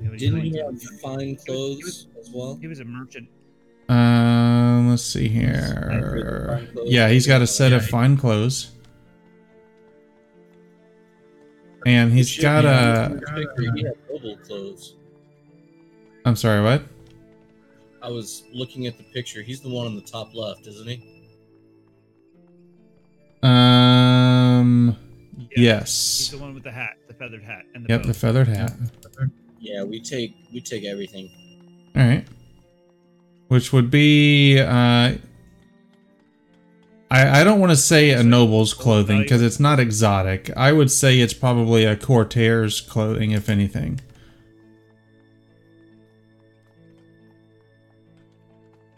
You know, he's Didn't he have fine clothes as well? He was a merchant. Um, let's see here. Yeah, he's got a set of fine clothes. And he's got a. He had oval clothes. I'm sorry, what? I was looking at the picture. He's the one on the top left, isn't he? Um, Yeah. He's yes. the one with the hat, the feathered hat, and the Yep, bow. the feathered hat. Yeah, we take we take everything. All right. Which would be, uh, I, I don't want to say a noble's clothing because it's not exotic. I would say it's probably a courtier's clothing, if anything.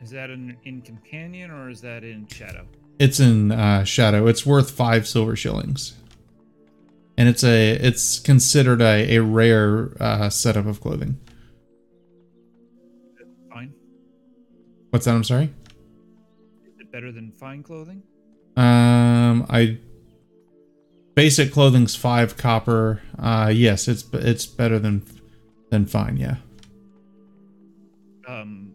Is that in, in companion or is that in shadow? It's in uh, shadow. It's worth five silver shillings, and it's a it's considered a, a rare uh, setup of clothing. Fine. What's that? I'm sorry. Is it better than fine clothing? Um, I basic clothing's five copper. Uh, yes, it's it's better than than fine. Yeah. Um,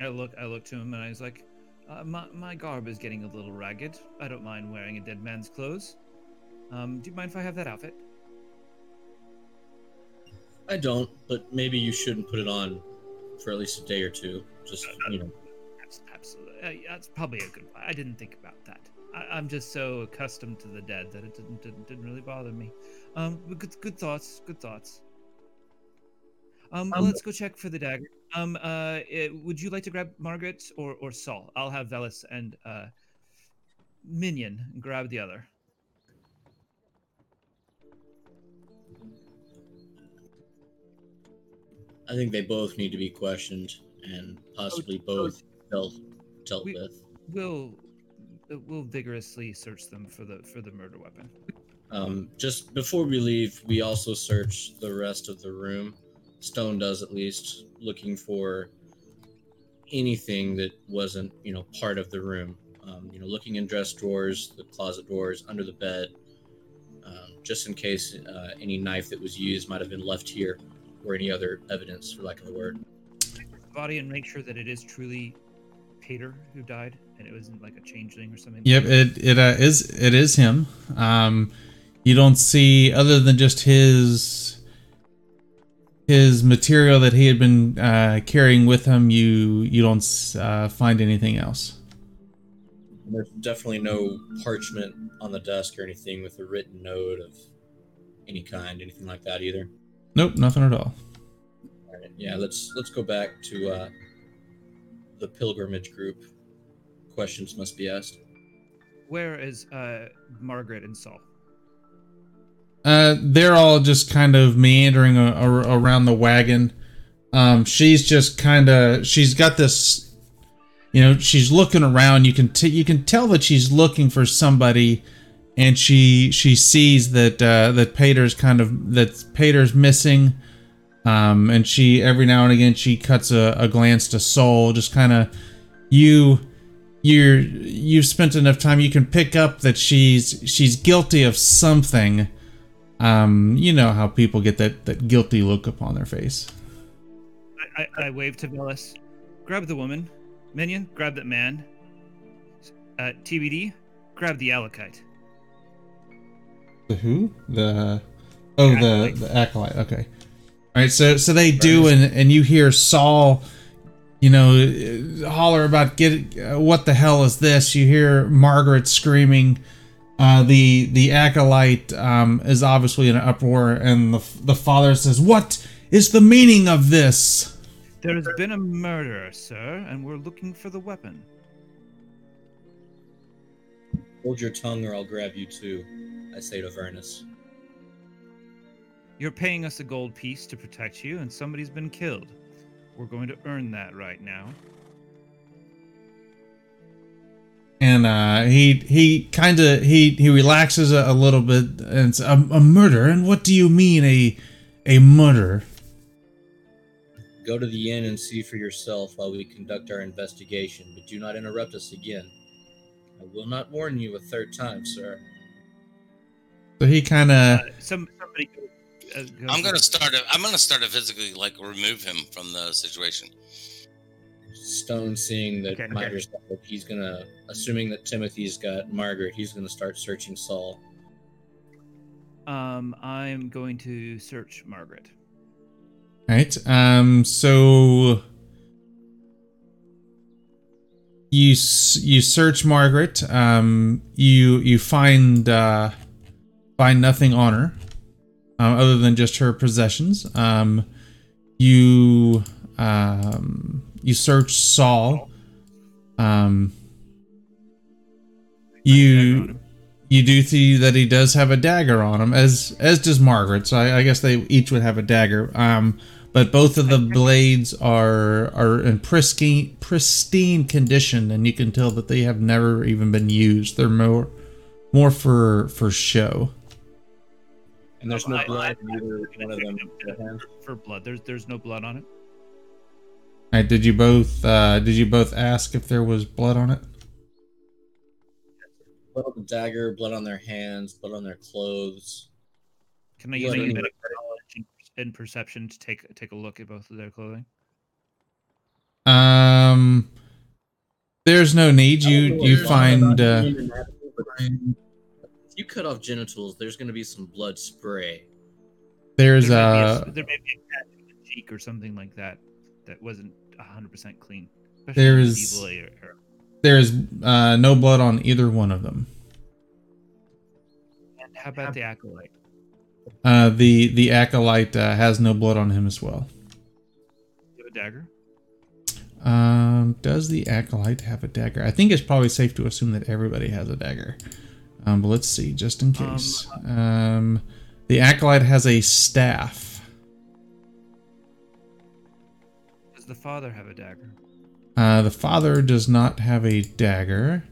I look, I look to him and I was like, uh, my, my garb is getting a little ragged. I don't mind wearing a dead man's clothes. Um, do you mind if I have that outfit? I don't, but maybe you shouldn't put it on for at least a day or two. Just you know, Abs- Absolutely. Uh, that's probably a good. I didn't think about that. I, I'm just so accustomed to the dead that it didn't didn't, didn't really bother me. Um, but good good thoughts. Good thoughts. Um, Um, let's go check for the dagger. Um, uh, it, would you like to grab Margaret or or Saul? I'll have Velas and uh, Minion grab the other. I think they both need to be questioned and possibly both dealt dealt We- with. We'll uh, we'll vigorously search them for the for the murder weapon. Um, just before we leave, we also search the rest of the room. Stone does at least, looking for anything that wasn't, you know, part of the room. Um, you know, looking in dress drawers, the closet doors, under the bed, um, just in case uh, any knife that was used might have been left here, or any other evidence, for lack of a word. Body and make sure that it is truly Pater who died, and it wasn't like a changeling or something. Yep. It it uh, is it is him. Um, you don't see other than just his his material that he had been uh, carrying with him. You you don't uh, find anything else. There's definitely no parchment on the desk or anything with a written note of any kind, anything like that either. Nope, nothing at all. All right, yeah, let's let's go back to uh, the pilgrimage group. Questions must be asked. Where is uh, Margaret and Saul? Uh, they're all just kind of meandering a, a, around the wagon. Um, she's just kind of she's got this, you know, she's looking around. You can t- you can tell that she's looking for somebody, and she she sees that uh, that Pater's kind of that Pater's missing. Um, and she every now and again she cuts a, a glance to Saul, just kind of you you're you've spent enough time you can pick up that she's she's guilty of something um you know how people get that that guilty look upon their face I, I, I wave to Velas. Grab the woman. Minion, grab that man. Uh, TBD, grab the Alakite. the who the oh the the acolyte okay all right so so they do and and you hear saul you know uh, holler about get uh, what the hell is this you hear margaret screaming uh, the the acolyte um, is obviously in an uproar, and the the father says, "What is the meaning of this?" There has been a murder, sir, and we're looking for the weapon. Hold your tongue, or I'll grab you too. I say to Vernus. You're paying us a gold piece to protect you, and somebody's been killed. We're going to earn that right now. and uh, he he kind of he he relaxes a, a little bit and it's a, a murder and what do you mean a a murder Go to the inn and see for yourself while we conduct our investigation, but do not interrupt us again. I will not warn you a third time, sir. so he kind of Uh, some somebody uh, go I'm gonna start. To, I'm gonna start to physically like remove him from the situation. Stone seeing that Okay, okay. Miger's got it, he's gonna, assuming that Timothy's got Margaret, he's gonna start searching Saul. Um, I'm going to search Margaret. Right. Um. So you you search Margaret. Um. You you find uh, find nothing on her, um, other than just her possessions. Um. You um. You search Saul. Um. You you do see that he does have a dagger on him, as as does Margaret. So I, I guess they each would have a dagger. Um, but both of the blades are are in pristine pristine condition, and you can tell that they have never even been used. They're more more for for show. And there's no I- blood I- in either one of them. For, for blood, there's there's no blood on it. All right, did you both uh, did you both ask if there was blood on it? Blood on the dagger, blood on their hands, blood on their clothes. Can I Blood use any anywhere. medical knowledge and- and perception to take take a look at both of their clothing? Um, there's no need. You you find uh, If you cut off genitals, there's gonna be some blood spray. there's there, may a, uh there may be a cat in the cheek or something like that that wasn't 100 percent clean. Especially There in is- medieval era- era. there's uh no blood on either one of them. And how about the acolyte? Uh, the the acolyte uh, has no blood on him as well. You have a dagger? Um, does the acolyte have a dagger? I think it's probably safe to assume that everybody has a dagger. Um, but let's see, just in Um, case. Um, the acolyte has a staff. Does the father have a dagger? Uh, the father does not have a dagger.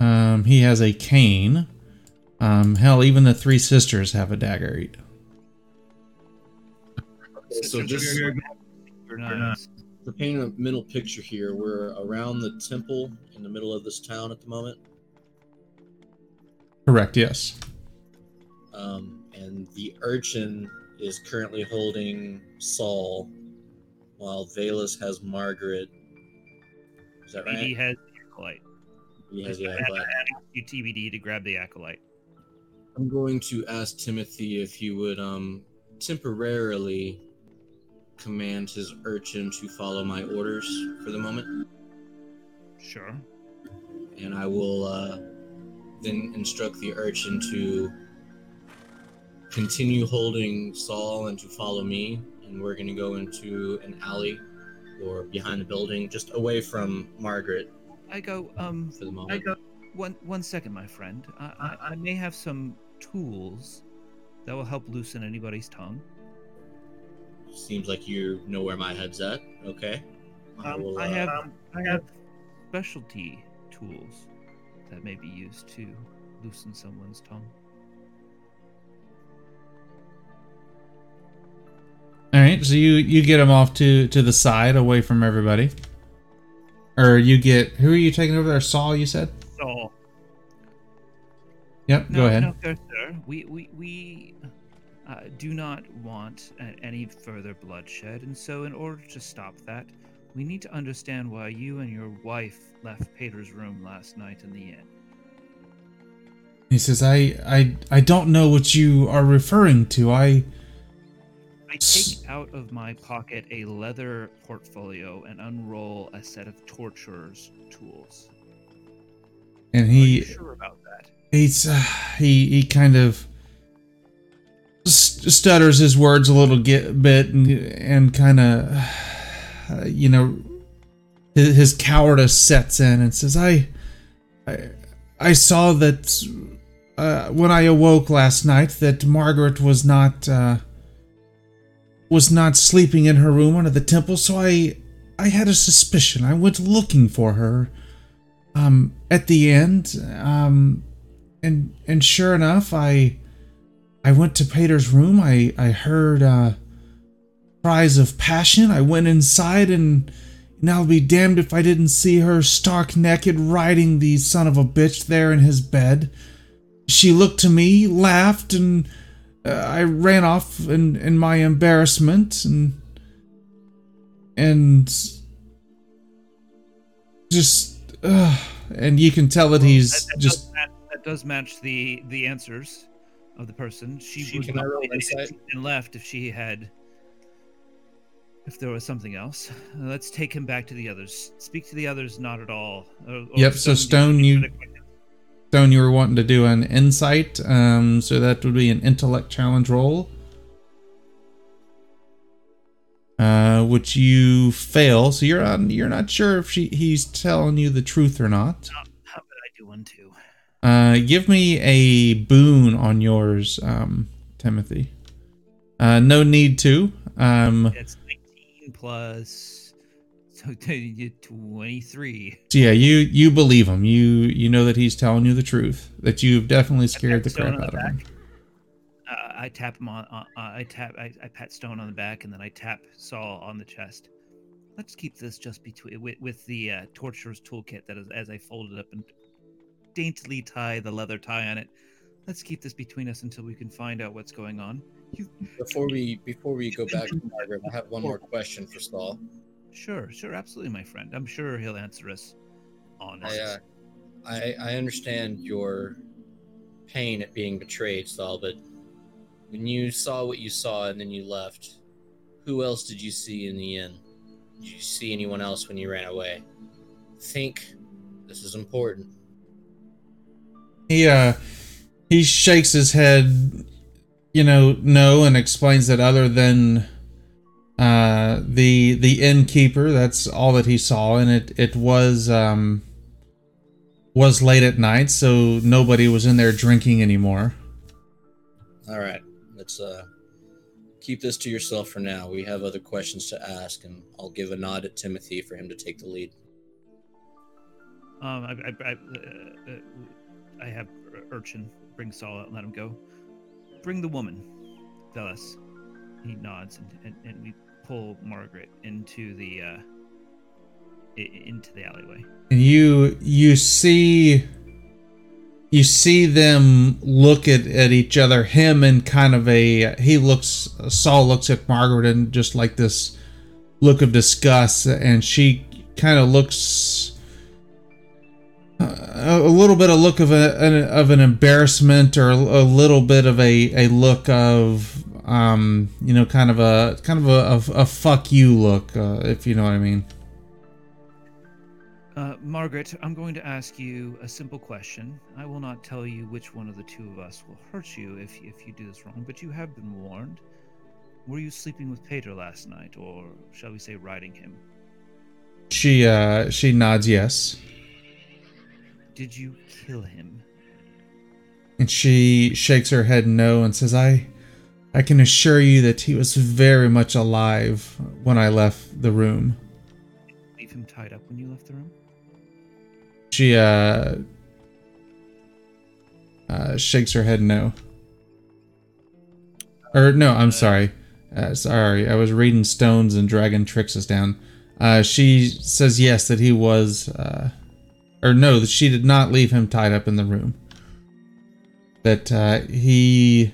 Um, he has a cane. Um, hell, even the three sisters have a dagger. Okay, so Sisters just are- are knives. to paint a mental picture here, we're around the temple in the middle of this town at the moment. Correct. Yes. Um, and the urchin is currently holding Saul, while Velas has Margaret. Is that BD right? has the acolyte. He has, yeah, And but adding you TBD to grab the acolyte. I'm going to ask Timothy if he would um temporarily command his urchin to follow my orders for the moment, Sure. and I will uh, then instruct the urchin to continue holding Saul and to follow me. And we're going to go into an alley or behind the building, just away from Margaret I go, um, for the moment. one one second, my friend. I, I, I may have some tools that will help loosen anybody's tongue. Seems like you know where my head's at. Okay. I Um, will, I uh, have I have specialty tools that may be used to loosen someone's tongue. All right. So you you get him off to to the side, away from everybody. Or you get who are you taking over there? Saul, you said. Saul. Yep. no, go ahead. no, sir, sir. We we we uh, do not want any further bloodshed, and so in order to stop that, we need to understand why you and your wife left Pater's room last night in the inn. He says, "I I I don't know what you are referring to. I. I take out of my pocket a leather portfolio and unroll a set of torturer's tools. and he sure about that? he's uh, he he kind of st- stutters his words a little get, bit and and kind of uh, you know his, his cowardice sets in and says I I I saw that uh, when I awoke last night that Margaret was not uh, was not sleeping in her room under the temple so I I had a suspicion. I went looking for her um at the end um and and sure enough i i went to pater's room. I i heard uh cries of passion i went inside and and i'll be damned if i didn't see her stark naked riding the son of a bitch there in his bed she looked to me laughed and uh, I ran off in in my embarrassment and and just uh, and you can tell that he's that, that just does match, that does match the the answers of the person. She, She would not roll have insight? left if she had if there was something else. Uh, let's take him back to the others. Speak to the others, not at all. Or- or Yep, so Stone, any you- Stone, you were wanting to do an insight, um, so that would be an intellect challenge roll. Uh, which you fail, so you're on. You're not sure if she he's telling you the truth or not. How about I do one too? Uh, give me a boon on yours, um, Timothy. Uh, no need to. Um, It's 19 plus so you get 23. so yeah, you you believe him. You you know that he's telling you the truth. That you've definitely scared the crap out the of him. Uh, I tap him on. Uh, uh, I tap. I, I pat Stone on the back, and then I tap Saul on the chest. Let's keep this just between with, with the uh, torturer's toolkit that is as I fold it up and daintily tie the leather tie on it. Let's keep this between us until we can find out what's going on. You Before we before we go back to Margaret, I have one more question for Saul. sure, sure, absolutely, my friend. I'm sure he'll answer us honest. I, uh, I I understand your pain at being betrayed, Saul, but when you saw what you saw and then you left, who else did you see in the inn? Did you see anyone else when you ran away? Think this is important. He uh he shakes his head, you know, no, and explains that other than uh the the innkeeper, that's all that he saw, and it it was um was late at night, so nobody was in there drinking anymore. All right, let's uh keep this to yourself for now. We have other questions to ask, and I'll give a nod at Timothy for him to take the lead. Um, I, I, I, uh, uh, I have Urchin bring Saul out and let him go. Bring the woman, Velas. He nods, and, and, and we pull Margaret into the uh, into the alleyway. And you you see you see them look at, at each other, him and kind of a he looks Saul looks at Margaret and just like this look of disgust and she kind of looks a little bit of look of a an, of an embarrassment or a little bit of a, a look of um you know kind of a kind of a, a, a fuck you look uh, if you know what I mean. Uh, Margaret, I'm going to ask you a simple question. I will not tell you which one of the two of us will hurt you if if you do this wrong, but you have been warned. Were you sleeping with Peter last night, or shall we say riding him? She uh she nods yes. Did you kill him? And she shakes her head no and says, I I can assure you that he was very much alive when I left the room. Leave him tied up when you left the room? She uh, uh shakes her head no. Or no, I'm sorry. Uh, sorry, I was reading Stones and Dragon Tricks us down. Uh, she says yes that he was, uh, or no, that she did not leave him tied up in the room. That uh, he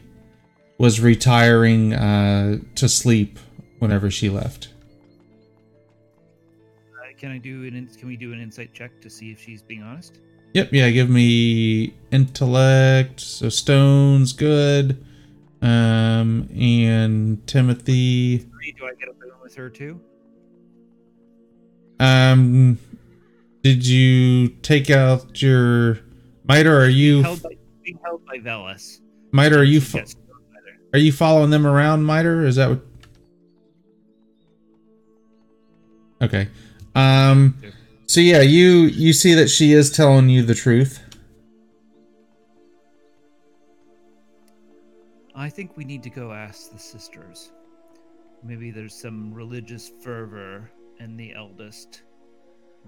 was retiring uh, to sleep whenever she left. Uh, can I do an can we do an insight check to see if she's being honest? Yep, yeah, give me intellect. So Stone's good. Um, and Timothy. Do I get a boon with her too? Um, did you take out your Miter? Are you Held by, being held by Velas. Miter? Are you fo- gets stoned by her. are you following them around, Miter? Is that what? Okay. Um. So yeah, you you see that she is telling you the truth. I think we need to go ask the sisters. Maybe there's some religious fervor in the eldest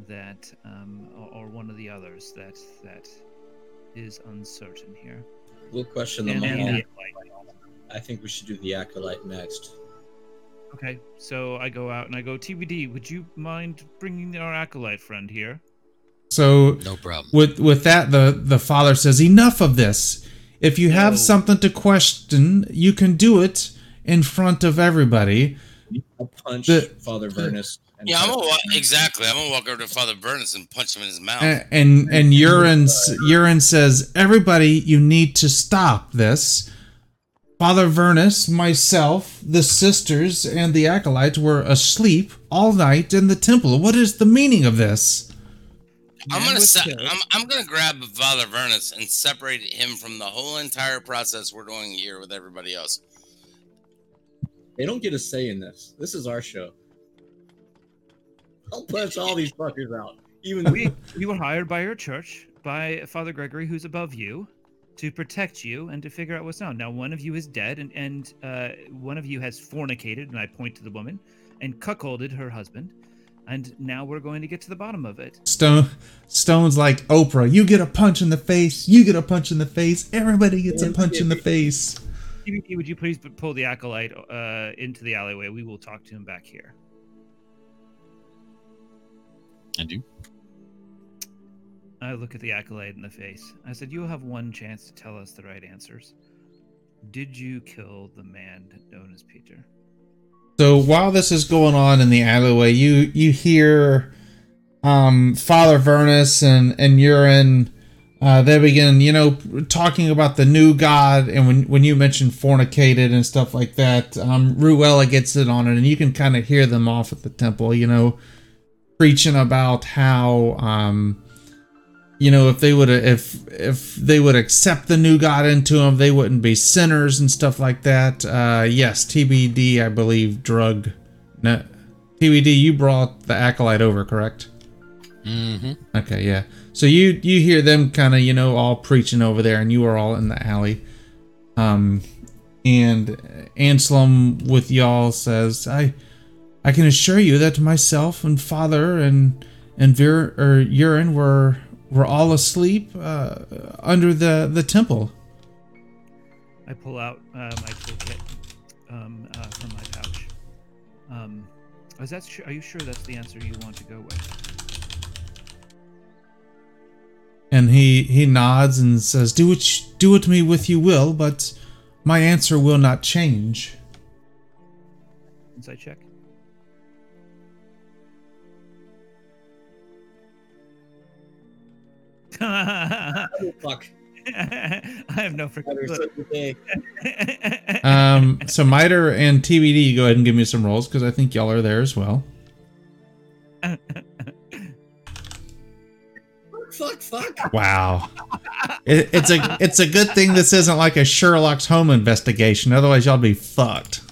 that, um, or, or one of the others that that is uncertain here. We'll question them And- all. and the- I think we should do the acolyte next. okay, so I go out and I go, TBD, would you mind bringing our acolyte friend here? So No problem. with with that, the the father says, "Enough of this. If you have No. something to question, you can do it in front of everybody. I'll punch The- Father Vernus. And Yeah, I'm gonna walk, exactly. I'm gonna walk over to Father Vernus and punch him in his mouth. A- And and Urine s- Urine says, "Everybody, you need to stop this." Father Vernus, myself, the sisters, and the acolytes were asleep all night in the temple. What is the meaning of this? I'm gonna se- I'm, I'm gonna grab Father Vernus and separate him from the whole entire process we're doing here with everybody else. They don't get a say in this. This is our show. I'll punch all these fuckers out. Even we we were hired by your church by Father Gregory, who's above you, to protect you and to figure out what's now. Now, one of you is dead, and and uh, one of you has fornicated, and I point to the woman, and cuckolded her husband, and now we're going to get to the bottom of it. Stone Stone's like Oprah. You get a punch in the face. You get a punch in the face. Everybody gets a punch in the face. Would you please pull the acolyte uh, into the alleyway? We will talk to him back here. I do. I look at the accolade in the face. I said, "You have one chance to tell us the right answers. Did you kill the man known as Peter?" So while this is going on in the alleyway, you you hear um, Father Vernus and and Urine. Uh, they begin, you know, talking about the new god, and when when you mention fornicated and stuff like that, um, Ruella gets it on it, and you can kind of hear them off at the temple, you know, preaching about how, um, you know, if they would if if they would accept the new god into them, they wouldn't be sinners and stuff like that. Uh, yes, TBD, I believe, drug. No, TBD, you brought the acolyte over, correct? Mm-hmm. Okay, yeah. So you you hear them kind of you know all preaching over there, and you are all in the alley. Um, and Anselm with y'all says, "I I can assure you that myself and Father and and Vir or Urine were were all asleep uh, under the the temple." I pull out uh, my toolkit um, uh, from my pouch. Um, is that su- are you sure that's the answer you want to go with? And he he nods and says, "Do what you, do what me with you will, but my answer will not change." Insight check. I have no freaking Better clue. suck the dick. Um, so Miter and TBD, go ahead and give me some rolls because I think y'all are there as well. fuck, fuck. Wow, it, it's a it's a good thing this isn't like a Sherlock Holmes investigation. Otherwise, y'all be fucked.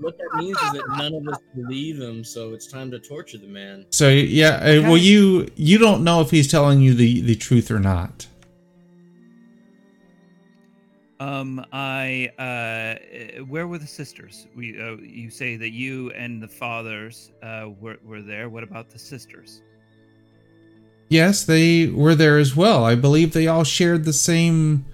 What that means is that none of us believe him, so it's time to torture the man. So yeah, uh, well you you don't know if he's telling you the the truth or not. Um, I uh, where were the sisters? We uh, you say that you and the fathers uh were were there. What about the sisters? Yes, they were there as well. I believe they all shared the same.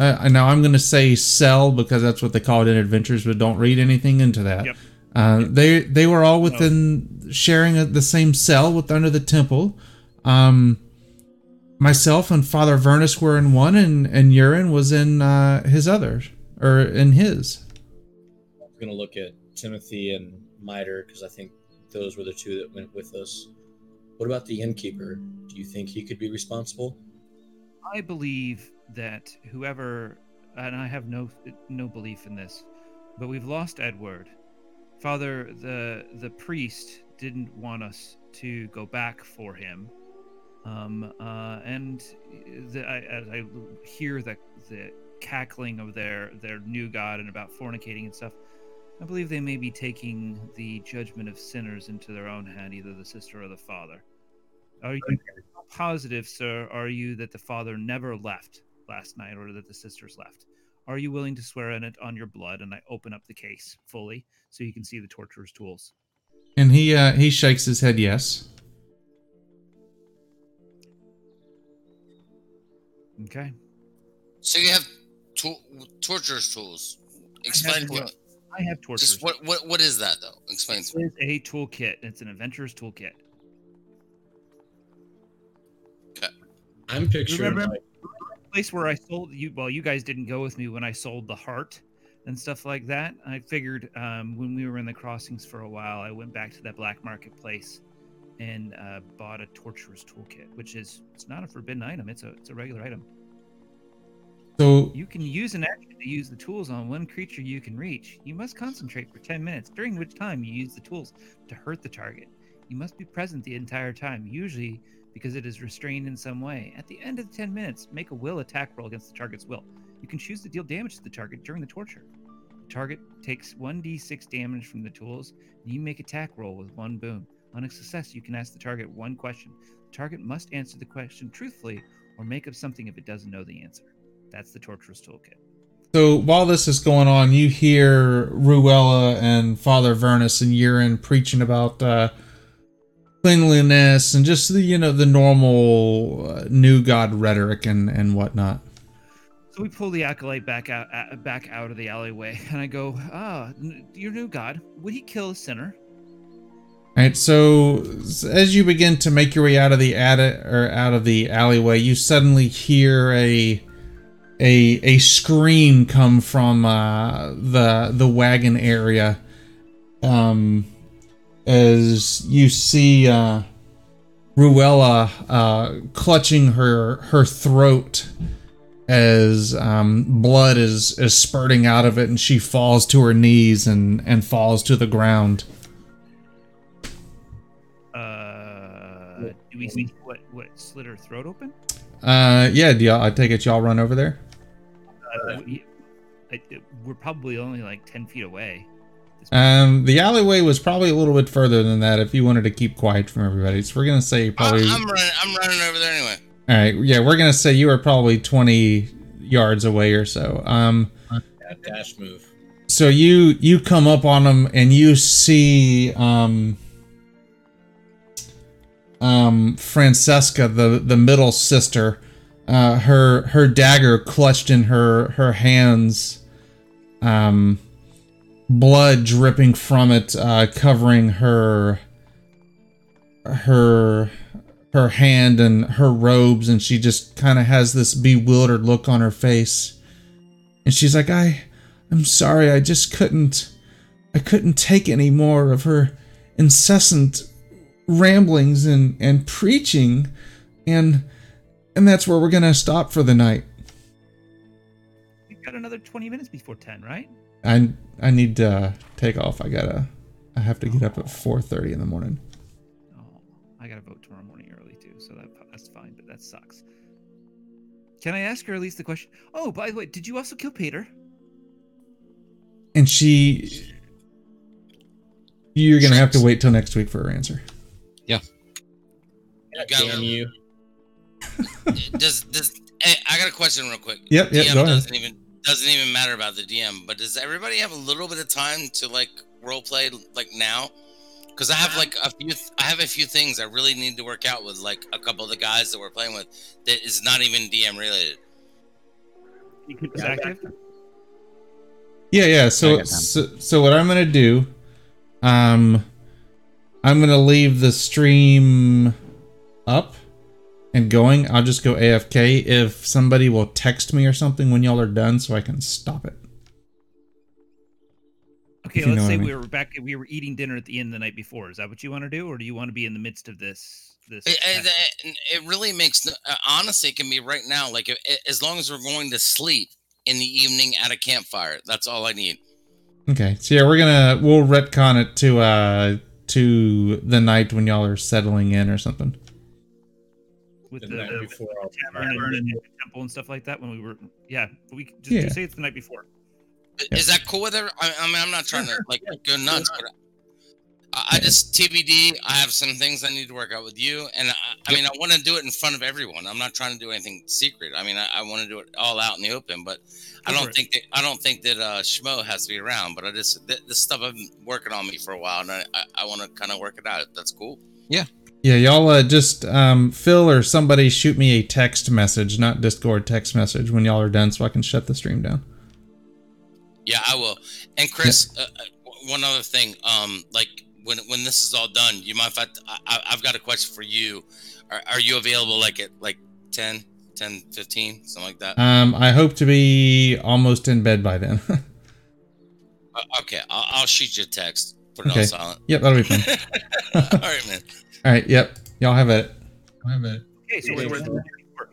Uh, now I'm going to say cell because that's what they call it in Adventures, but don't read anything into that. Yep. Uh, they they were all within sharing a, the same cell with under the temple. Um, myself and Father Vernus were in one, and and Urine was in uh, his other or in his. I'm gonna look at Timothy and Miter because I think those were the two that went with us. What about the innkeeper? Do you think he could be responsible? I believe that whoever, and I have no no belief in this, but we've lost Edward. Father, the the priest didn't want us to go back for him, um, uh, and the, I, as I hear the the cackling of their their new god and about fornicating and stuff, I believe they may be taking the judgment of sinners into their own hand, either the sister or the father. Are you how positive, sir, are you that the father never left last night or that the sisters left? Are you willing to swear in it on your blood? And I open up the case fully so you can see the torturer's tools. And he uh, he shakes his head yes. Okay. So you have to- torturer's tools. Explain I have, what. I have torturers. Just what, what what is that though? Explain to me. It is a toolkit. It's an adventurer's toolkit. I'm picturing Remember- like place where I sold you. Well, you guys didn't go with me when I sold the heart and stuff like that. I figured um, when we were in the crossings for a while, I went back to that black marketplace and uh, bought a torturer's toolkit, which is it's not a forbidden item. It's a it's a regular item. So You can use an action to use the tools on one creature you can reach. You must concentrate for 10 minutes, during which time you use the tools to hurt the target. You must be present the entire time, usually because it is restrained in some way. At the end of the 10 minutes, make a will attack roll against the target's will. You can choose to deal damage to the target during the torture. The target takes 1d6 damage from the tools, and you make attack roll with one boon. On a success, you can ask the target one question. The target must answer the question truthfully or make up something if it doesn't know the answer. That's the torturer's toolkit. So while this is going on, you hear Ruella and Father Vernus and Urin preaching about uh, cleanliness and just the you know the normal uh, new god rhetoric and and whatnot. So we pull the acolyte back out, uh, back out of the alleyway, and I go, "Ah, n- your new god, would he kill a sinner?" All right, so as you begin to make your way out of the attic or out of the alleyway, you suddenly hear a a a scream come from uh, the the wagon area. Um, as you see uh, Ruella uh, clutching her her throat as um, blood is is spurting out of it, and she falls to her knees and and falls to the ground. Uh, do we see what what slit her throat open? Uh, yeah, do y'all, I take it y'all run over there? Uh, we, I, we're probably only like ten feet away. Um, the alleyway was probably a little bit further than that if you wanted to keep quiet from everybody. So we're gonna say I, probably. I'm running. I'm running over there anyway. All right, yeah, we're gonna say you are probably twenty yards away or so. Um, That dash move. so you you come up on them and you see um um Francesca the the middle sister uh her her dagger clutched in her her hands um blood dripping from it uh covering her her her hand and her robes and she just kind of has this bewildered look on her face and she's like i I'm sorry, I just couldn't I couldn't take any more of her incessant ramblings and, and preaching and and that's where we're gonna stop for the night. We've got another twenty minutes before ten, right? I I need to take off. I gotta I have to get up at four thirty in the morning. Oh, I gotta vote tomorrow morning early too, so that that's fine, but that sucks. Can I ask her at least the question? Oh, by the way, did you also kill Peter? And she you're gonna have to wait till next week for her answer. You got Damn you. does does hey, I got a question real quick. Yep, yep, DM go ahead. doesn't even doesn't even matter about the DM, but does everybody have a little bit of time to like role play like now? Because I have like a few, I have a few things I really need to work out with like a couple of the guys that we're playing with that is not even DM related. You keep us Yeah, active. Yeah, yeah. So, so, so what I'm gonna do, um, I'm gonna leave the stream up and going. I'll just go AFK if somebody will text me or something when y'all are done, so I can stop it. Okay, If you know let's say I mean. we were back. We were eating dinner at the inn the night before. Is that what you want to do, or do you want to be in the midst of this? This. It, it, it- it really makes uh, honestly, it can be right now. Like if, as long as we're going to sleep in the evening at a campfire, that's all I need. Okay. So yeah, we're gonna we'll retcon it to uh to the night when y'all are settling in or something. With The the, night the before all tavern and the temple and stuff like that. When we were, yeah, we could just Yeah. just say it's the night before. I- Is that cool with her? I, I mean, I'm not trying to like go nuts, but I, I just TBD. I have some things I need to work out with you, and I, I mean, I want to do it in front of everyone. I'm not trying to do anything secret. I mean, I, I want to do it all out in the open, but I don't think that I don't think that uh, Schmo has to be around. But I just th- this stuff I've been working on me for a while, and I, I, I want to kind of work it out. That's cool. Yeah, y'all uh, just um Phil or somebody shoot me a text message, not Discord text message when y'all are done, so I can shut the stream down. Yeah, I will. And Chris, uh, uh, one other thing, um, like when when this is all done, you mind if I, I I've got a question for you. Are, are you available like at like 10, 10, 15, something like that. Um, I hope to be almost in bed by then. Uh, okay, I'll, I'll shoot you a text. Put it Okay. on silent. yep, that'll be fine. All right, man. All right. Yep. Y'all have it. Y'all have it. Okay, so we're, yeah. we're,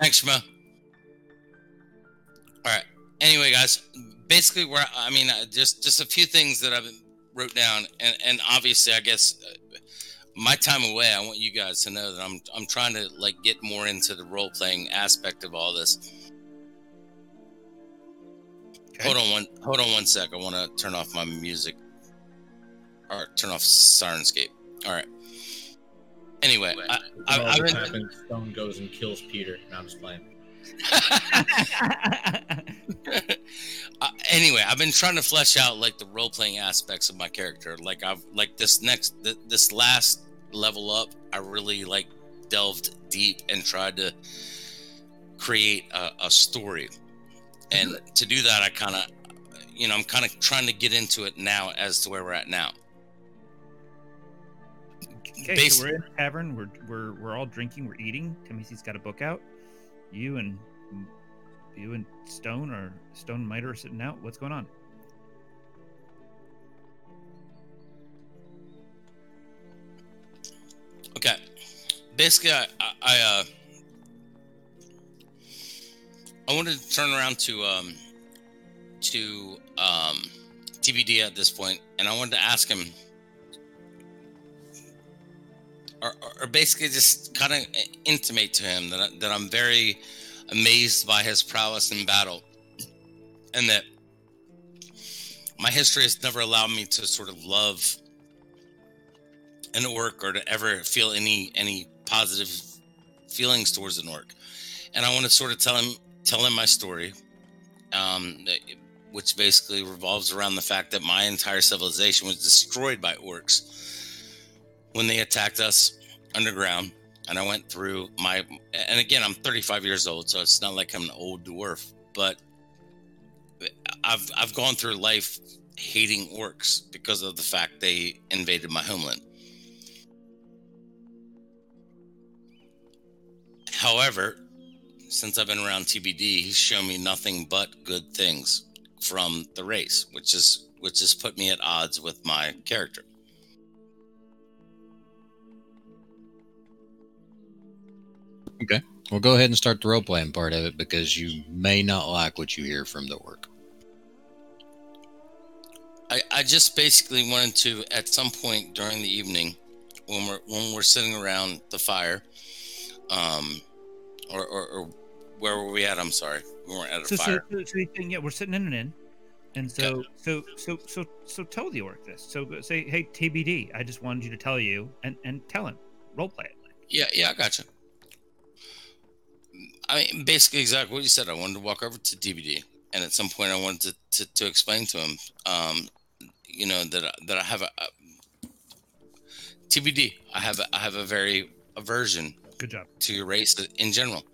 Thanks, Mo. All right. Anyway, guys, basically, we're I mean, uh, just just a few things that I've wrote down, and and obviously, I guess uh, my time away. I want you guys to know that I'm I'm trying to like get more into the role playing aspect of all this. Hold on one hold on one sec. I want to turn off my music or turn off Syrinscape. All right. Anyway, I, I, I've been happens, Stone goes and kills Peter. No, I'm just playing. uh, anyway, I've been trying to flesh out like the role playing aspects of my character. Like I've like this next th- this last level up, I really like delved deep and tried to create a, a story. And to do that, I kind of, you know, I'm kind of trying to get into it now as to where we're at now. Okay, so we're in a tavern. We're we're we're all drinking. We're eating. Timothy's got a book out. You and you and Stone or Stone and Miter are sitting out. What's going on? Okay. Basically, I, I, I, uh, I wanted to turn around to, um, to, um, TBD at this point, and I wanted to ask him, or, or- basically just kind of intimate to him that, I, that I'm very amazed by his prowess in battle, and that my history has never allowed me to sort of love an orc or to ever feel any any positive feelings towards an orc. And i want to sort of tell him tell him my story um which basically revolves around the fact that my entire civilization was destroyed by orcs when they attacked us underground and i went through my and again i'm 35 years old so it's not like i'm an old dwarf but i've i've gone through life hating orcs because of the fact they invaded my homeland However, since I've been around TBD, he's shown me nothing but good things from the race, which is which has put me at odds with my character. Well, go ahead and start the role playing part of it because you may not like what you hear from the orc. I, I just basically wanted to, at some point during the evening, when we're when we're sitting around the fire, um, or, or, or where were we at? I'm sorry, we weren't at a So, so, fire. so, so you think, yeah, we're sitting in an inn, and so, so, so, so, so, tell the orc this. So say, hey, TBD, I just wanted you to tell you, and and tell him, role play it. Yeah, yeah, I gotcha. I mean, basically, exactly what you said. I wanted to walk over to TBD, and at some point, I wanted to, to, to explain to him, um, you know, that I- that I have a, a TBD. I have a, I have a very aversion Good job. to your race in general.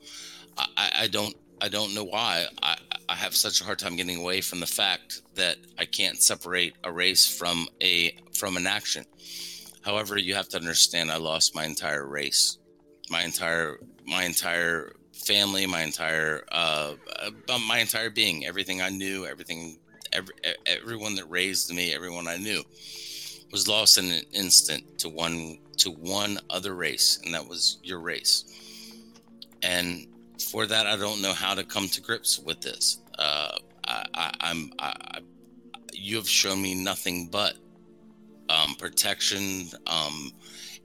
I, I, I don't I don't know why I, I have such a hard time getting away from the fact that I can't separate a race from a from an action. However, you have to understand I lost my entire race, my entire my entire family, my entire uh, my entire being, everything I knew, everything every, everyone that raised me, everyone I knew was lost in an instant to one to one other race, and that was your race. And for that, I don't know how to come to grips with this. Uh, I, I, you have shown me nothing but um, protection, um,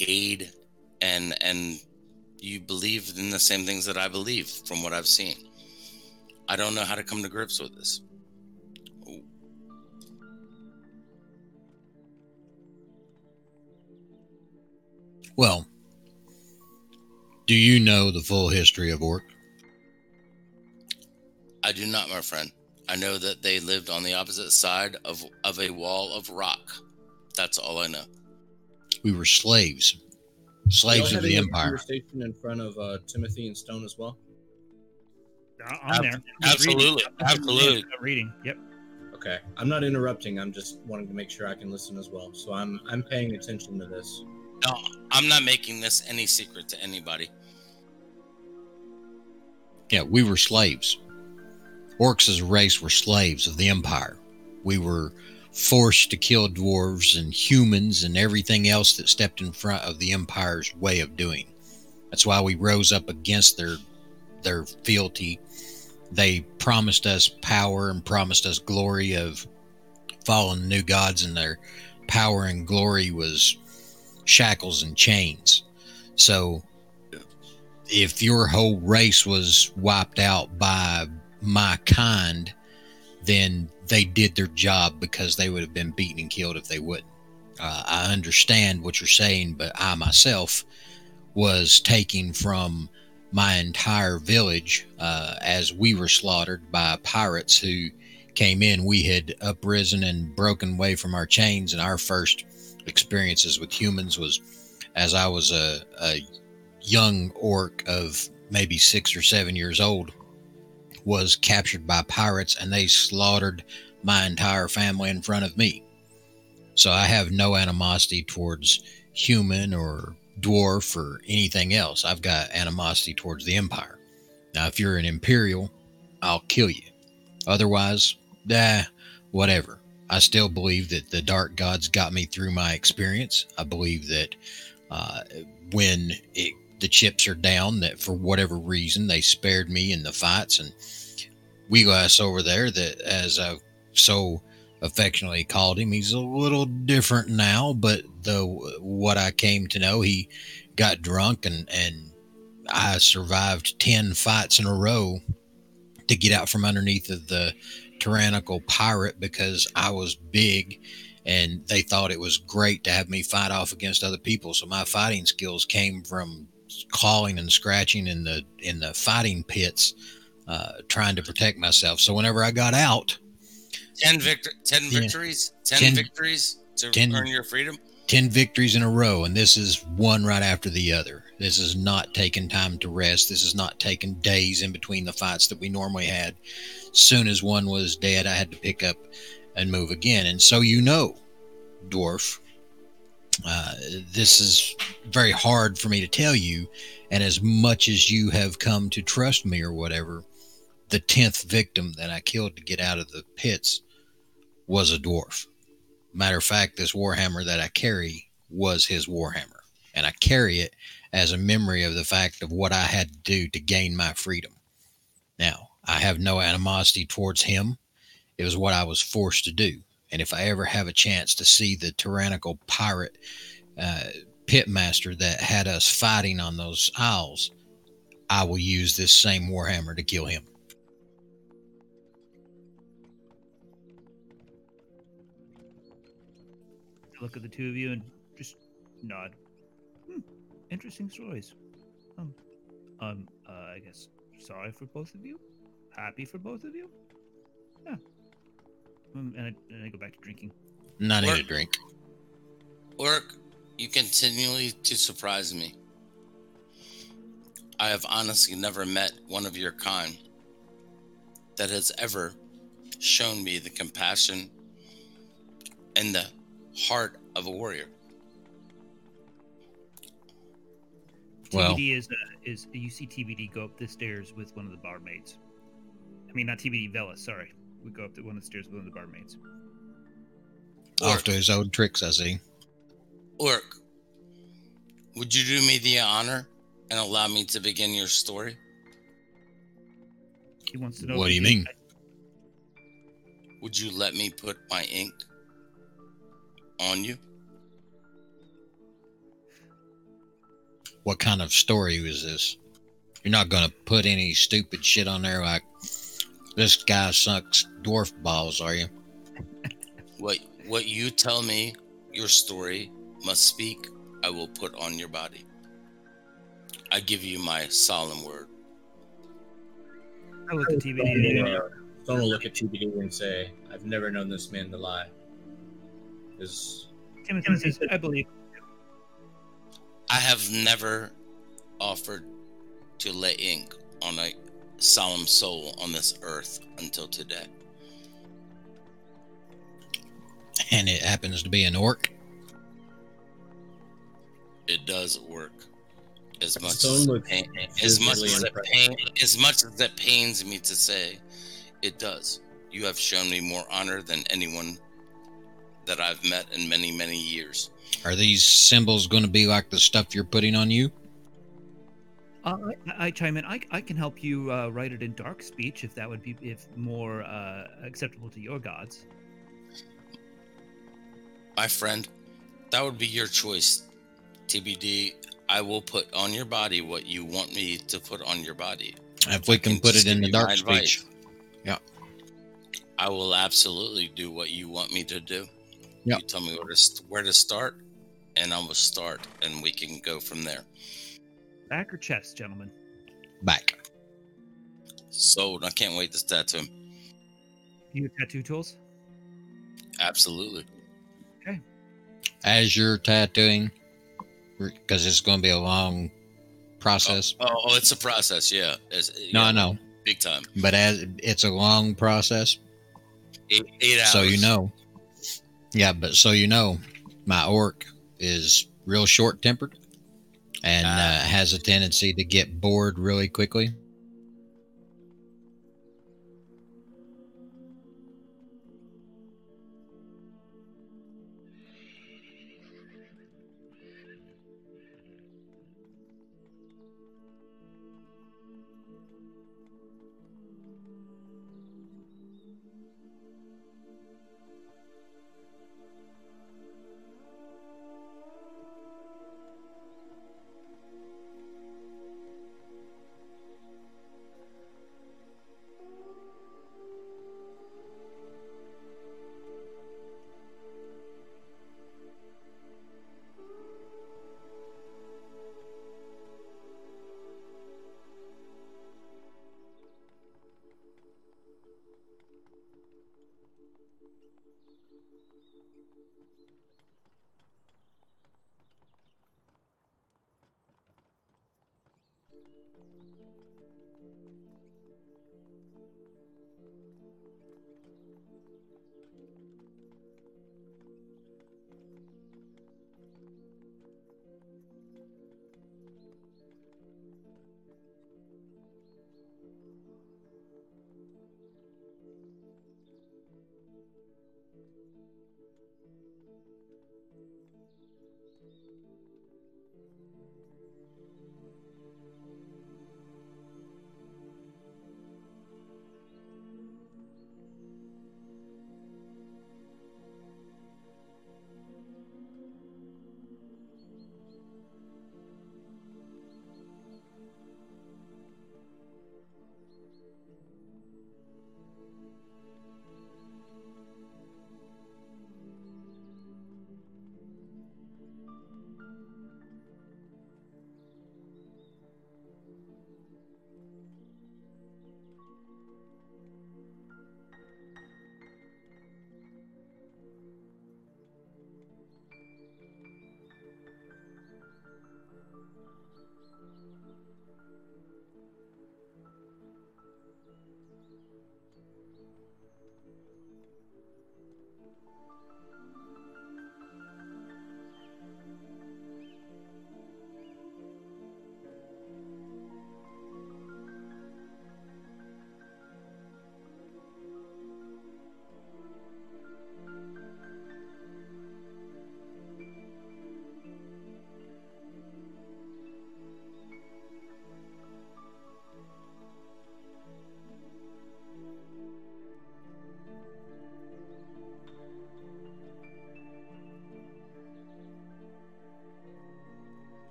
aid, and and you believe in the same things that I believe from what I've seen. I don't know how to come to grips with this. Well, do you know the full history of orc? I do not, my friend. I know that they lived on the opposite side of, of a wall of rock. That's all I know. We were slaves, slaves of the empire. Conversation in front of uh, Timothy and Stone as well. I- I'm there. I'm absolutely, reading. Absolutely. I'm reading. Yep. Okay, I'm not interrupting. I'm just wanting to make sure I can listen as well. So I'm I'm paying attention to this. No, I'm not making this any secret to anybody. Yeah, we were slaves. Orcs as a race were slaves of the Empire. We were forced to kill dwarves and humans and everything else that stepped in front of the Empire's way of doing. That's why we rose up against their their fealty. They promised us power and promised us glory of fallen new gods, and their power and glory was shackles and chains. So if your whole race was wiped out by my kind, then they did their job because they would have been beaten and killed if they wouldn't. Uh, I understand what you're saying, but I myself was taking from my entire village uh, as we were slaughtered by pirates who came in. We had uprisen and broken away from our chains, and our first experiences with humans was as I was a, a young orc of maybe six or seven years old was captured by pirates and they slaughtered my entire family in front of me. So I have no animosity towards human or dwarf or anything else. I've got animosity towards the empire. Now, if you're an imperial, I'll kill you. Otherwise, ah, whatever. I still believe that the dark gods got me through my experience. I believe that uh, when it, the chips are down, that for whatever reason they spared me in the fights, and Weeglass over there, that as I've so affectionately called him, he's a little different now. But the what I came to know, he got drunk and and I survived ten fights in a row to get out from underneath of the tyrannical pirate because I was big and they thought it was great to have me fight off against other people. So my fighting skills came from clawing and scratching in the in the fighting pits, uh, trying to protect myself. So whenever I got out, ten victor, ten Yeah. victories, ten, Ten- victories to ten- earn your freedom. 10 victories in a row, and this is one right after the other. This is not taking time to rest. This is not taking days in between the fights that we normally had. Soon as one was dead, I had to pick up and move again. And so, you know, Dwarf, uh, this is very hard for me to tell you. And as much as you have come to trust me or whatever, the 10th victim that I killed to get out of the pits was a dwarf. Matter of fact, this Warhammer that I carry was his Warhammer. And I carry it as a memory of the fact of what I had to do to gain my freedom. Now, I have no animosity towards him. It was what I was forced to do. And if I ever have a chance to see the tyrannical pirate uh, pitmaster that had us fighting on those isles, I will use this same Warhammer to kill him. look at the two of you and just nod. Hmm, interesting stories. Um, um, uh, I guess sorry for both of you. Happy for both of you. Yeah. Um, and, I, and I go back to drinking. Not need a drink. Orc, you continually to surprise me. I have honestly never met one of your kind that has ever shown me the compassion and the heart of a warrior. Well- TBD is uh, is you see TBD go up the stairs with one of the barmaids. I mean, not TBD Vela. Sorry, we go up the one of the stairs with one of the barmaids. Off Orc, to his old tricks, I see. Orc, would you do me the honor and allow me to begin your story? He wants to know. What do you mean? Would you let me put my ink on you? What kind of story was this? You're not going to put any stupid shit on there like this guy sucks dwarf balls, are you? What what you tell me your story must speak, I will put on your body. I give you my solemn word. I look at TBD. I go, Don't look at TBD and say, "I've never known this man to lie." Because Timothy says, "I believe." I have never offered to lay ink on a solemn soul on this earth until today. And it happens to be an orc. It does work. As much as, pain, as much as it pain, as much as it pains me to say, it does. You have shown me more honor than anyone that I've met in many, many years. Are these symbols going to be like the stuff you're putting on you? Uh, I, I chime in. I, I can help you uh, write it in dark speech if that would be if more uh, acceptable to your gods. My friend, that would be your choice. TBD, I will put on your body what you want me to put on your body. If we can put it in the dark speech. advice, I will absolutely do what you want me to do. Yep. You tell me where to where to start, and I will start, and we can go from there. Back or chest, gentlemen? Back. Sold. I can't wait to tattoo him. You have tattoo tools? Absolutely. Okay. As you're tattooing, because it's going to be a long process. Oh, oh, it's a process. Yeah. It's, No, yeah, I know, Big time. but as it's a long process, Eight, eight hours. so you know. Yeah, but so you know, my orc is real short tempered and uh, Ah. has a tendency to get bored really quickly.